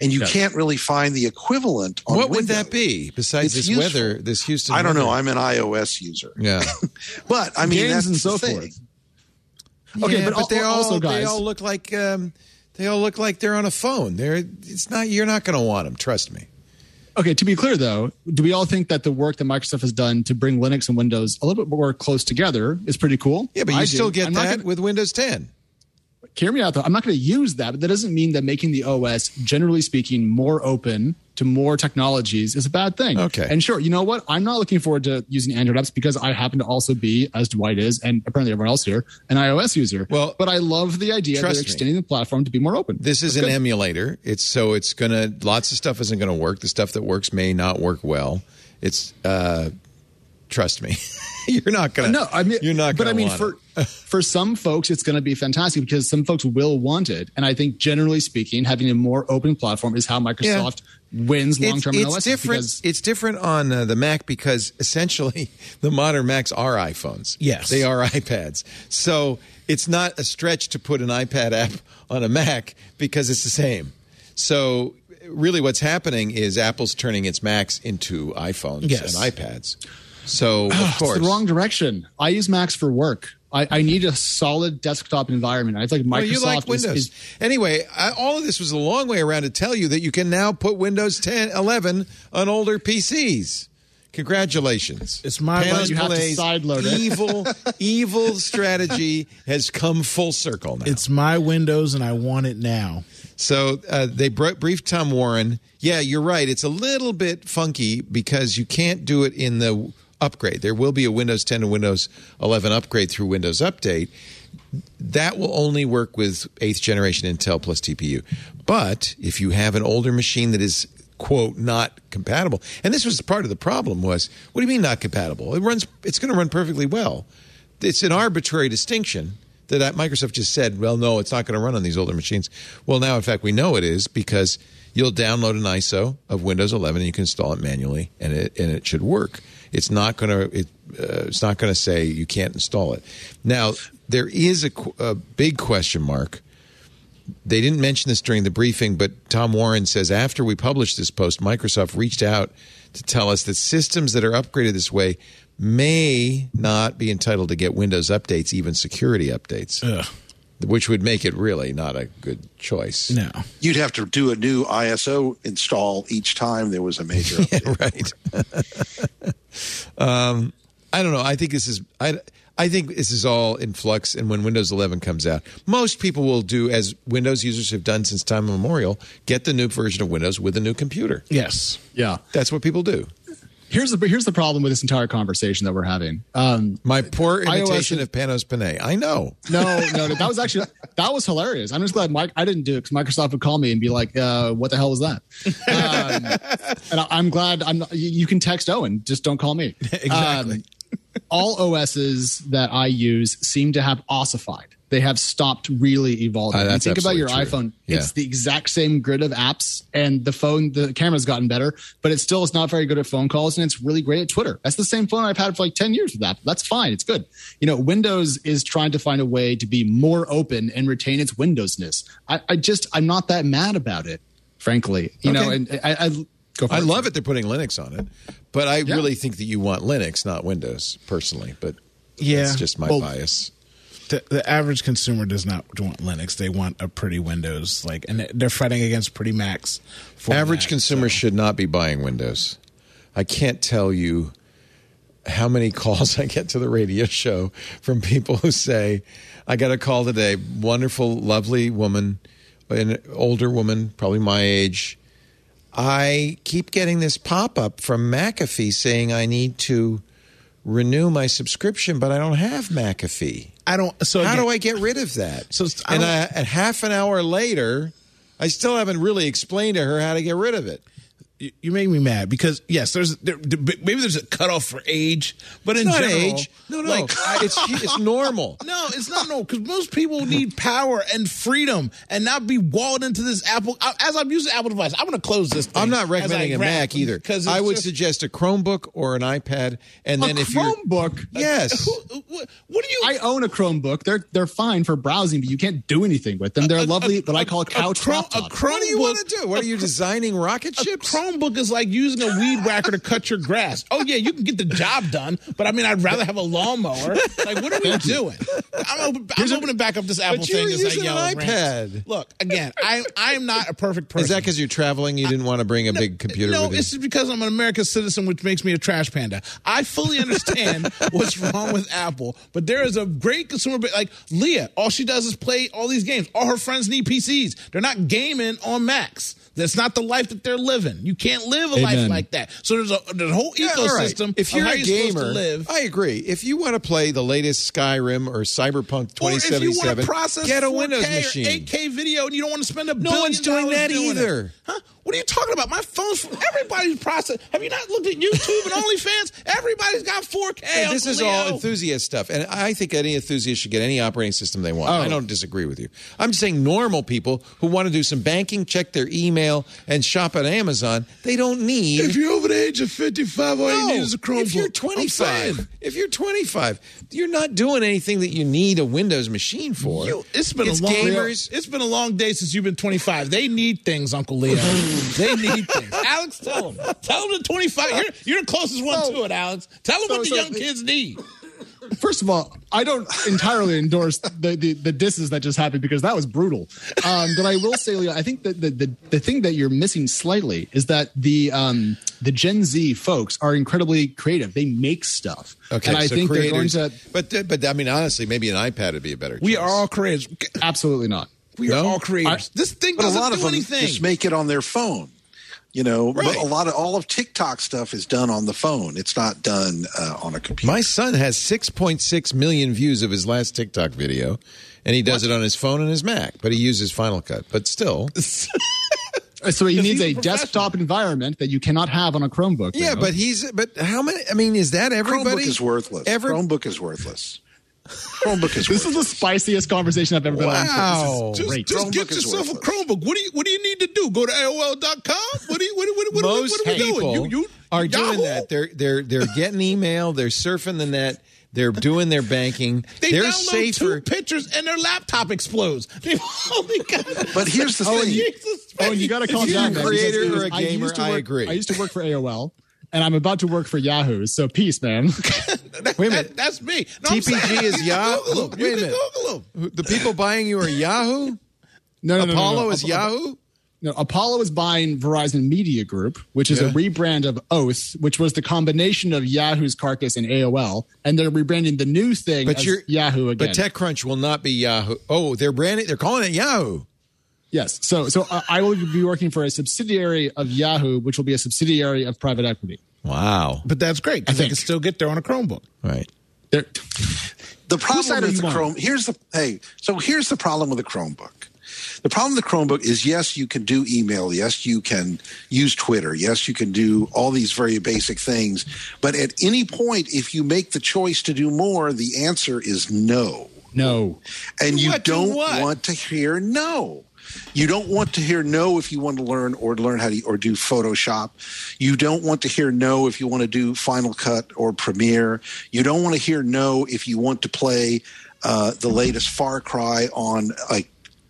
and you can't really find the equivalent on what would that be besides this useful. weather? This Houston. I don't know. I'm an iOS user, yeah. but I mean Games that's and the so thing. forth. Okay, Yeah, but al- they all also, they all look like um, they all look like they're on a phone. They're it's not. You're not going to want them. Trust me. Okay, to be clear though, do we all think that the work that Microsoft has done to bring Linux and Windows a little bit more close together is pretty cool? Yeah, but you I still do. get I'm that gonna- with Windows 10. Hear me out though. I'm not going to use that, but that doesn't mean that making the OS, generally speaking, more open to more technologies is a bad thing. Okay. And sure, you know what? I'm not looking forward to using Android apps because I happen to also be, as Dwight is, and apparently everyone else here, an iOS user. Well, but I love the idea that trust they're me. extending the platform to be more open. This is That's an good. emulator. It's so it's gonna lots of stuff isn't gonna work. The stuff that works may not work well. It's uh trust me. you're not gonna No, I mean, you're not But I mean, for for some folks, it's going to be fantastic because some folks will want it, and I think generally speaking, having a more open platform is how Microsoft wins long term it's, it's different. It's different on uh, the Mac because essentially the modern Macs are iPhones. Yes. they are iPads. So it's not a stretch to put an iPad app on a Mac because it's the same. So really, what's happening is Apple's turning its Macs into iPhones Yes. and iPads. So of it's course, the wrong direction. I use Macs for work. I, I need a solid desktop environment. I like Microsoft Well, you like Windows. is, anyway, I, all of this was a long way around to tell you that you can now put Windows 10, 11 on older PCs Congratulations. It's my Panos You have to Panay's sideload it. evil, evil strategy has come full circle now. It's my Windows, and I want it now. So uh, they br- briefed Tom Warren. Yeah, you're right. It's a little bit funky because you can't do it in the upgrade. There will be a Windows 10 and Windows 11 upgrade through Windows Update. That will only work with eighth generation Intel plus TPU. But if you have an older machine that is quote not compatible, and this was part of the problem was what do you mean not compatible? It runs. It's going to run perfectly well. It's an arbitrary distinction that Microsoft just said, well, no, it's not going to run on these older machines. Well, now, in fact, we know it is because you'll download an ISO of Windows 11 and you can install it manually, and it and it should work. It's not going to uh, it's not going to say you can't install it. Now, there is a, a big question mark. They didn't mention this during the briefing, but Tom Warren says after we published this post, Microsoft reached out to tell us that systems that are upgraded this way may not be entitled to get Windows updates, even security updates, Ugh. Which would make it really not a good choice. No. You'd have to do a new ISO install each time there was a major update. right. um, I don't know. I think this is I. I think this is all in flux, and when Windows 11 comes out, most people will do as Windows users have done since time immemorial: get the new version of Windows with a new computer. Yes. Yeah. That's what people do. Here's the here's the problem with this entire conversation that we're having. Um, My poor imitation is- of Panos Panay. I know. no, no, no, that was actually that was hilarious. I'm just glad Mike I didn't do it because Microsoft would call me and be like, uh, "What the hell was that?" Um, and I, I'm glad I'm. Not, you, you can text Owen, just don't call me. Exactly. Um, all OSs that I use seem to have ossified. They have stopped really evolving. Uh, think about your true. iPhone, Yeah. it's the exact same grid of apps, and the phone, the camera's gotten better, but it still is not very good at phone calls, and it's really great at Twitter. That's the same phone I've had for like 10 years with that. That's fine. It's good. You know, Windows is trying to find a way to be more open and retain its Windowsness. I, I just, I'm not that mad about it, frankly. You know, and I, I go for I it. love it. They're putting Linux on it, but I really think that you want Linux, not Windows, personally. But Yeah. it's just my Well, bias. The, the average consumer does not want Linux. They want a pretty Windows. Like, and they're fighting against pretty Macs. Average that, consumers so. should not be buying Windows. I can't tell you how many calls I get to the radio show from people who say, I got a call today, wonderful, lovely woman, an older woman, probably my age. I keep getting this pop up from McAfee saying I need to renew my subscription, but I don't have McAfee. I don't. So How again- do I get rid of that? So I and I, and half an hour later, I still haven't really explained to her how to get rid of it. You, you make me mad because yes, there's there, maybe there's a cutoff for age, but in It's not general, age. No, no, like, it's it's normal. No, it's not no because most people need power and freedom and not be walled into this Apple. I- As I'm using Apple device, I'm going to close this. Thing I'm not recommending a Mac either. because I would just- suggest a Chromebook or an iPad, and then a if you're Chromebook. yes, Who- what, what do you? I own a Chromebook. They're they're fine for browsing, but you can't do anything with them. They're lovely, what I call a couch Chrome- a Chromebook. what do you want to do? What are you designing rocket A ships? Chromebook is like using a weed whacker to cut your grass. Oh yeah, you can get the job done, but I mean, I'd rather have a lawnmower. Like, what are we doing? I'm, open, I'm opening back up this Apple But thing I using an and rant. iPad. Look, again, I I'm not a perfect person. Is that because you're traveling? You didn't want to bring a big computer No, with you? it's because I'm an American citizen, which makes me a trash panda. I fully understand what's wrong with Apple, but there is a great consumer base. Like Leah, all she does is play all these games. All her friends need PCs. They're not gaming on Macs. That's not the life that they're living. You can't live a life like that. So there's a, there's a whole Yeah, all right. ecosystem If of you're how a you're supposed gamer, to live. I agree. If you want to play the latest Skyrim or Cyberpunk Or if you want 2077, to process get a 4K Windows or machine. 8K video and you don't want to spend a No billion one's doing dollars that doing it. either. Huh? What are you talking about? My phone's everybody's process. Have you not looked at YouTube and OnlyFans? Everybody's got 4K. And this Uncle is all enthusiast stuff. And I think any enthusiast should get any operating system they want. Oh. I don't disagree with you. I'm just saying normal people who want to do some banking, check their email, and shop at Amazon, they don't need. If you're over the age of 55, all you need is a Chromebook. if you're 25, if you're 25, you're not doing anything that you need a Windows machine for. You, it's been It's a long gamers. It's been a long day since you've been 25. They need things, Uncle Leo. they need things. Alex, tell them. Tell them the 25. You're, you're the closest one to it, Alex. Tell them so- what the so young kids need. First of all, I don't entirely endorse the, the, the disses that just happened because that was brutal. Um, but I will say, Leo, I think that the, the, the thing that you're missing slightly is that the um, the Gen Z folks are incredibly creative. They make stuff. Okay, and I so think they're going creators, to. but but I mean honestly, maybe an iPad would be a better. We are all creators. Absolutely not. We No? are all creators. this thing But a doesn't lot do of them anything. just make it on their phone. You know, Right. a lot of all of TikTok stuff is done on the phone. It's not done uh, on a computer. My son has 6.6 million views of his last TikTok video, and he does it on his phone and his Mac, but he uses Final Cut. But still, So he needs a a desktop environment that you cannot have on a Chromebook. yeah. you know? But he's but how many? I mean, is that everybody? Chromebook is worthless. Every, Chromebook is worthless. Chromebook is this is the spiciest conversation I've ever been on. Wow. This Just, just get is yourself a. Chromebook. What do you What do you need to do? Go to AOL.com. What do you What, what, what, most what, what are we people doing? You, you, are Yahoo? doing that. They're they're they're getting email. They're surfing the net. They're doing their banking. They are download safer. two pictures and their laptop explodes. They've only got. But here's the Oh, thing. Jesus, Oh, and you got to calm you're down. a man, creator because or a I used gamer, to I agree. I used to work for AOL, and I'm about to work for Yahoo. So peace, man. That- Wait a minute. that- that's me. No, TPG is Yahoo. Google 'em. Wait a can minute. Google 'em. The people buying you are Yahoo. No, no, no, no, Apollo no. is Ap- Yahoo. No, Apollo is buying Verizon Media Group, which is Yeah. a rebrand of Oath, which was the combination of Yahoo's carcass and AOL, and they're rebranding the new thing But as you're Yahoo again. But TechCrunch will not be Yahoo. Oh, they're branding. They're calling it Yahoo. Yes, so so I I will be working for a subsidiary of Yahoo, which will be a subsidiary of private equity. Wow. But that's great because I they can still get there on a Chromebook. Right. They're, The problem with you the on? Chrome here's the hey, so here's the problem with the Chromebook. The problem with the Chromebook is yes, you can do email, yes, you can use Twitter, yes, you can do all these very basic things, but at any point if you make the choice to do more, the answer is no. no, And you What to don't what? want to hear no. You don't want to hear no if you want to learn or learn how to or do Photoshop. You don't want to hear no if you want to do Final Cut or Premiere. You don't want to hear no if you want to play uh, the latest Far Cry on a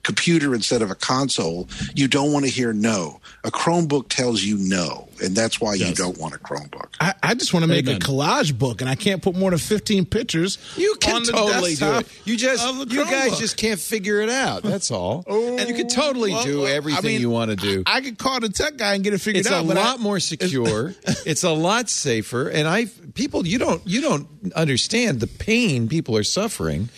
computer instead of a console. You don't want to hear no. A Chromebook tells you no, and that's why you don't want a Chromebook. I, I just want to make Amen. a collage book, and I can't put more than fifteen pictures. You can on the totally do it. You just you guys just can't figure it out. That's all. Oh, and you can totally Well, do everything I mean, you want to do. I, I could call the tech guy and get it figured it's a out. but I- lot more secure. it's a lot safer, and I people you don't you don't understand the pain people are suffering n-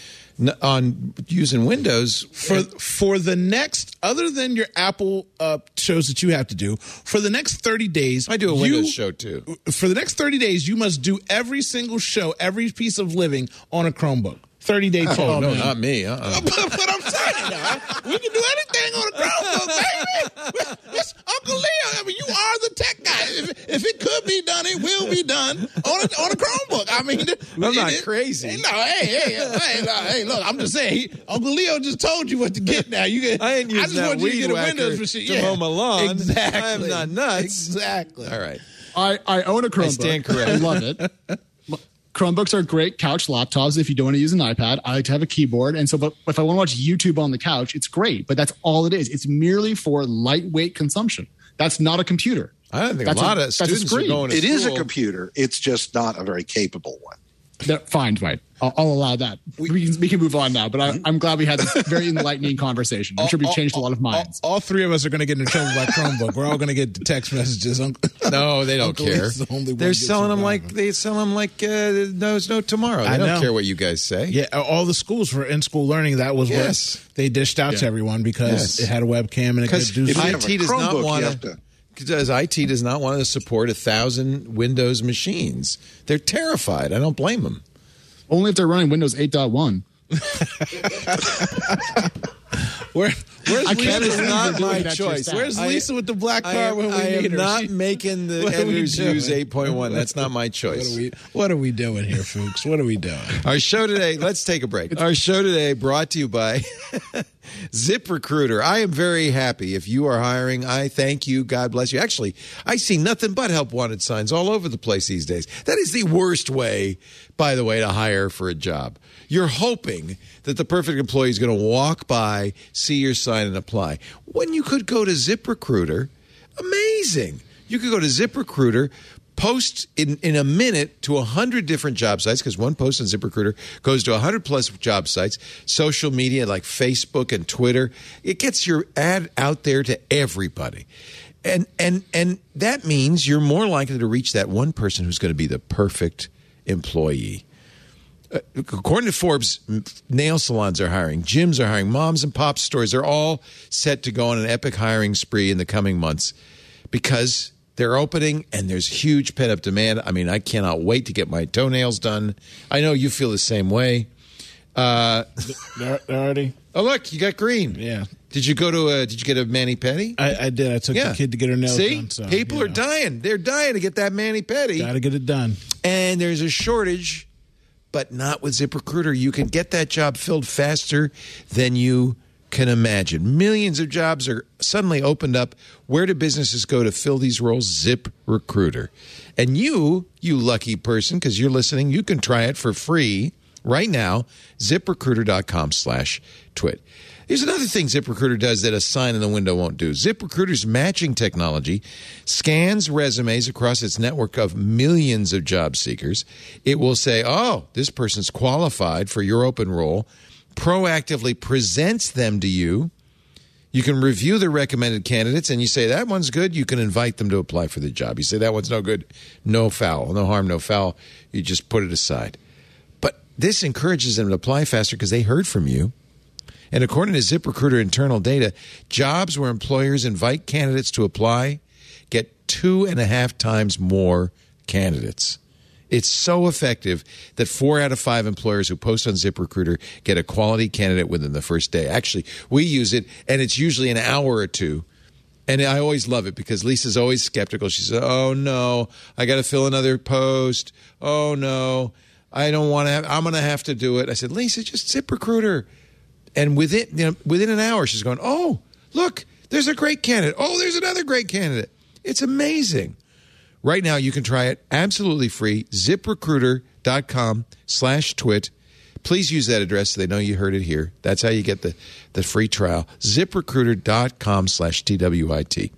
on using Windows for for the next other than your Apple uh, shows that you have to do for the next 30 days I do a you- Windows show too. for the next 30 days you must do every single show every piece of living on a Chromebook 30 day Oh challenge no, not me. Uh-uh. but, but I'm saying now, we can do anything on a Chromebook, baby. It's Uncle Leo. I mean, you are the tech guy. If, if it could be done, it will be done on a, on a Chromebook. I mean, I'm not it- it- crazy. Hey, no, hey, hey, hey, no, hey, look, I'm just saying. He, Uncle Leo just told you what to get. Now you get. I ain't using just that want you to get a Windows machine to yeah, mow my lawn. Exactly. I am not nuts. Exactly. All right. I, I own a Chromebook. I stand corrected. I love it. Chromebooks are great couch laptops if you don't want to use an iPad. I like to have a keyboard. And so but if I want to watch YouTube on the couch, it's great. But that's all it is. It's merely for lightweight consumption. That's not a computer. I don't think That's a lot a- of students are going to It is a computer. It's just not a very capable one. No, fine, fine. I'll, I'll allow that. We, can, we can move on now. But I, I'm glad we had this very enlightening conversation. I'm sure we've changed a lot of minds. All, all three of us are going to get into trouble by Chromebook. We're all going to get the text messages. No, they don't Uncle care. The They're selling them like they sell them like uh, there's no tomorrow. They I don't know. care what you guys say. Yeah, all the schools for in school learning. That was Yes. what they dished out to everyone because Yes. it had a webcam and it could Because do. If you something. have a IT does not Chromebook, you want to. Because IT does not want to support a thousand Windows machines. They're terrified. I don't blame them. Only if they're running Windows 8.1. Where, where's I Lisa? believe not my that to your choice. staff. Where's I- with the black I car am, when we I am need her? not She- making the What editors use 8.1. That's not my What choice. are we? What are we doing here, folks? What are we doing? Our show today, let's take a break. Our show today brought to you by ZipRecruiter. I am very happy. If you are hiring, I thank you. God bless you. Actually, I see nothing but help wanted signs all over the place these days. That is the worst way, by the way, to hire for a job. You're hoping that the perfect employee is going to walk by, see your sign, and apply. When you could go to ZipRecruiter, amazing. You could go to ZipRecruiter, post in, in a minute to 100 different job sites because one post on ZipRecruiter goes to 100 plus job sites, social media like Facebook and Twitter. It gets your ad out there to everybody. and and and that means you're more likely to reach that one person who's going to be the perfect employee. Uh, according to Forbes, nail salons are hiring, gyms are hiring, moms and pop stores are all set to go on an epic hiring spree in the coming months because they're opening and there's huge pent up demand. I mean, I cannot wait to get my toenails done. I know you feel the same way. Uh, They're, they're already. oh, look, you got green. Yeah, Did you go to a? Did you get a mani pedi? I, I did. I took the kid to get her nails See, done. So, people are know. dying. They're dying to get that mani pedi, Got to get it done. and there's a shortage, but not with ZipRecruiter. You can get that job filled faster than you can imagine. Millions of jobs are suddenly opened up. Where do businesses go to fill these roles? ZipRecruiter, and you, you lucky person, because you're listening, you can try it for free right now. ZipRecruiter.com/slash twit. Here's another thing ZipRecruiter does that a sign in the window won't do. ZipRecruiter's matching technology scans resumes across its network of millions of job seekers. It will say, oh, this person's qualified for your open role, proactively presents them to you. You can review the recommended candidates and you say, that one's good. You can invite them to apply for the job. You say, that one's no good. No foul. No harm, no foul. You just put it aside. But this encourages them to apply faster because they heard from you. And according to ZipRecruiter internal data, jobs where employers invite candidates to apply get two and a half times more candidates. It's so effective that four out of five employers who post on ZipRecruiter get a quality candidate within the first day. Actually, we use it, and it's usually an hour or two. And I always love it because Lisa's always skeptical. She says, "Oh no, I got to fill another post. Oh no, I don't want to. Have, I'm going to have to do it." I said, "Lisa, just ZipRecruiter." And within you know, within an hour, she's going, "Oh, look, there's a great candidate. Oh, there's another great candidate. It's amazing." Right now, you can try it absolutely free. ZipRecruiter.com slash twit. Please use that address so they know you heard it here. That's how you get the, the free trial. ZipRecruiter.com slash TWIT.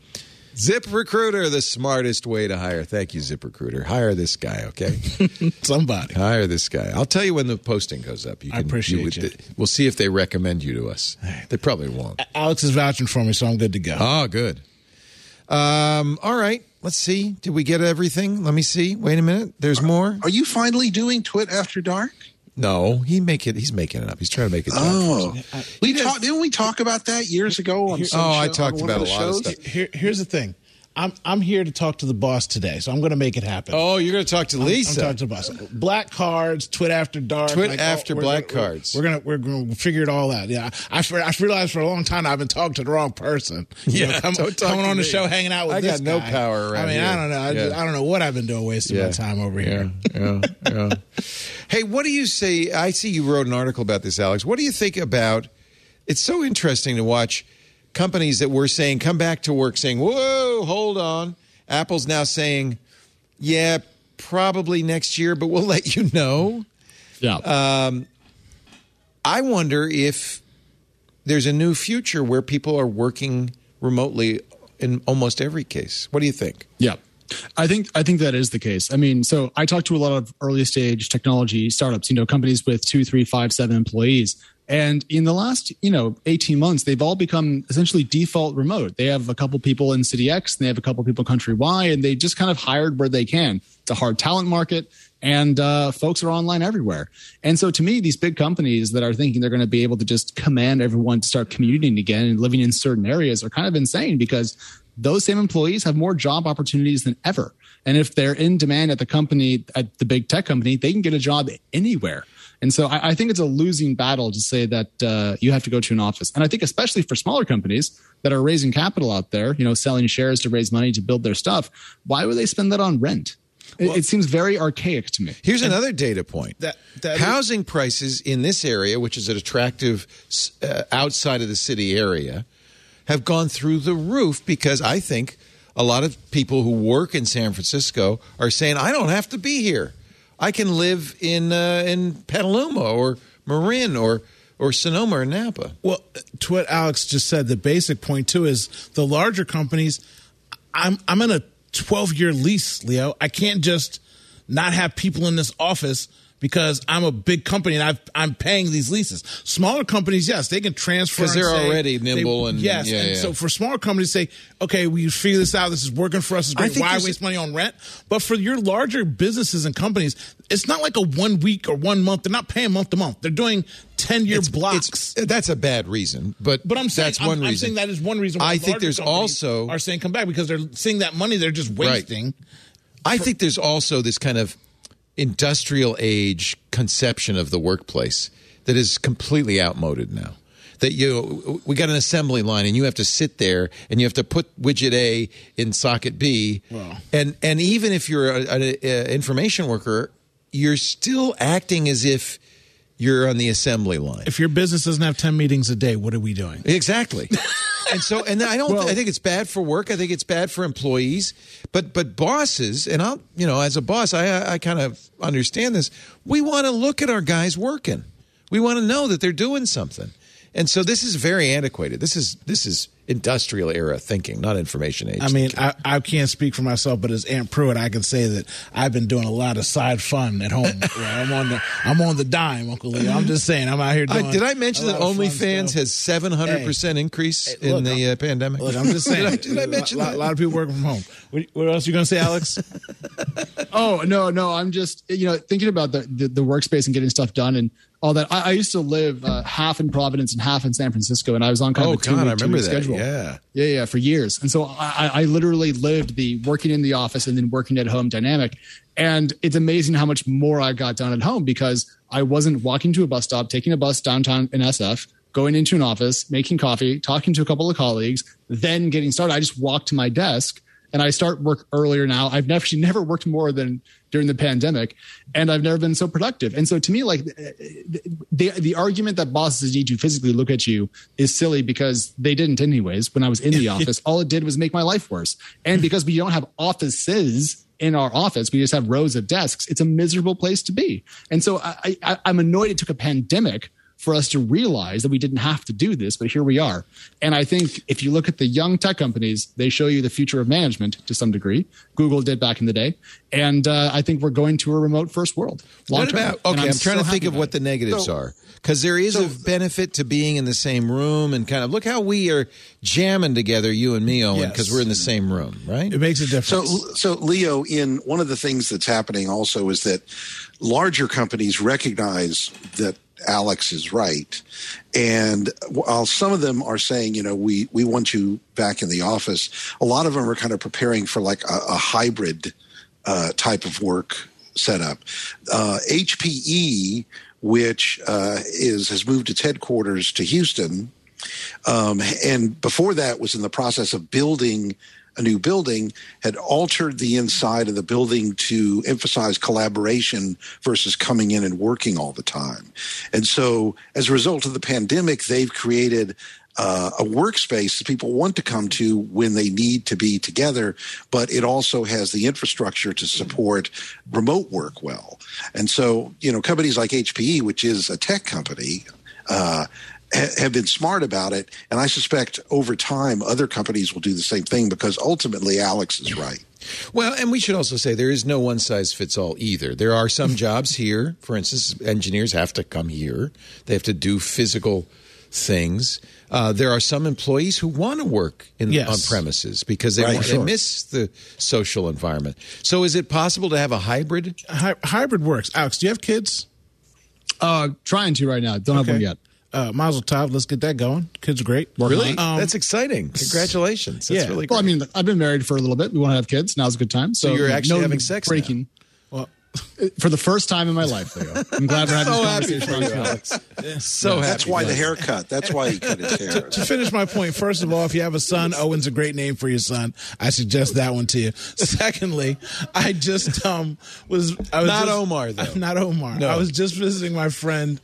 ZipRecruiter, the smartest way to hire. Thank you, ZipRecruiter. Hire this guy, okay? Somebody. hire this guy. I'll tell you when the posting goes up. You I appreciate would- you. We'll see if they recommend you to us. They probably won't. Alex is vouching for me, so I'm good to go. Oh, good. Um, all right. Let's see. Did we get everything? Let me see. Wait a minute. There's more. Are you finally doing Twit After Dark? No, he make it. He's making it up. He's trying to make it. Oh, we talked. Didn't we talk about that years ago on? Oh, some Oh, I talked on about the a lot of stuff. Here, here's the thing. I'm I'm here to talk to the boss today, so I'm going to make it happen. oh, you're going to talk to I'm- Lisa. I'm, talking to the boss. Black cards, twit after dark, Twit oh, after we're black gonna- cards. We're gonna we're gonna figure it all out. Yeah, I I, realized for a long time I've been talking to the wrong person. You Yeah, know, come- coming on the show, hanging out with I this got no guy. power around I mean, here. I don't know. I, Yeah. just- I don't know what I've been doing, wasting my time over here. yeah, yeah. hey, what do you say? I see you wrote an article about this, Alex. What do you think about? It's so interesting to watch companies that were saying come back to work, saying, "Whoa, hold on." Apple's now saying, "Yeah, probably next year, but we'll let you know." Yeah. Um, I wonder if there's a new future where people are working remotely in almost every case. What do you think? Yeah. I think I think that is the case. I mean, so I talk to a lot of early stage technology startups, you know, companies with two, three, five, seven employees. And in the last, you know, 18 months, they've all become essentially default remote. They have a couple people in City X and they have a couple people country Y, and they just kind of hired where they can. It's a hard talent market, and uh, folks are online everywhere. And so to me, these big companies that are thinking they're going to be able to just command everyone to start commuting again and living in certain areas are kind of insane because those same employees have more job opportunities than ever. And if they're in demand at the company, at the big tech company, they can get a job anywhere. And so I, I think it's a losing battle to say that uh, you have to go to an office. And I think especially for smaller companies that are raising capital out there, you know, selling shares to raise money to build their stuff, why would they spend that on rent? It, it seems very archaic to me. Here's another data point. That- that- Housing prices in this area, which is an attractive uh, outside of the city area, have gone through the roof because I think a lot of people who work in San Francisco are saying, "I don't have to be here. I can live in uh, in Petaluma or Marin or or Sonoma or Napa." Well, to what Alex just said, the basic point too is the larger companies. I'm I'm in a 12 year lease, Leo. I can't just not have people in this office because I'm a big company and I've, I'm paying these leases. Smaller companies, yes, they can transfer 'Cause and they're say- already they- nimble and- yes. yeah, and yeah. so for smaller companies, say, okay, we figure this out. This is working for us. It's great. Why waste money on rent? But for your larger businesses and companies, it's not like a one week or one month. They're not paying month to month. They're doing ten year blocks. It's, that's a bad reason, but But I'm saying that's I'm, one I'm reason. saying that is one reason. Why I think there's also are saying come back because they're seeing that money they're just Right. wasting. I think there's also this kind of industrial age conception of the workplace that is completely outmoded now. That you, we got an assembly line, and you have to sit there, and you have to put widget A in socket B, and and even if you're an information worker, you're still acting as if you're on the assembly line. If your business doesn't have ten meetings a day, what are we doing? Exactly. and so, and I don't. I think it's bad for work. I think it's bad for employees. But but bosses, and I'll you know, as a boss, I I kind of understand this. We want to look at our guys working. We want to know that they're doing something. And so this is very antiquated. This is this is industrial era thinking, not information age. I mean, I, I can't speak for myself, but as Ant Pruitt, I can say that I've been doing a lot of side fun at home. Where I'm on the I'm on the dime, Uncle Leo. I'm just saying, I'm out here doing. Uh, did I mention that lot of fun OnlyFans has seven hundred percent increase Hey, look, in the uh, pandemic? Look, I'm just saying. did, I, did I mention a lot, that? A lot of people working from home. What, what else are you going to say, Alex? Oh no, no, I'm just you know thinking about the the, the workspace and getting stuff done and all that. I, I used to live uh, half in Providence and half in San Francisco, and I was on kind Oh, of a two God, I week, that. schedule. Yeah. yeah, yeah, for years. And so I, I literally lived the working in the office and then working at home dynamic. And it's amazing how much more I got done at home because I wasn't walking to a bus stop, taking a bus downtown in SF, going into an office, making coffee, talking to a couple of colleagues, then getting started. I just walked to my desk and I start work earlier now. I've never actually never worked more than during the pandemic, and I've never been so productive. And so to me, like the the argument that bosses need to physically look at you is silly because they didn't anyways. When I was in the office, all it did was make my life worse. And because we don't have offices in our office, we just have rows of desks. It's a miserable place to be. And so I, I, I'm annoyed it took a pandemic for us to realize that we didn't have to do this, but here we are. And I think if you look at the young tech companies, they show you the future of management to some degree. Google did back in the day. And uh, I think we're going to a remote first world. long What term. about? And Okay, I'm, trying so to think of what it. the negatives So- are because there is a benefit to being in the same room and kind of look how we are jamming together, you and me, Owen, Yes. because we're in the same room, right? It makes a difference. So, difference. so Leo, in one of the things that's happening also is that larger companies recognize that Alex is right, and while some of them are saying, you know, we we want you back in the office, a lot of them are kind of preparing for like a, a hybrid uh, type of work setup. Uh, HPE, which uh, is has moved its headquarters to Houston, um, and before that was in the process of building a new building had altered the inside of the building to emphasize collaboration versus coming in and working all the time and so as a result of the pandemic they've created uh, a workspace that people want to come to when they need to be together, but it also has the infrastructure to support remote work well. And so, you know, companies like HPE, which is a tech company, uh, have been smart about it. And I suspect over time, other companies will do the same thing because ultimately Alex is right. Well, and we should also say there is no one size fits all either. There are some jobs here, for instance, engineers have to come here, they have to do physical things. Uh, there are some employees who want to work in Yes. on premises because they, Right, want, they miss the social environment. So, is it possible to have a hybrid? Hy- hybrid works. Alex, do you have kids? Uh, trying to right now. Don't have one yet. Uh, Mazel Tov. Let's get that going. Kids are great. Really? Um, That's exciting. Congratulations. That's yeah. really great. Well, I mean, I've been married for a little bit. We want to have kids. Now's a good time. So, So you're no actually having sex now. Breaking well, for the first time in my life, Leo. I'm glad we're having so this conversation. for on you, camera. Alex. So happy. That's why the haircut. That's why he cut his hair. to finish my point, first of all, if you have a son, Owen's a great name for your son. I suggest that one to you. Secondly, I just um was I was Not just- Omar, though. Not Omar. No. I was just visiting my friend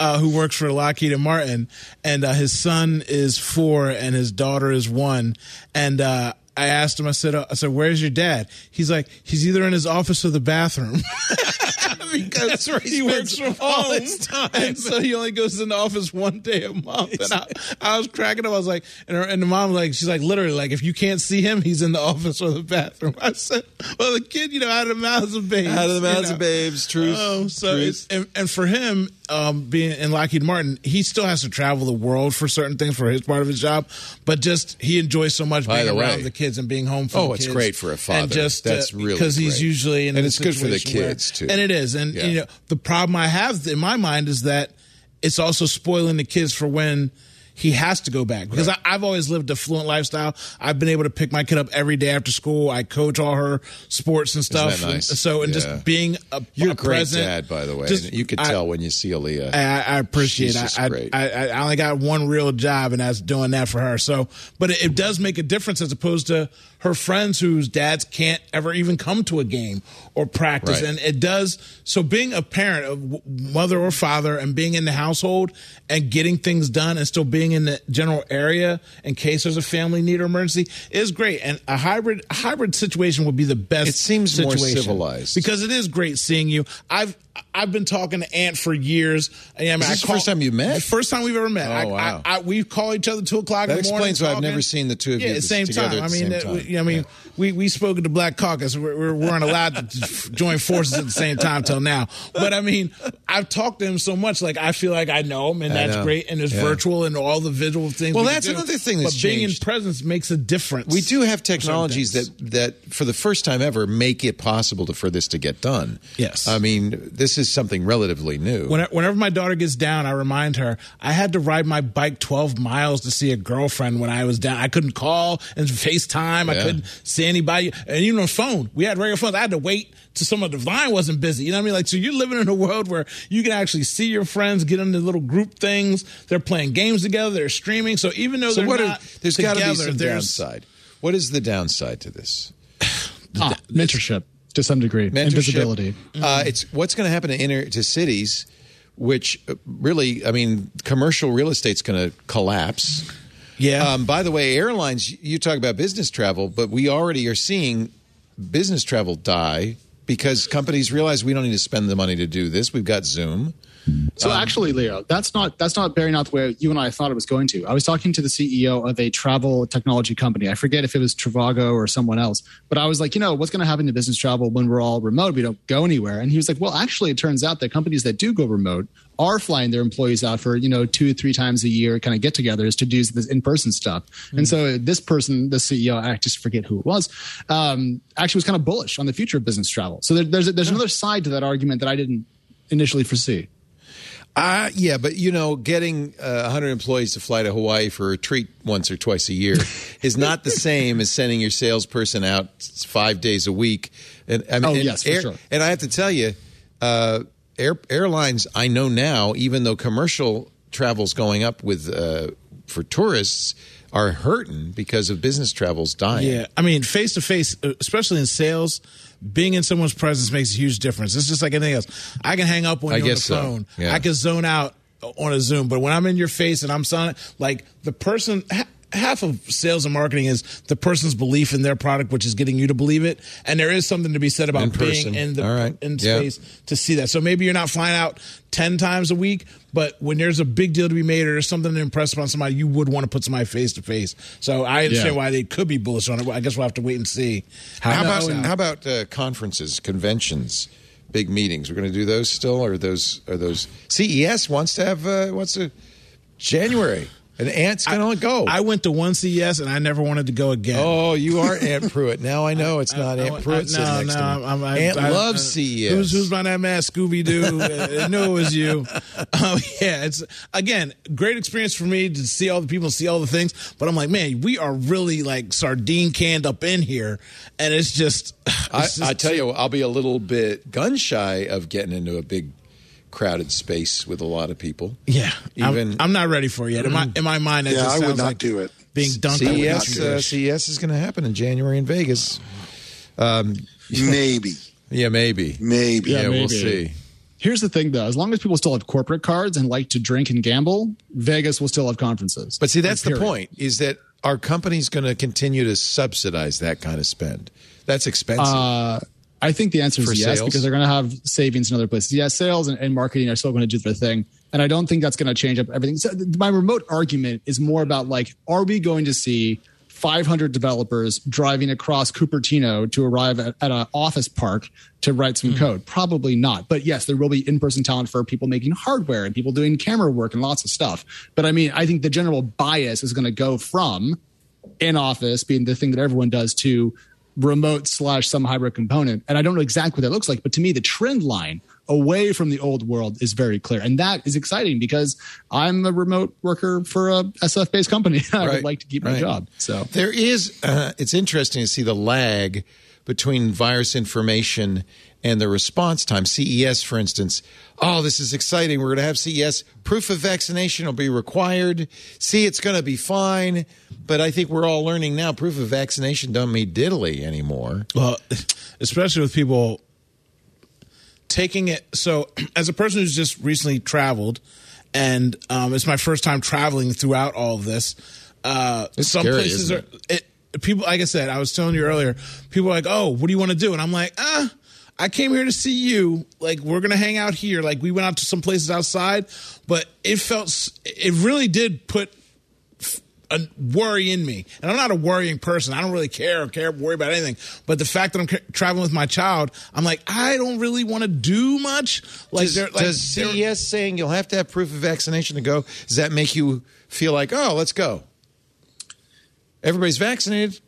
uh, who works for Lockheed and Martin, and uh, his son is four and his daughter is one, and. uh I asked him. I said, uh, I said, where's your dad? He's like, he's either in his office or the bathroom. because he he works from all home, his time. and so he only goes in the office one day a month. And I, I was cracking up. I was like, and, her, and the mom like, she's like, literally, like, if you can't see him, he's in the office or the bathroom. I said, well, the kid, you know, out of the mouths of babes, Out of the mouths you of babes, truth. Oh, so truth. and, and for him, um, being in Lockheed Martin, he still has to travel the world for certain things for his part of his job. But just he enjoys so much By being the around way- the kids and being home for Oh, the it's great for a father. And just That's uh, really because he's usually in And it's good for the situation where- kids, too. And it is, and Yeah. you know the problem I have in my mind is that it's also spoiling the kids for when. He has to go back because I, I've always lived a fluent lifestyle. I've been able to pick my kid up every day after school. I coach all her sports and stuff. nice? And so, and Yeah. just being a, You're a a great present, dad, by the way. just- you I- tell when you see Aaliyah. I, I appreciate it. I. I, I, I only got one real job, and that's doing that for her. So, but it, it does make a difference as opposed to her friends whose dads can't ever even come to a game or practice, Right. and it does. So, being a parent of mother or father and being in the household and getting things done and still being in the general area in case there's a family need or emergency is great. And a hybrid hybrid situation would be the best. It seems more situation civilized. because it is great seeing you. I've I've been talking to Ant for years. I mean, Is I this the first time you met? First time we've ever met. Oh, I, wow. I, we call each other two o'clock. That in the morning explains why I've never seen the two of yeah, you at the same time. I mean, uh, time. we- I mean, Yeah. We we spoke at the Black Caucus. We're, we're, weren't allowed to join forces at the same time till now. But I mean, I've talked to him so much. Like I feel like I know him, and I that's know. great. And it's Yeah. virtual and all the visual things. Well, we that's another thing that's But being in presence makes a difference. We do have technologies that that for the first time ever make it possible to, for this to get done. Yes. I mean this is something relatively new. When- Whenever my daughter gets down, I remind her I had to ride my bike 12 miles to see a girlfriend when I was down. I couldn't call and FaceTime. I couldn't see anybody. And even on phone, we had regular phones. I had to wait to some of the line wasn't busy. You know what I mean? Like, so you're living in a world where you can actually see your friends, get into little group things. They're playing games together. They're streaming. So even though so they're what not are, there's got to be some there's- downside. What is the downside to this? Ah, mentorship to some degree, invisibility. Mentorship. visibility. Uh, it's what's going to happen to inner to cities, which uh, really, I mean, commercial real estate's going to collapse. Yeah. Um, by the way, airlines. You talk about business travel, but we already are seeing business travel die because companies realize we don't need to spend the money to do this. We've got Zoom. So actually, Leo, that's not that's not bearing out the way you and I thought it was going to. I was talking to the CEO of a travel technology company. I forget if it was Trivago or someone else, but I was like, you know, what's going to happen to business travel when we're all remote? We don't go anywhere. And he was like, well, actually, it turns out that companies that do go remote are flying their employees out for you know two three times a year, kind of get-togethers to do this in-person stuff. And so this person, the CEO, I just forget who it was, um, actually was kind of bullish on the future of business travel. So there, there's there's another side to that argument that I didn't initially foresee. Uh, yeah, but you know, getting uh, 100 employees to fly to Hawaii for a treat once or twice a year is not the same as sending your salesperson out five days a week. And I mean, Oh, and yes, for air- sure. And I have to tell you, uh, air, airlines. I know now, even though commercial travel's going up with uh, for tourists, are hurting because of business travels dying. Yeah, I mean, face to face, especially in sales, being in someone's presence makes a huge difference. It's just like anything else. I can hang up on I you on the guess so, phone. yeah. I can zone out on a Zoom, but when I'm in your face and I'm selling, like the person. Ha- Half of sales and marketing is the person's belief in their product, which is getting you to believe it. And there is something to be said about In being in the All right. in Yeah. space to see that. So maybe you're not flying out ten times a week, but when there's a big deal to be made or there's something to impress upon somebody, you would want to put somebody face to face. So I understand Yeah. why they could be bullish on it. I guess we'll have to wait and see. How No, about how about uh, conferences, conventions, big meetings? We're going to do those still, or those are those CES wants to have uh, wants to January. And Ant's going to go. I went to one CES and I never wanted to go again. oh, you are Ant Pruitt. Now I know it's not Ant Pruitt sitting no, next no, to me. I'm, I, Ant I- loves I- CES. Who's, who's behind that mask? Scooby Doo. I knew it was you. Um, yeah, it's again great experience for me to see all the people, see all the things. But I'm like, man, we are really like sardine canned up in here, and it's just. I, it's just I tell you, I'll be a little bit gun shy of getting into a big crowded space with a lot of people. Yeah, Even- I'm, I'm not ready for it yet. In my in my mind, that Yeah, just I would not like do it. being dunked. on with CES, uh, CES is going to happen in January in Vegas. Maybe, Yeah, maybe. maybe. Yeah, Yeah, we'll see. Here's the thing, though: as long as people still have corporate cards and like to drink and gamble, Vegas will still have conferences. But see, that's the point: is that our companies going to continue to subsidize that kind of spend? That's expensive. Uh, I think the answer is yes sales? because they're going to have savings in other places. Yes, sales and, and marketing are still going to do their thing, and I don't think that's going to change up everything. So th- my remote argument is more about like, are we going to see 500 developers driving across Cupertino to arrive at, at an office park to write some hmm. code? Probably not. But yes, there will be in-person talent for people making hardware and people doing camera work and lots of stuff. But I mean, I think the general bias is going to go from in office being the thing that everyone does to remote slash some hybrid component. And I don't know exactly what that looks like, but to me, the trend line away from the old world is very clear. And that is exciting because I'm a remote worker for a SF based company. I Right, would like to keep my right. job. So There is, uh, it's interesting to see the lag between virus information and the response time. CES, for instance, oh, this is exciting. We're going to have CES. Proof of vaccination will be required. See, it's going to be fine. But I think we're all learning now proof of vaccination don't mean diddly anymore. Well, especially with people taking it. So, as a person who's just recently traveled, and um, it's my first time traveling throughout all of this, uh, some scary, places are. It, people, like I said, I was telling you earlier, people are like, "Oh, what do you want to do?" And I'm like, "Ah." I came here to see you. Like we're gonna hang out here. Like we went out to some places outside, but it felt it really did put a worry in me. And I'm not a worrying person. I don't really care or care worry about anything. But the fact that I'm ca- traveling with my child, I'm like, I don't really want to do much. Like, Does, like does CES saying you'll have to have proof of vaccination to go, does that make you feel like, oh, let's go? Everybody's vaccinated.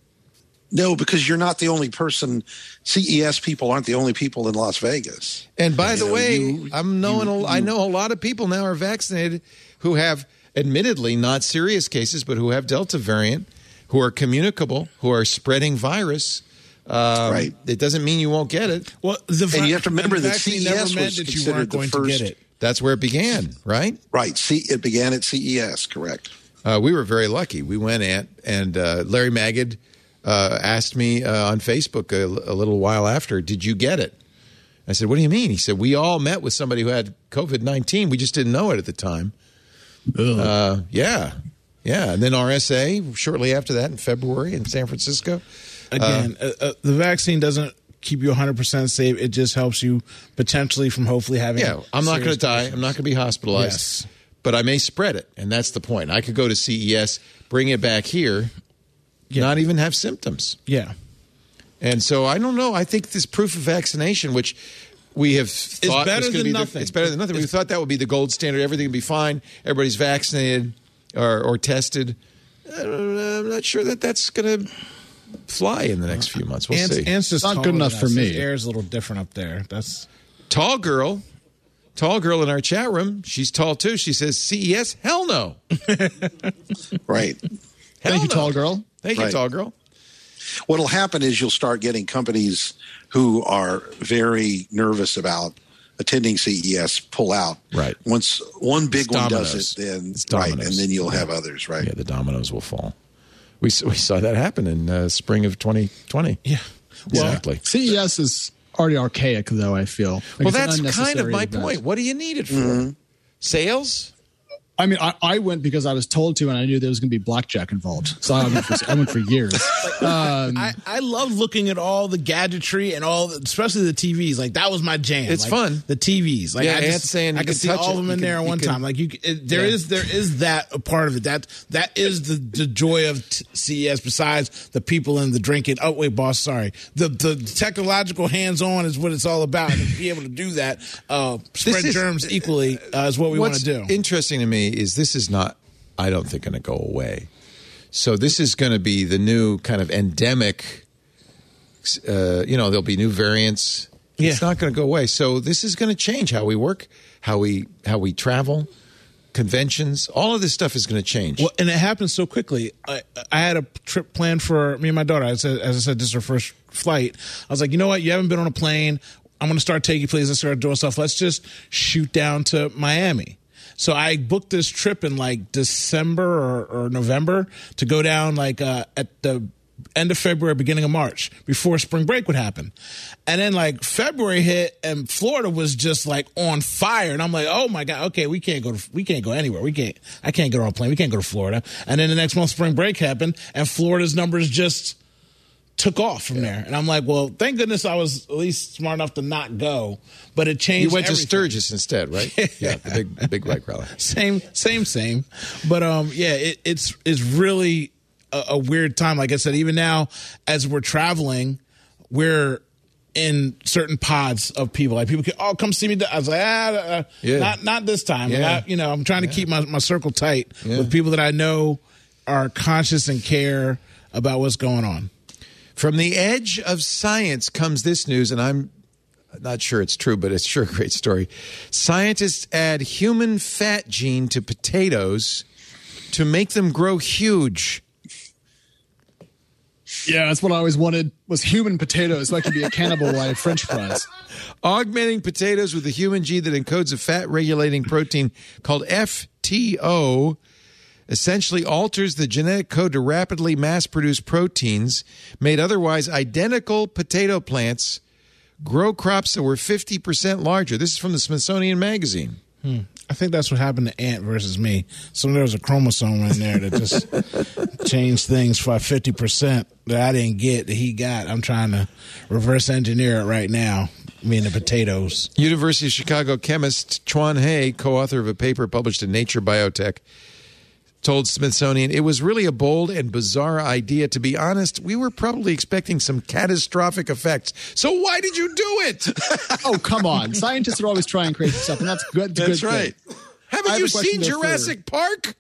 No, because you're not the only person. CES people aren't the only people in Las Vegas. And by You the know, way, you- I'm knowing you- a, I know a lot of people now are vaccinated who have admittedly not serious cases, but who have Delta variant, who are communicable, who are spreading virus. Um, Right. It doesn't mean you won't get it. well, the And you have to remember that CES never was meant that you considered weren't the going first- to get it. That's where it began, right? Right. C, it began at CES, correct? Uh, we were very lucky. We went at, and uh, Larry Magid uh, asked me uh, on Facebook a, a little while after, "Did you get it?" I said, "What do you mean?" He said, "We all met with somebody who had COVID nineteen. We just didn't know it at the time." Uh, yeah, yeah, and then RSA shortly after that in February in San Francisco. Again, uh, uh, the vaccine doesn't keep you 100% safe. It just helps you potentially from hopefully having. Yeah, I'm not going to die. I'm not going to be hospitalized. Yes. But I may spread it, and that's the point. I could go to CES, bring it back here, not even have symptoms. Yeah. And so I don't know. I think this proof of vaccination, which we have thought better was than be the- nothing. it's better than nothing. We thought that would be the gold standard. Everything would be fine. Everybody's vaccinated or, or tested. I don't- I'm not sure that that's going to fly in the next few months. We'll Ants, see. Ants is Not good enough than for me. His air is a little different up there. That's Tall girl, tall girl in our chat room. She's tall too. She says CES. Hell no. Right. Hell thank you, tall girl. Right. Thank you, tall girl. What'll happen is you'll start getting companies who are very nervous about attending CES pull out. Right. Once one big It's one dominoes. does it, then It's right, and then you'll have others. Right. Yeah, the dominoes will fall. We we saw that happen in uh, spring of 2020. yeah. exactly. CES is already archaic, though. I feel. Like, well, that's kind of my event. point. What do you need it for? Sales? I mean, I, I went because I was told to, and I knew there was going to be blackjack involved. So I went for, I went for years. Um, I, I love looking at all the gadgetry and all, the, especially the TVs. Like that was my jam. It's Like, fun. The TVs. Like Yeah, I just, saying I can can see all of them You in can- there at one can- time. Like you, it, there Yeah. is there is that a part of it. That that is the, the joy of t- CES. Besides the people and the drinking. Oh wait, boss, sorry. The the technological hands on is what it's all about. And to be able to do that, uh, spread is- germs equally uh, is what we want to do. interesting to me is this is not, I don't think, going to go away. So this is going to be the new kind of endemic. Uh, you know, there'll be new variants. It's not going to go away. So this is going to change how we work, how we how we travel, conventions. All of this stuff is going to change. Well, and it happened so quickly. I, I had a trip planned for me and my daughter. I said, as I said, this is her first flight. I was like, you know what? You haven't been on a plane. I'm going to start taking places. Let's start doing stuff. Let's just shoot down to Miami. So I booked this trip in like December or, or November to go down like uh, at the end of February, beginning of March, before spring break would happen. And then like February hit and Florida was just like on fire. And I'm like, oh my God, okay, we can't go to, we can't go anywhere. We can't, I can't get on a plane. We can't go to Florida. And then the next month spring break happened and Florida's numbers just took off from there. And I'm like, well, thank goodness I was at least smart enough to not go, but it changed. You went everything. to Sturgis instead, right? yeah, the big, big bike rally. same, same, same. But um, yeah, it, it's it's really a, a weird time. Like I said, even now as we're traveling, we're in certain pods of people. Like people can, oh, come see me. I was like, ah, uh, Yeah. not not this time. Yeah. You know, I'm trying to keep my, my circle tight Yeah. with people that I know are conscious and care about what's going on. From the edge of science comes this news, and I'm not sure it's true, but it's sure a great story. Scientists add human fat gene to potatoes to make them grow huge. Yeah, that's what I always wanted was human potatoes so I could be a cannibal while French fries. Augmenting potatoes with a human gene that encodes a fat regulating protein called FTO essentially alters the genetic code to rapidly mass produce proteins made otherwise identical potato plants grow crops that were 50% larger. This is from the Smithsonian Magazine. Hmm. I think that's what happened to Ant versus me. So there was a chromosome in there that just changed things by fifty percent that I didn't get that he got. I'm trying to reverse engineer it right now. Me and the potatoes. University of Chicago chemist Chuan He, co-author of a paper published in Nature Biotech, told Smithsonian it was really a bold and bizarre idea. To be honest, we were probably expecting some catastrophic effects. So why did you do it? Oh, come on. Scientists are always trying crazy stuff, and that's good. That's good right. thing. Haven't have you seen though for- Jurassic Park?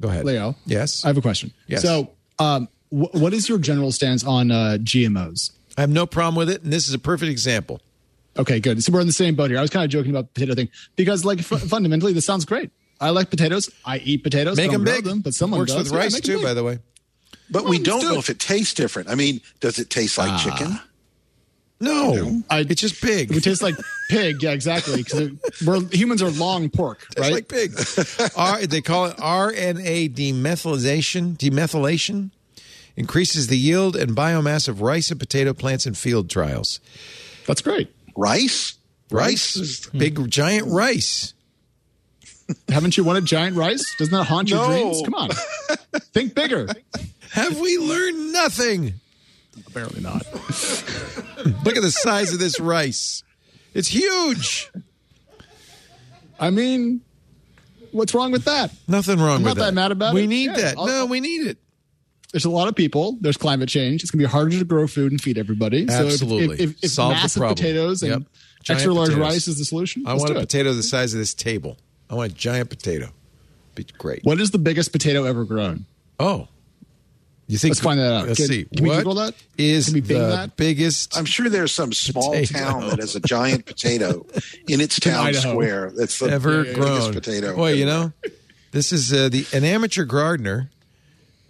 Go ahead, Leo. Yes, I have a question. Yes. So, um, wh- what is your general stance on uh, GMOs? I have no problem with it, and this is a perfect example. Okay, good. So we're in the same boat here. I was kind of joking about the potato thing because, like, f- fundamentally, this sounds great. I like potatoes. I eat potatoes. Make I don't them grow big. them, but someone works does. with Yeah, rice make 'em too, by the way. But we don't do know it. if it tastes different. I mean, does it taste like ah. chicken? No, I- it's just pig. It tastes like pig. Yeah, exactly. Because we're humans are long pork, Tastes right? like pig. R, they call it RNA demethylation. Demethylation increases the yield and biomass of rice and potato plants in field trials. That's great. Rice? Rice, is- big giant rice. Haven't you wanted giant rice? Doesn't that haunt your dreams? Come on, think bigger. Have we learned nothing? Apparently not. Look at the size of this rice. It's huge. I mean, what's wrong with that? Nothing wrong I'm with not that. that mad about we it. need Yeah, that. I'll- no, we need it. There's a lot of people. There's climate change. It's going to be harder to grow food and feed everybody. Absolutely. So if, if, if Solve the massive potatoes and Yep. Extra large potatoes. rice is the solution, I let's want do a potato the size of this table. I want a giant potato. Be great. What is the biggest potato ever grown? Oh. You think Let's find that out. Let's Can- see. can we What Google that? is Can we bing the that? biggest I'm sure there's some small Potato. town that has a giant potato in its town Idaho. square. That's the ever biggest grown potato. Boy, you know, this is uh, the an amateur gardener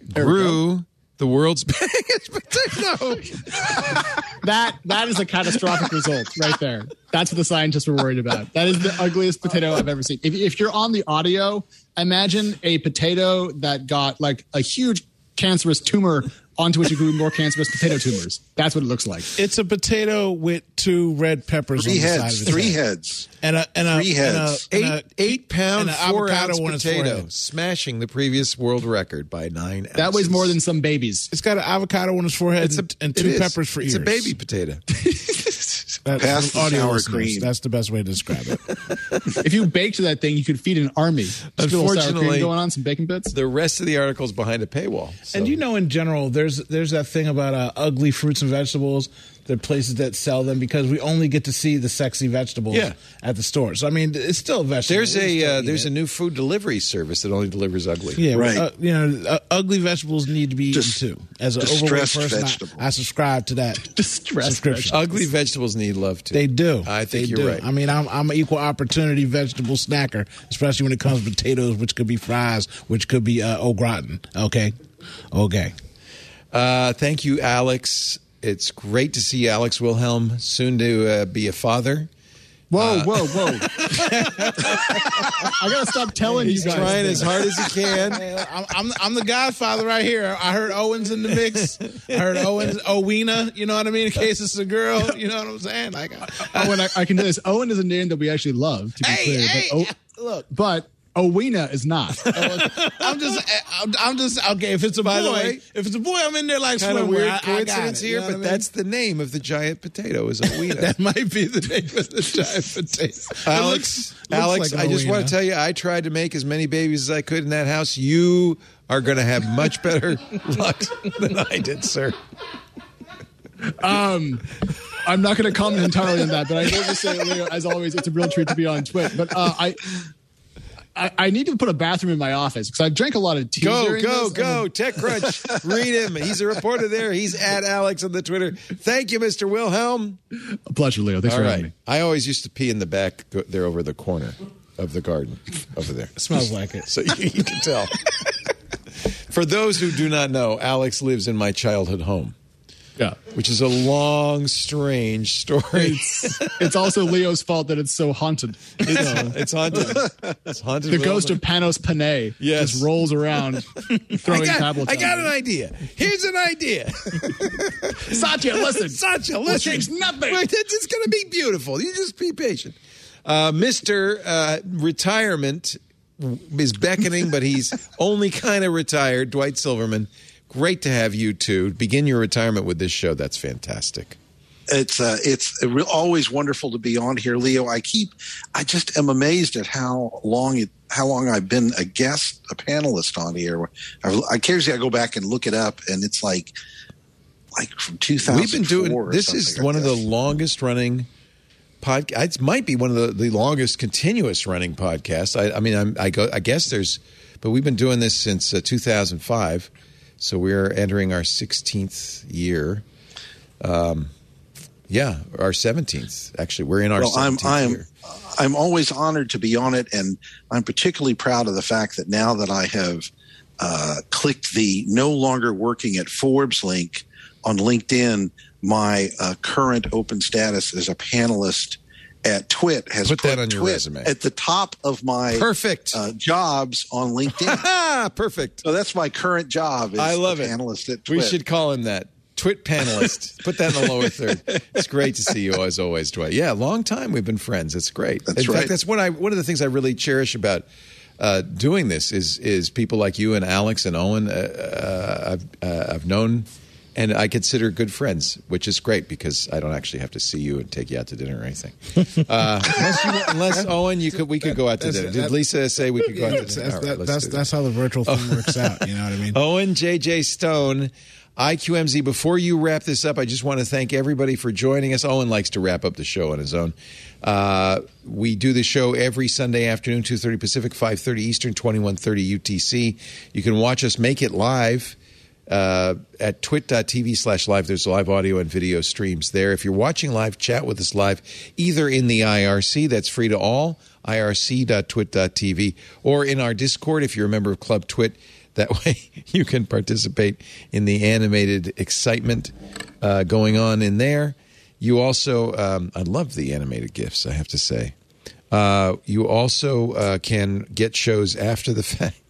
There grew the world's biggest potato. That that is a catastrophic result right there. That's what the scientists were worried about. That is the ugliest potato I've ever seen. If, if you're on the audio, imagine a potato that got like a huge cancerous tumor onto which you grew more cancerous potato tumors. That's what it looks like. It's a potato with two red peppers Three on the side heads. of its Three head. heads. and a and a Three and a- heads. and Eight a- eight pound, and four avocado ounce potato, smashing the previous world record by nine. That weighs more than some babies. It's got an avocado on its forehead It's a, and, and two peppers for each. it's ears. a baby potato. That's Pass from the audio sour listeners. cream. That's the best way to describe it. If you baked that thing, you could feed an army. Just a little sour Unfortunately- going on, some bacon bits. the rest of the article is behind a paywall. so- And you know, in general, there's there's that thing about uh, ugly fruits and vegetables. There are places that sell them because we only get to see the sexy vegetables Yeah. at the store. So I mean, it's still a vegetable. there's We a uh, there's it. a new food delivery service that only delivers ugly. yeah, Right. uh, you know, uh, ugly vegetables need to be eaten too. As an overweight distressed person, I- I, subscribe to that Distressed subscription. Ugly vegetables need love too. They do. I think They you're do. right. I mean, I'm, I'm an equal opportunity vegetable snacker, especially when it comes to potatoes, which could be fries, which could be uh, au gratin. Okay, okay. Uh, thank you, Alex. It's great to see Alex Wilhelm soon to uh, be a father Whoa, whoa, whoa! I gotta stop telling He's you guys. trying this. as hard as he can. I'm, I'm I'm the Godfather right here. I heard Owens in the mix. I heard Owens, Owena. You know what I mean? In case it's a girl. You know what I'm saying? Like, Owen, I, I can do this. Owen is a name that we actually love. To be hey, clear, hey, but, o- look. but Owena is not. I'm just, I'm, I'm just okay. If it's a By boy, the way, if it's a boy, I'm in there like Kind of weird I- I coincidence it, here, you know but I mean? that's the name of the giant potato. Is Owena. that might be the name of the giant potato. Alex, looks- looks Alex, like I just want to tell you, I tried to make as many babies as I could in that house. You are going to have much better luck than I did, sir. Um, I'm not going to comment entirely on that, but I will just say, Leo, as always, it's a real treat to be on TWiT. But uh, I, I, I need to put a bathroom in my office because I drank a lot of tea. Go, during go, this, go. TechCrunch. Read him. He's a reporter there. He's at Alex on the Twitter. Thank you, Mr. Wilhelm. A pleasure, Leo. Thanks All for having me. I always used to pee in the back there over the corner of the garden over there. smells like it. So you, you can tell. For those who do not know, Alex lives in my childhood home, Yeah. which is a long, strange story. It's, it's also Leo's fault that it's so haunted. So, It's haunted. It's haunted. the ghost of Panos Panay Yes. just rolls around I throwing got, tablets. I got an idea. Here's an idea. Satya, listen. Satya, We'll listen. change nothing. It's going to be beautiful. You just be patient. Uh, Mr. Uh, retirement is beckoning, but he's only kind of retired. Dwight Silverman, great to have you too. Begin your retirement with this show. That's fantastic. it's uh, it's re- always wonderful to be on here, Leo. I keep, I just am amazed at how long it, how long I've been a guest, a panelist on here. I occasionally I go back and look it up, and it's like, like from 2004. We've been doing this is one of the longest running podcast. It might be one of the, the longest continuous running podcasts. I, I mean, I'm, I go. I guess there's, but we've been doing this since uh, 2005, so we're entering our 16th year. Um, yeah, our 17th. Actually, we're in our Well, I'm 17th I'm year. I'm always honored to be on it, and I'm particularly proud of the fact that now that I have uh, clicked the no longer working at Forbes link on LinkedIn, my uh, current open status as a panelist at TWiT has Put that on your TWiT resume. at the top of my Perfect. uh, jobs on LinkedIn. Perfect. so that's my current job. Is I love it. Panelist at TWiT. We should call him that. TWiT panelist. Put that in the lower third. It's great to see you as always, Dwight. Yeah, long time we've been friends. It's great. That's in right. fact, that's one I one of the things I really cherish about uh, doing this is is people like you and Alex and Owen. Uh, uh, I've uh, I've known and I consider good friends, which is great because I don't actually have to see you and take you out to dinner or anything. Uh, unless, you, unless Owen, you could we could go out to dinner. Did that- Lisa say we could go out to dinner? that's, right, that- that's, that. that's how the virtual thing works out. You know what I mean? Owen JJ Stone, IQMZ. Before you wrap this up, I just want to thank everybody for joining us. Owen likes to wrap up the show on his own. Uh, we do the show every Sunday afternoon, 2.30 Pacific, 5.30 Eastern, 21.30 UTC. You can watch us make it live uh, at twit.tv slash live. There's live audio and video streams there. If you're watching live, chat with us live, either in the IRC, that's free to all, irc.twit.tv, or in our Discord if you're a member of Club TWiT. That way you can participate in the animated excitement uh, going on in there. You also, um, I love the animated gifs, I have to say. Uh, you also uh, can get shows after the fact.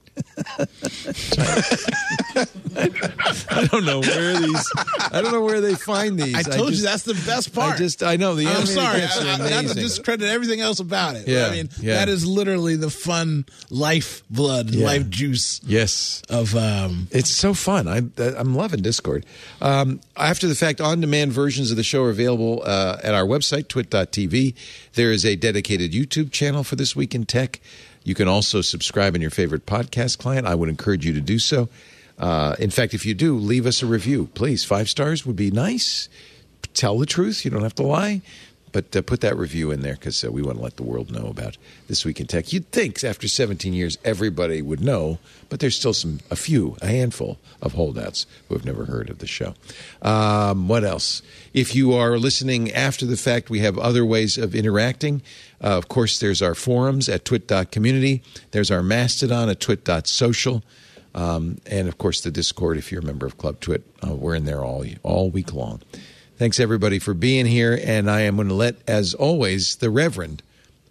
I don't know where these. I don't know where they find these. I told just- you that's the best part. I just. I know the. I'm sorry. I, I, not to discredit everything else about it. Yeah, I mean, yeah. that is literally the fun life blood, Yeah. life juice Yes. of. Um, It's so fun. I, I'm loving Discord. Um, after the fact, on demand versions of the show are available uh, at our website, twit.tv. There is a dedicated YouTube channel for This Week in Tech. You can also subscribe in your favorite podcast client. I would encourage you to do so. Uh, in fact, if you do, leave us a review, please. Five stars would be nice. Tell the truth. You don't have to lie. But uh, put that review in there because uh, we want to let the world know about this week in tech. You'd think after 17 years everybody would know, but there's still some a few, a handful of holdouts who have never heard of the show. Um, what else? If you are listening after the fact, we have other ways of interacting. Uh, of course, there's our forums at twit.community. There's our Mastodon at twit.social. Um, and of course, the Discord. If you're a member of Club TWiT, uh, we're in there all all week long. Thanks everybody for being here. And I am going to let, as always, the Reverend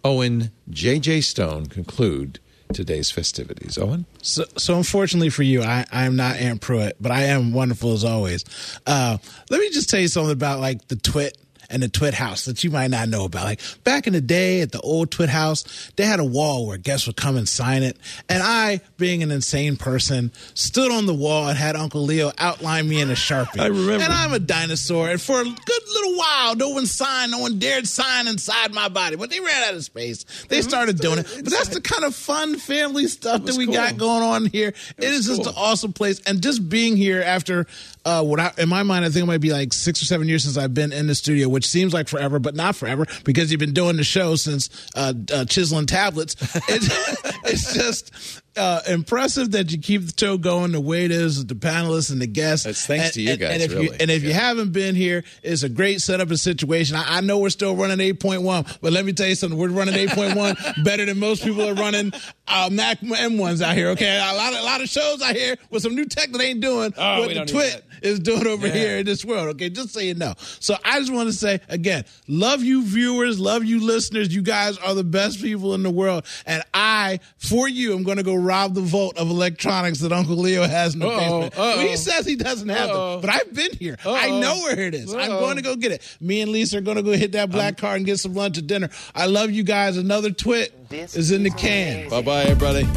Owen J.J. Stone conclude today's festivities. Owen? So, so unfortunately for you, I, I am not Ant Pruitt, but I am wonderful as always. Uh, let me just tell you something about like the twit and the TWiT House that you might not know about. Like back in the day at the old TWiT House, they had a wall where guests would come and sign it. And I, being an insane person, stood on the wall and had Uncle Leo outline me in a Sharpie. I remember. And I'm a dinosaur. And for a good little while, no one signed, no one dared sign inside my body. But they ran out of space. They started doing it. But that's the kind of fun family stuff that we cool. got going on here. It is just an awesome place. And just being here after uh, what I, in my mind, I think it might be like six or seven years since I've been in the studio, which seems like forever, but not forever because you've been doing the show since uh, uh, chiseling tablets. It's, it's just uh, impressive that you keep the show going the way it is with the panelists and the guests. It's thanks and, to you and- guys, And if, you, really. and if you haven't been here, it's a great setup and situation. I, I know we're still running 8.1, but let me tell you something. We're running 8.1 better than most people are running uh, Mac M1s out here. Okay, a lot, of, a lot of shows out here with some new tech that ain't doing Oh, what we the don't need twit is doing over Yeah. here in this world. Okay, just so you know. So I just want to say again, love you viewers, love you listeners. You guys are the best people in the world, and I, for you, am going to go rob the vault of electronics that Uncle Leo has in the Uh-oh, basement. uh-oh. Well, he says he doesn't have Uh-oh. them, but I've been here. I Uh-oh. know where it is. I'm going to go get it. Me and Lisa are going to go hit that black car and get some lunch or dinner. I love you guys. Another twit is in the can. Bye bye, everybody.